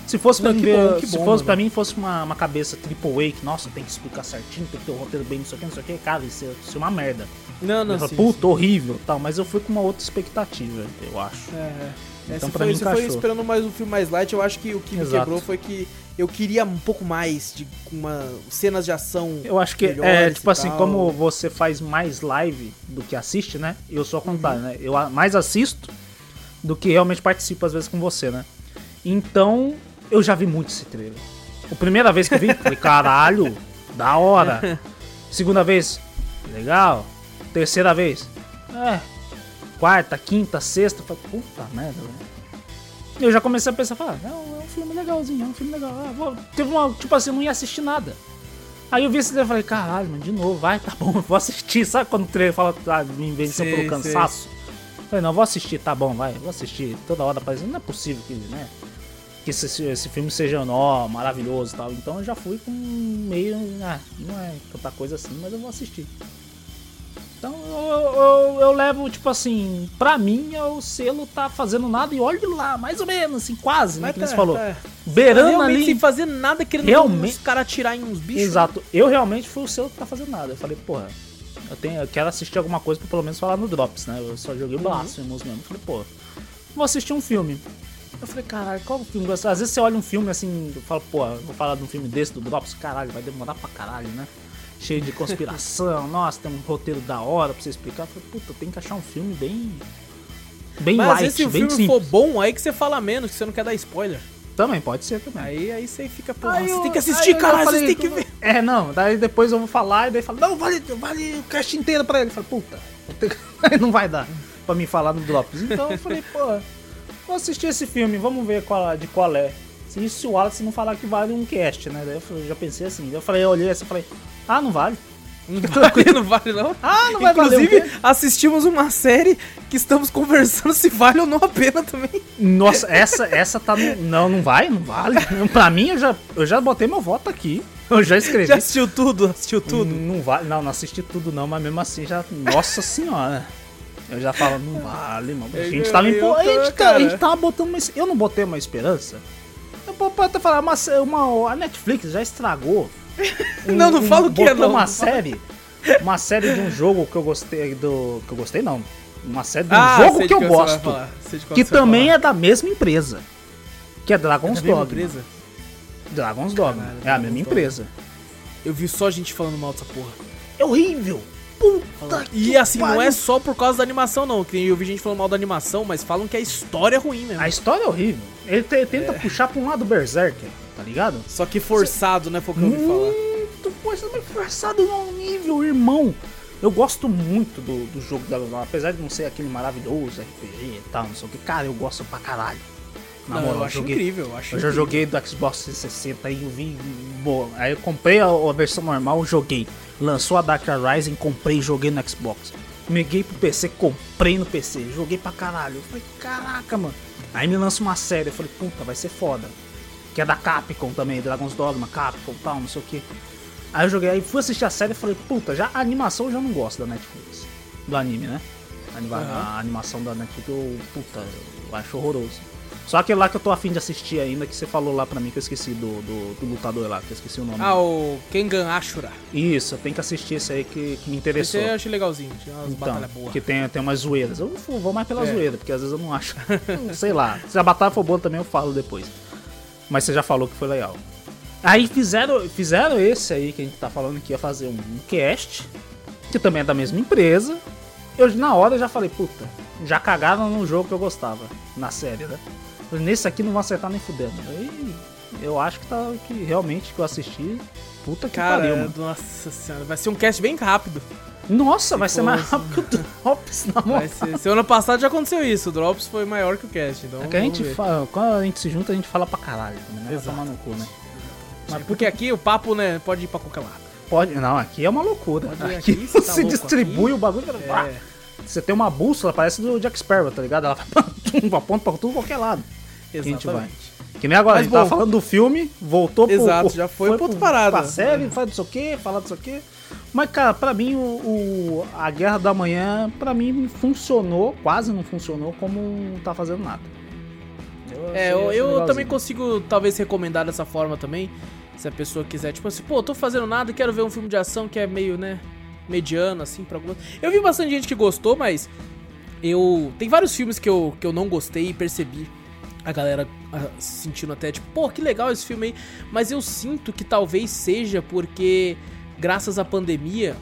Se fosse que se fosse mim, fosse uma, uma cabeça triple A, que, nossa, tem que explicar certinho, tem que ter o roteiro bem, não sei o que, não sei o que, cara, isso é, isso é uma merda. Não, não, eu sim, puta, horrível, tal, mas eu fui com uma outra expectativa, eu acho. É, é. É, Então, se pra foi, mim, se foi esperando mais um filme mais light, eu acho que o que me Exato. quebrou foi que eu queria um pouco mais de uma cenas de ação. Eu acho que é tipo assim, tal. como você faz mais live do que assiste, né? Eu sou Uhum. contrário, né? Eu mais assisto do que realmente participo às vezes com você, né? Então, eu já vi muito esse trailer. A primeira vez que eu vi, falei, caralho, da hora. Segunda vez, legal. Terceira vez, é. Quarta, quinta, sexta, falei, puta merda, velho. Eu já comecei a pensar, falar, não, é um filme legalzinho, é um filme legal. Ah, vou- Teve uma, tipo assim, eu não ia assistir nada. Aí eu vi esse trailer e falei, caralho, mano, de novo, vai, tá bom, eu vou assistir. Sabe quando o trailer fala, ah, me Sei, pelo cansaço? Falei, não, vou assistir, tá bom, vai, vou assistir. Toda hora aparecendo, não é possível que, né? Que esse, esse filme seja, ó, maravilhoso e tal. Então eu já fui com meio, ah, não é tanta coisa assim, mas eu vou assistir. Então eu, eu, eu levo, tipo assim, pra mim o selo tá fazendo nada e olhe lá, mais ou menos, assim, quase, né? Mas Que tá, você falou. tá. Beirando Realmente ali. sem fazer nada, querendo Realmente- os caras atirar em uns bichos. Exato. Eu realmente fui o selo que tá fazendo nada. Eu falei, porra, eu, tenho, eu quero assistir alguma coisa pra pelo menos falar no Drops, né? Eu só joguei Blasphemous mesmo. Eu falei, pô, vou assistir um filme. Eu falei, caralho, qual o filme? Às vezes você olha um filme assim, eu falo, pô, vou falar de um filme desse do Drops, caralho, vai demorar pra caralho, né? Cheio de conspiração, nossa, tem um roteiro da hora pra você explicar. Eu falei, puta, tem que achar um filme bem. Bem Mas às light, vezes, se o filme for simples. bom, aí que você fala menos, que você não quer dar spoiler. Também, pode ser também. Aí, aí você fica, pô, Aí você eu- tem que assistir, caralho, você tem que "Tudo- ver. É, não, daí depois eu vou falar e daí fala, não, vale, vale o cast inteiro pra ele. Eu falei, puta, não vai dar pra mim falar no Drops. Então eu falei, pô, vou assistir esse filme, vamos ver qual, de qual é. Se isso se o Wallace não falar que vale um cast, né? Daí eu já pensei assim, daí eu falei, eu olhei assim e falei, ah, não vale. Não vale, não vale, não. Ah, não vai valer Inclusive, quê? assistimos uma série que estamos conversando se vale ou não a pena também. Nossa, essa, essa tá no... Não, não vai, não vale. Pra mim, eu já, eu já botei meu voto aqui. Eu já escrevi. Já assistiu tudo? Assistiu tudo? Não vale, não, não assisti tudo não, mas mesmo assim já. Nossa senhora. Eu já falo, não vale, mano. A gente empo- eu a, gente tá- a gente tava botando uma. Eu não botei uma esperança. Eu posso até falar, uma, uma, a Netflix já estragou. Não, não fala o que é, não. uma série. Uma série de um jogo que eu gostei do. Que eu gostei não. Uma série de um Ah, jogo que eu gosto. Que também é da mesma empresa. Que é Dragon's É da Dogma. empresa? Dragon's Dogma. Caralho, é a mesma Dogma. empresa. Eu vi só gente falando mal dessa porra. É horrível. Puta E assim, não é pariu. só por causa da animação, não. Que eu vi gente falando mal da animação, mas falam que a história é ruim mesmo. A história é horrível. Ele te- tenta puxar pra um lado Berserker, tá ligado? Só que forçado, né? Foi o que eu ouvi falar. Muito forçado, mas forçado num nível, irmão. Eu gosto muito do, do jogo da Dragon apesar de não ser aquele maravilhoso RPG e tal, não sei o que. Cara, eu gosto pra caralho. Na Não, moral, eu acho joguei, incrível, eu acho Eu já incrível. joguei do Xbox 360 e eu vi. Boa. Aí eu comprei a, a versão normal, joguei. Lançou a Dark Rising, comprei e joguei no Xbox. Miguei pro PC, comprei no PC, joguei pra caralho. Eu falei, caraca, mano. Aí me lança uma série, eu falei, puta, vai ser foda. Que é da Capcom também, Dragon's Dogma, Capcom tal, não sei o que. Aí eu joguei, aí fui assistir a série e falei, puta, já, a animação eu já não gosto da Netflix. Do anime, né? A, anima- Aham. a animação da Netflix eu, puta, eu acho horroroso. Só aquele lá que eu tô afim de assistir ainda, que você falou lá pra mim, que eu esqueci do, do, do lutador lá, que eu esqueci o nome. Ah, o Kengan Ashura. Isso, eu tenho que assistir esse aí que, que me interessou. Esse eu achei legalzinho, tinha umas Então, batalhas boas. que tem, tem umas zoeiras. Eu vou mais pela É. zoeira, porque às vezes eu não acho. Sei lá. Se a batalha for boa também eu falo depois. Mas você já falou que foi legal. Aí fizeram, fizeram esse aí que a gente tá falando que ia fazer um, cast, que também é da mesma empresa. Eu na hora já falei, puta, já cagaram no jogo que eu gostava, na série, né? Nesse aqui não vão acertar nem fudendo. Aí eu acho que tá que realmente que eu assisti. Puta que Cara, pariu, mano. nossa senhora, vai ser um cast bem rápido. Nossa, vai ser mais fosse- rápido que o Drops, na moral. Vai ser, semana passada já aconteceu isso, o Drops foi maior que o cast, então É que a gente fala, quando a gente se junta, a gente fala pra caralho também, né? Vai Exato. tomar no cu, né? Mas porque aqui o papo, né, pode ir pra qualquer lado. Pode, não, aqui é uma loucura. Pode aqui, aqui, tá louco distribui aqui. o bagulho. É. É. você tem uma bússola, parece do Jack Sparrow, tá ligado? Ela vai aponta pra tudo qualquer lado. Que a gente vai. Que nem agora, Mas, a gente tava bom, falando do filme, voltou Exato, já foi pra outra parada. Pra série, faz não sei o que, falar não sei o que. Mas, cara, pra mim, o, o- a Guerra da Manhã, pra mim, funcionou, quase não funcionou, como não tá fazendo nada. É, achei- eu, achei eu legalzinho. também consigo talvez recomendar dessa forma também. Se a pessoa quiser, tipo assim, pô, tô fazendo nada, quero ver um filme de ação que é meio, né, mediano, assim, pra algumas. Eu vi bastante gente que gostou, mas eu. Tem vários filmes que eu, que eu não gostei e percebi a galera ah, sentindo até, tipo, pô, que legal esse filme aí. Mas eu sinto que talvez seja porque, graças à pandemia,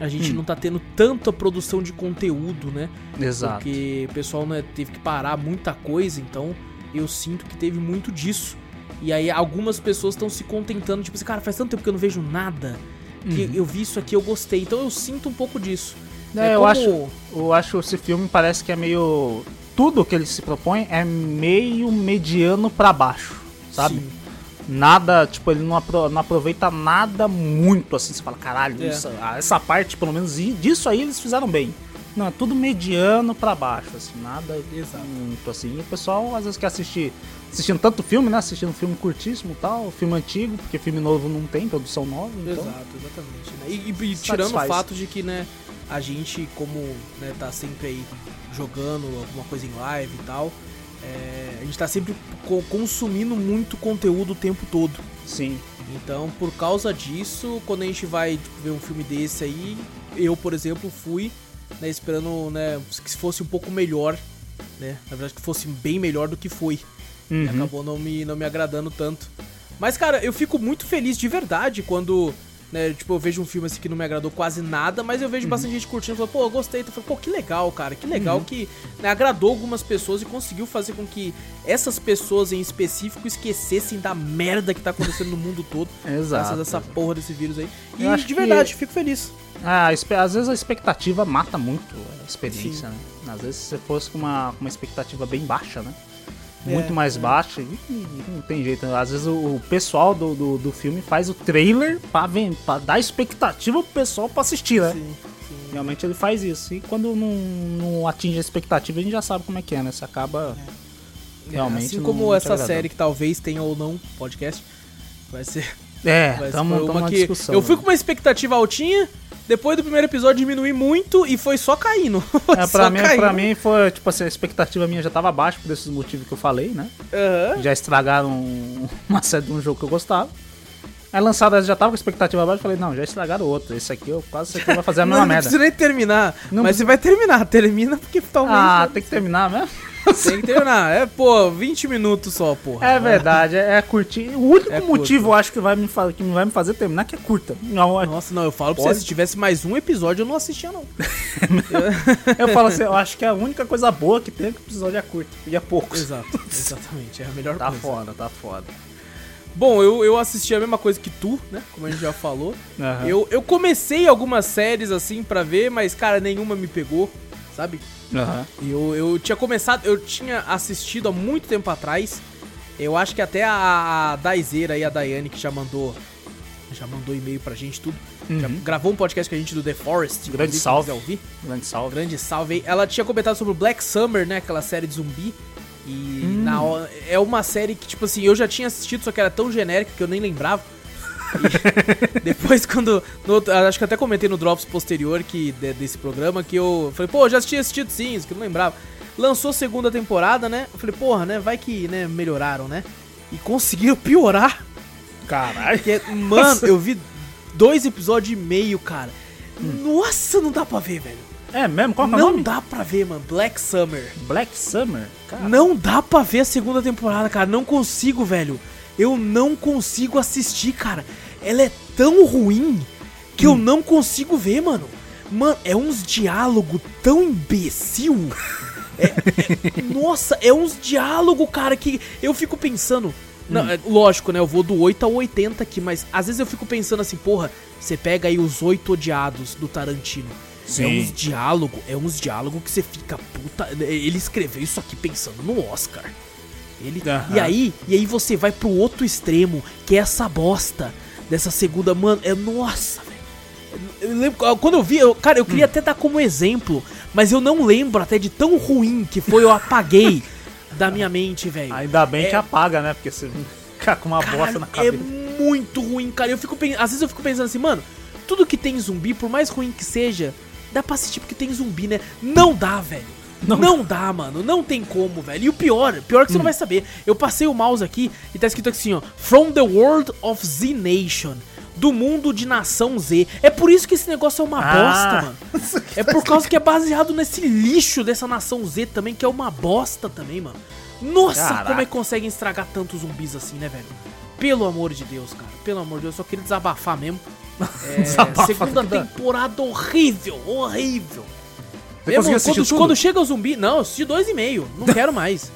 a gente Hum. não tá tendo tanta produção de conteúdo, né? Exato. Porque o pessoal né, teve que parar muita coisa, então eu sinto que teve muito disso. E aí algumas pessoas estão se contentando, tipo assim, cara, faz tanto tempo que eu não vejo nada. Que Uhum. eu vi isso aqui, eu gostei. Então eu sinto um pouco disso. É, eu, como- acho, eu acho esse filme parece que é meio. Tudo que ele se propõe é meio mediano pra baixo, sabe? Sim. Nada, tipo, ele não, apro- não aproveita nada muito assim. Você fala, caralho, É. isso- ah, essa parte, pelo menos, disso aí eles fizeram bem. Não, é tudo mediano pra baixo, assim, nada Exato. muito assim. E o pessoal às vezes quer assistir, assistindo tanto filme, né? Assistindo filme curtíssimo e tal, filme antigo, porque filme novo não tem, produção nova, então. Exato, exatamente. né? E, e- e tirando o fato de que, né, a gente, como né, tá sempre aí jogando alguma coisa em live e tal, é, a gente tá sempre co- consumindo muito conteúdo o tempo todo. Sim. Então, por causa disso, quando a gente vai ver um filme desse aí, eu, por exemplo, fui né, esperando né, que fosse um pouco melhor, né? Na verdade, que fosse bem melhor do que foi. Uhum. acabou não me, não me agradando tanto. Mas, cara, eu fico muito feliz de verdade quando, né, tipo, eu vejo um filme assim que não me agradou quase nada, mas eu vejo bastante gente curtindo e falando, pô, eu gostei. Então, eu falo, pô, que legal, cara, que legal que né, agradou algumas pessoas e conseguiu fazer com que essas pessoas em específico esquecessem da merda que tá acontecendo no mundo todo. Exato. Graças a essa porra desse vírus aí. E de que- verdade, fico feliz. Ah, às vezes a expectativa mata muito a experiência, né? Às vezes se você fosse com uma, uma expectativa bem baixa, né? Muito É, mais é. baixa, e, e não tem jeito. Às vezes o, o pessoal do, do, do filme faz o trailer pra, ven- pra dar expectativa pro pessoal pra assistir, né? Sim, sim. Realmente ele faz isso. E quando não, não atinge a expectativa, a gente já sabe como é que é, né? Você acaba. Realmente assim como não essa série que talvez tenha ou não podcast, vai ser É, Mas tamo, tamo uma na que discussão. eu fui né? com uma expectativa altinha, depois do primeiro episódio diminui muito e foi só caindo. Foi É, só pra, mim, caindo. pra mim foi, tipo assim, a expectativa minha já tava baixa por esses motivos que eu falei, né? Aham. já estragaram uma série de um jogo que eu gostava. Aí lançada já tava com expectativa baixa, falei, não, já estragaram outro. Esse aqui, eu quase sei que vai fazer a Não, mesma não merda. precisa nem terminar. Não mas precisa- você vai terminar. Termina porque talvez. Ah, tem que terminar mesmo? Tem que terminar. É, pô, 20 minutos só, porra. É verdade, é, é curtir. O único É motivo, eu acho, que vai, me que vai me fazer terminar que é curta. Não, é- Nossa, não, eu falo pra Pode? você, se tivesse mais um episódio, eu não assistia, não. eu falo assim, eu acho que a única coisa boa que tem é que o episódio é curto. E é poucos. Exato, exatamente. É a melhor Tá coisa. foda, tá foda. Bom, eu, eu assisti a mesma coisa que tu, né? Como a gente já falou. Aham. Eu, eu comecei algumas séries assim pra ver, mas, cara, nenhuma me pegou, sabe? Aham. Eu, eu tinha começado, eu tinha assistido há muito tempo atrás. Eu acho que até a, a Daizeira e a Daiane, que já mandou. Já mandou e-mail pra gente, tudo. Já Uhum. gravou um podcast com a gente do The Forest. Grande salve. Ouvir. Grande salve. Grande salve. Ela tinha comentado sobre o Black Summer, né? Aquela série de zumbi. E Hum. na é uma série que, tipo assim, eu já tinha assistido, só que era tão genérica que eu nem lembrava. E depois, quando. outro- acho que até comentei no Drops posterior que, de- desse programa que eu falei, pô, eu já tinha assistido sim, isso que eu não lembrava. Lançou segunda temporada, né? Eu falei, porra, né? Vai que né, melhoraram, né? E conseguiram piorar. Caralho. Porque, mano, eu vi dois episódios e meio, cara. Nossa, não dá pra ver, velho. É mesmo? Qual que é o Não nome? dá pra ver, mano. Black Summer. Black Summer? Cara. Não dá pra ver a segunda temporada, cara. Não consigo, velho. Eu não consigo assistir, cara. Ela é tão ruim que eu não consigo ver, mano. Mano, é uns diálogo tão imbecil. É- é- nossa, é uns diálogo, cara, que eu fico pensando. Não, é, lógico, né? Eu vou do 8 ao 80 aqui, mas às vezes eu fico pensando assim, porra, você pega aí os oito odiados do Tarantino. É Sim. uns diálogo, é uns diálogo que você fica puta. Ele escreveu isso aqui pensando no Oscar. Ele, Aham. E aí, e aí você vai pro outro extremo, que é essa bosta dessa segunda, mano, é nossa, velho. Eu lembro- quando eu vi, eu- cara, eu Hum. queria até dar como exemplo, mas eu não lembro até de tão ruim que foi, eu apaguei da minha mente, velho. Ainda bem É- que apaga, né? Porque você fica com uma bosta na Caralho, é cabeça. muito ruim, cara. Eu fico às vezes eu fico pensando assim, mano, tudo que tem zumbi, por mais ruim que seja, dá pra assistir porque tem zumbi, né? Não dá, velho. Não, dá, mano. Não tem como, velho. E o pior, pior que você Hum. não vai saber. Eu passei o mouse aqui e tá escrito assim, ó, From the World of Z Nation. Do mundo de nação Z. É por isso que esse negócio é uma Ah. bosta, mano. É por causa que é baseado nesse lixo dessa nação Z também, que é uma bosta também, mano. Nossa, Caraca. como é que conseguem estragar tantos zumbis assim, né, velho? Pelo amor de Deus, cara. Pelo amor de Deus, eu só queria desabafar mesmo. É, Desabafa segunda temporada horrível, horrível. Mesmo quando, quando chega o zumbi. Não, eu assisti dois e meio. Não quero mais.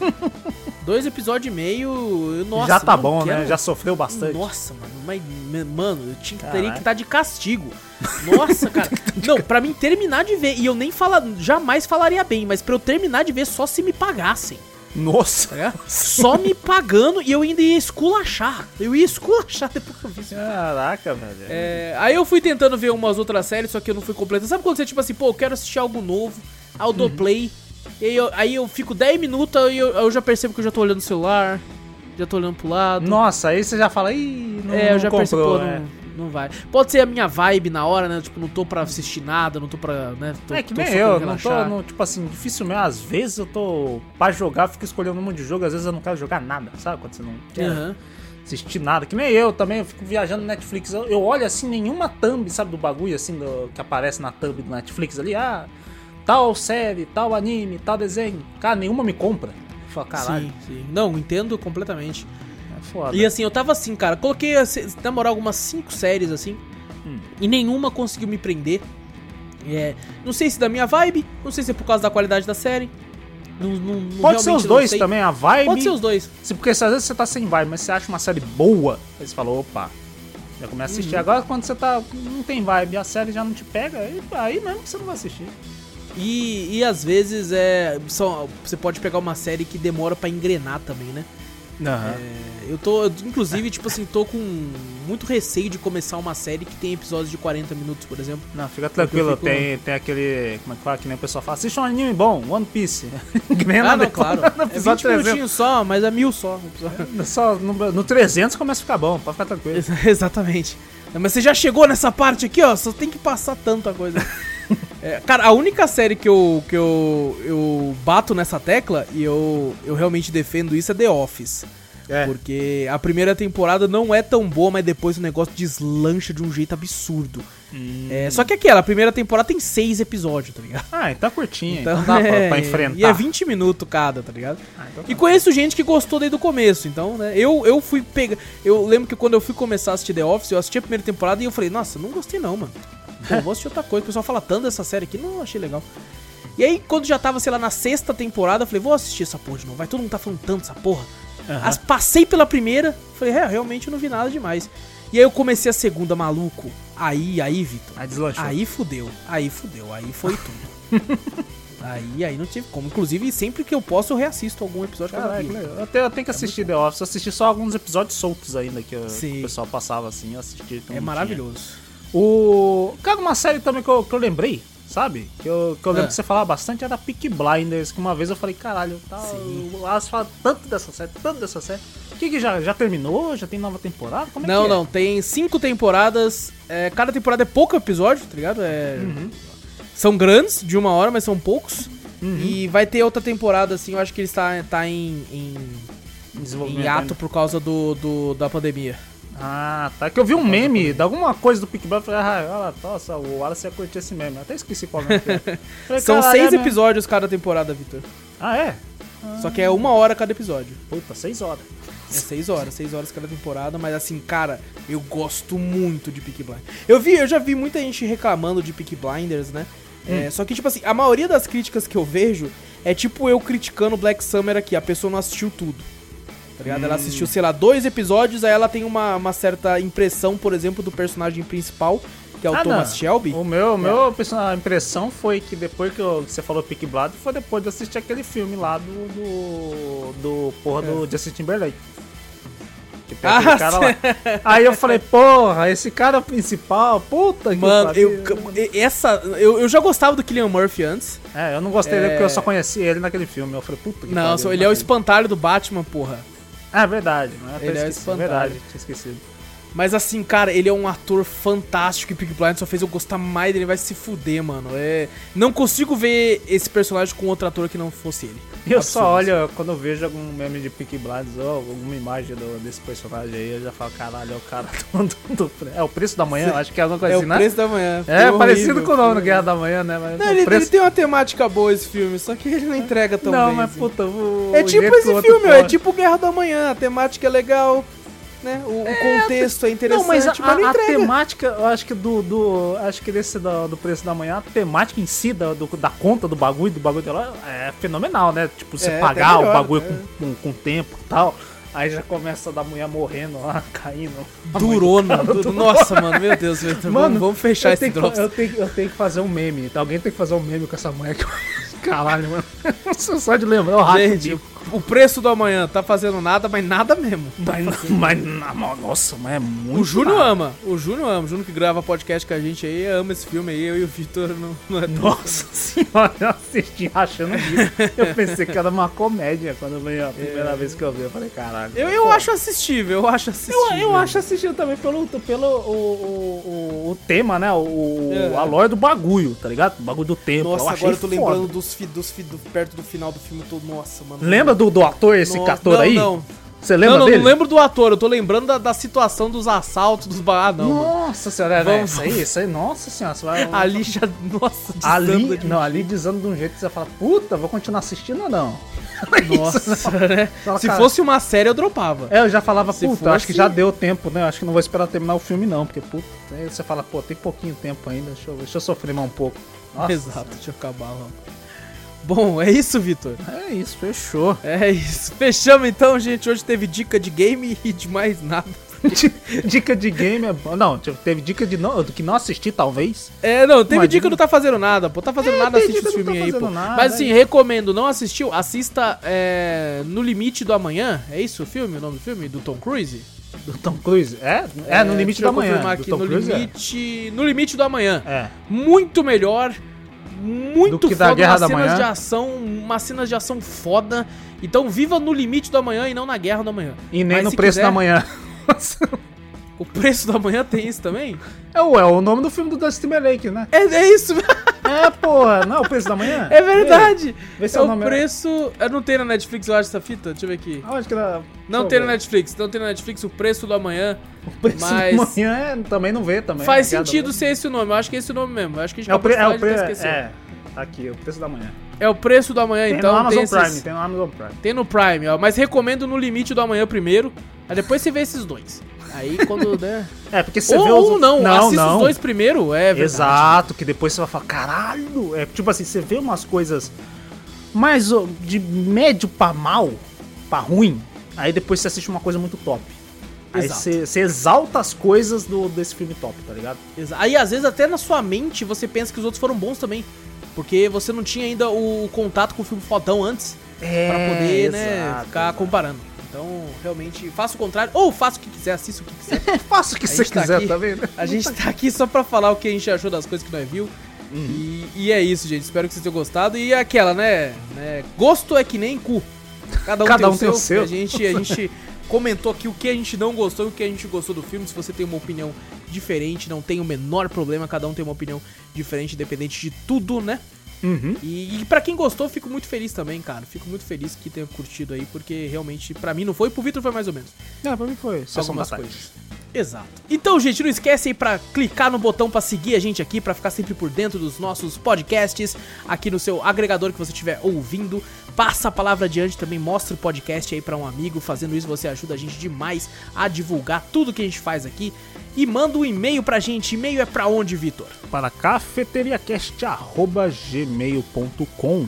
dois episódios e meio. Nossa, Já tá não bom, quero- né? Já sofreu bastante. Nossa, mano, mas, mano, eu tinha, teria que estar de castigo. Nossa, cara. Não, pra mim terminar de ver, e eu nem fala, jamais falaria bem, mas pra eu terminar de ver só se me pagassem. Nossa. ligado? Só me pagando e eu ainda ia esculachar. Eu ia esculachar depois que eu vi isso. Caraca, velho. É, aí eu fui tentando ver umas outras séries, só que eu não fui completando. Sabe quando você, tipo assim, pô, eu quero assistir algo novo, aí eu dou play, e aí eu, aí eu fico 10 minutos e eu, eu já percebo que eu já tô olhando o celular, já tô olhando pro lado. Nossa, aí você já fala, ih, não, é, eu já percebo, pô, né? não, não vai. Pode ser a minha vibe na hora, né? Tipo, não tô pra assistir nada, não tô pra, né? Tô, é que tô nem eu, não tô, não, tipo assim, dificilmente, às vezes eu tô pra jogar, fico escolhendo um monte de jogo, às vezes eu não quero jogar nada, sabe? Quando você não quer Aham. assistir nada, que nem eu também, eu fico viajando no Netflix, eu, eu olho assim, nenhuma thumb, sabe, do bagulho assim, do, que aparece na thumb do Netflix ali, ah, tal série, tal anime, tal desenho, cara, nenhuma me compra. Falo, caralho, Sim, sim. Não, entendo completamente. é foda. E assim, eu tava assim, cara, coloquei, assim, na moral, algumas cinco séries assim, Hum. e nenhuma conseguiu me prender. É, não sei se da minha vibe, não sei se é por causa da qualidade da série. Não, não, Pode ser os dois sei. também, a vibe. Pode ser os dois. Se- Porque às vezes você tá sem vibe, mas você acha uma série boa, aí você fala, opa, já começa a assistir. Uhum. Agora quando você tá. não tem vibe a série já não te pega, aí, aí mesmo que você não vai assistir. E, e às vezes é, são, você pode pegar uma série que demora pra engrenar também, né? É, eu tô, eu, inclusive, tipo assim, tô com muito receio de começar uma série que tem episódios de 40 minutos, por exemplo. Não, fica tranquilo, fico- tem, tem aquele. Como é que fala? Que nem o pessoal fala, assiste um anime bom, One Piece. Ah, nada, não, claro. no É 20 episódio 300. minutinhos só, mas é mil só. Só no, no 300 começa a ficar bom, pode ficar tranquilo. Ex- Exatamente. Mas você já chegou nessa parte aqui, ó, só tem que passar tanta coisa. É, cara, a única série que eu, que eu, eu bato nessa tecla e eu, eu realmente defendo isso é The Office. É. Porque a primeira temporada não é tão boa, mas depois o negócio deslancha de um jeito absurdo. Hum. É, só que aquela, a primeira temporada tem seis episódios, tá ligado? Ah, então é curtinha, Então, então, dá pra, é, pra enfrentar. E é 20 minutos cada, tá ligado? Ah, então E tá. conheço gente que gostou desde o começo, então, né? Eu, eu fui pegar. Eu lembro que quando eu fui começar a assistir The Office, eu assisti a primeira temporada e eu falei, nossa, não gostei não, mano. Pô, vou assistir outra coisa. O pessoal fala tanto dessa série aqui, não achei legal. E aí, quando já tava, sei lá, na sexta temporada, eu falei, vou assistir essa porra de novo. Vai, todo mundo tá falando tanto dessa porra. Aham. As, passei pela primeira, falei, é, realmente eu não vi nada demais. E aí eu comecei a segunda, maluco. Aí, aí, Vitor. Aí deslanchou. Aí fudeu, aí fudeu, aí foi tudo. aí, aí não tive como. Inclusive, sempre que eu posso, eu reassisto algum episódio que eu vi. que legal. eu, tenho, eu tenho que assistir The Office, eu assisti só alguns episódios soltos ainda que, eu- o pessoal passava assim, eu assisti. eu É não tinha. O. Cara, uma série também que eu, que eu lembrei, sabe? Que eu, que eu lembro Ah. que você falava bastante era Peak Blinders, que uma vez eu falei, caralho, tá, Sim. o Lars fala tanto dessa série, tanto dessa série. O que, que já, já terminou? Já tem nova temporada? Como é Não, que é? não, tem cinco temporadas. é, cada temporada é pouco episódio, tá ligado? É, Uhum. São grandes, de uma hora, mas são poucos. Uhum. E vai ter outra temporada, assim, eu acho que ele está tá em, em, em ato por causa do, do- da pandemia. Ah, tá. Que eu vi um meme de alguma coisa do Peak Blinders, falei, ah, nossa, o Wallace ia curtir esse meme. Até esqueci qual meme que é. São "Caralho, seis é mesmo." episódios cada temporada, Victor. Ah, é? Só que é uma hora cada episódio. Puta, seis horas. É seis horas, seis horas cada temporada, mas assim, cara, eu gosto muito de Peaky Blinders. Eu vi, eu já vi muita gente reclamando de Peaky Blinders, né? É, só que, tipo assim, a maioria das críticas que eu vejo é tipo eu criticando Black Summer aqui, a pessoa não assistiu tudo. Tá ligado? Ela assistiu, sei lá, dois episódios, aí ela tem uma, uma certa impressão, por exemplo, do personagem principal, que é o Ah, Thomas não. Shelby. O meu, meu a impressão foi que depois que, eu- que você falou Peak Blood, foi depois de assistir aquele filme lá do. do. do porra do Justin Timberlake. Ah, cara lá. Aí eu falei, porra, esse cara principal, puta que Mano, eu, essa, eu, eu já gostava do Killian Murphy antes. É, eu não gostei dele É. porque eu só conheci ele naquele filme. Eu falei, puta que Não, pariu, ele é o espantalho do Batman, porra. É verdade, não é? Ele é o esqueci, espantalho. verdade, tinha esquecido. Mas assim, cara, ele é um ator fantástico e Peaky Blinders só fez eu gostar mais dele, vai se fuder, mano. É, não consigo ver esse personagem com outro ator que não fosse ele. Eu Absurdo. só olho, quando eu vejo algum meme de Peaky Blinders ou alguma imagem do- desse personagem aí, eu já falo, caralho, é o cara do, do- do- É o preço da manhã, acho que é alguma coisa É assim, o né? preço da manhã. É, parecido com o nome do Guerra da Manhã, né? Mas Não, o ele, preço- ele tem uma temática boa esse filme, só que ele não entrega tão Não, bem. mas assim. puta, o, É o tipo o esse filme, é tipo Guerra da Manhã, a temática é legal, né? O, o contexto é interessante, Não, mas a, mas não a entrega. temática, eu acho que do. do acho que desse do, do preço da manhã, a temática em si, da, do- da conta do bagulho, do bagulho dela, é fenomenal, né? Tipo, você É, pagar melhor, o bagulho é. com, com, com tempo e tal. Aí já começa da mulher morrendo lá, caindo. Durona. du- Nossa, mano, meu Deus, Vitor, vamos, vamos fechar eu esse troço. eu, tenho, que- eu tenho que fazer um meme. Alguém tem que fazer um meme com essa mulher que. Caralho, mano. Só de lembrar, o Gente, bico. O preço do amanhã tá fazendo nada, mas nada mesmo. Mas, mas, na- nossa, mas é muito. O Júnior ama, o Júnior ama, o Júnior que grava podcast com a gente aí, ama esse filme aí, eu e o Vitor não, não é tão- Nossa senhora, eu assisti rachando o bico. Eu pensei que era uma comédia quando veio a primeira vez que eu vi. Eu falei, caralho. Eu, eu acho assistível, eu acho assistível. Eu, eu acho assistir também pelo, pelo o, o, o, tema, né? O, É. a lore do bagulho, tá ligado? O bagulho do tempo. Nossa, agora eu tô foda. lembrando dos, fi, dos, fi, do, perto do final do filme todo. Nossa, mano. Lembra do, do ator, esse Nossa, ator não, aí? Não, Você lembra não, não, dele? não lembro do ator, eu tô lembrando da, da situação dos assaltos, dos. Ah, não, mano. Nossa senhora, é, Vamos- isso aí, isso aí, nossa senhora, você vai... Ali já. Nossa, Ali, de- não, ali dizendo de um jeito que você fala, puta, vou continuar assistindo ou não? Nossa, né? Fala, Se cara. fosse uma série, eu dropava. É, eu já falava, Se puta, acho que fosse- já deu tempo, né? Acho que não vou esperar terminar o filme, não, porque, puta, aí você fala, pô, tem pouquinho tempo ainda, deixa eu, deixa eu sofrer mais um pouco. Nossa Exato, deixa eu acabar. Bom, é isso, Vitor. É isso, fechou. É isso. Fechamos então, gente. Hoje teve dica de game e de mais nada. dica de game é bom. Não, tipo, teve dica de não, do que não assisti, talvez. É, não, teve Uma dica do Tá Fazendo Nada, pô. Tá Fazendo É, Nada, assiste os do Tá filminhos aí, pô. Nada, Mas assim, é. recomendo, não assistiu? Assista é, No Limite do Amanhã. É isso o filme, o nome do filme? Do Tom Cruise? Do Tom Cruise. É, é, no limite deixa eu da manhã. confirmar Do aqui, Tom no Cruise, é. limite, no limite do amanhã. É. Muito melhor, muito que da foda, Guerra umas da cenas Manhã. de ação, umas cenas de ação foda. Então viva no limite do amanhã e não na guerra do amanhã. E nem Mas no preço quiser- da manhã. O preço do amanhã tem isso também? É, ué, o nome do filme do Dustin Timberlake, né? É, é isso, É, porra, não é o preço da manhã? é verdade. Vê se é é o o nome- preço. É, não tem na Netflix, eu acho, essa fita? Deixa eu ver aqui. Aonde que ela... Não deixa tem eu na. Netflix, não tem na Netflix o preço do amanhã. O preço mas- da manhã é, também não vê também. Faz é da sentido Manhã. ser esse o nome, eu acho que é esse o nome mesmo. Eu acho que a gente É o, pre... é, o pre... é, aqui, o preço da manhã. É o preço do amanhã, Tem então. no Amazon tem esses- Prime, tem no Amazon Prime. Tem no Prime, ó. Mas recomendo no limite do amanhã primeiro. Aí depois você vê esses dois. Aí quando der. É, porque você ou, vê os... ou não, não, assista não. os dois primeiro, é verdade. Exato, que depois você vai falar, caralho, é tipo assim, você vê umas coisas mais de médio pra mal, pra ruim, aí depois você assiste uma coisa muito top. Aí Exato. você, você exalta as coisas do, desse filme top, tá ligado? Exa- Aí às vezes até na sua mente você pensa que os outros foram bons também. Porque você não tinha ainda o contato com o filme fodão antes. É, Pra poder, né, exato, ficar exato. comparando. Então, realmente, faça o contrário. Ou faça o que quiser, assista o que quiser. Faça o que você tá quiser, aqui- tá vendo? A gente tá aqui só pra falar o que a gente achou das coisas que nós viu. E, e é isso, gente. Espero que vocês tenham gostado. E aquela, né? né, Gosto é que nem cu. Cada um, Cada tem, um o tem o seu. seu. A gente, a gente comentou aqui o que a gente não gostou e o que a gente gostou do filme. Se você tem uma opinião diferente, não tem o menor problema. Cada um tem uma opinião diferente, independente de tudo, né? Uhum. E, e para quem gostou, fico muito feliz também, cara. Fico muito feliz que tenha curtido aí, porque realmente, pra mim não foi, pro Vitor foi mais ou menos. É, pra mim foi. Da algumas coisas. Exato. Então, gente, não esquece aí pra clicar no botão pra seguir a gente aqui, pra ficar sempre por dentro dos nossos podcasts, aqui no seu agregador que você estiver ouvindo. Passa a palavra adiante também, mostra o podcast aí pra um amigo. Fazendo isso, você ajuda a gente demais a divulgar tudo que a gente faz aqui. E manda um e-mail pra gente. E-mail é pra onde, Vitor? Para cafeteriacast.gmail.com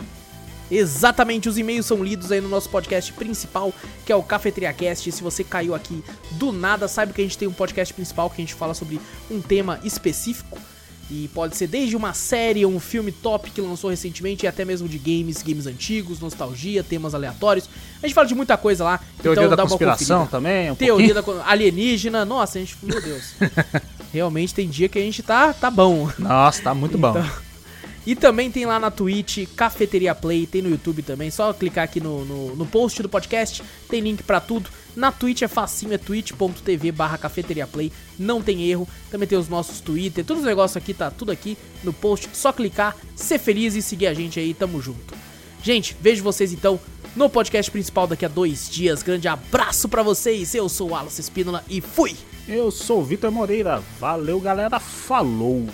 Exatamente, os e-mails são lidos aí no nosso podcast principal, que é o CafeteriaCast. Se você caiu aqui do nada, saiba que a gente tem um podcast principal que a gente fala sobre um tema específico. E pode ser desde uma série ou um filme top que lançou recentemente, e até mesmo de games, games antigos, nostalgia, temas aleatórios. A gente fala de muita coisa lá. Teoria então da dá conspiração também, um Teoria pouquinho. da alienígena. Nossa, a gente. Meu Deus. Realmente tem dia que a gente tá, tá bom. Nossa, tá muito bom. Então, E também tem lá na Twitch, Cafeteria Play, tem no YouTube também. Só clicar aqui no, no, no post do podcast, tem link pra tudo. Na Twitch é facinho, é twitch.tv barra Cafeteria Play, não tem erro. Também tem os nossos Twitter, todos os negócios aqui, tá tudo aqui no post. Só clicar, ser feliz e seguir a gente aí, tamo junto. Gente, vejo vocês então no podcast principal daqui a dois dias. Grande abraço pra vocês, eu sou o Wallace Espínola e fui! Eu sou o Vitor Moreira. Valeu, galera. Falou.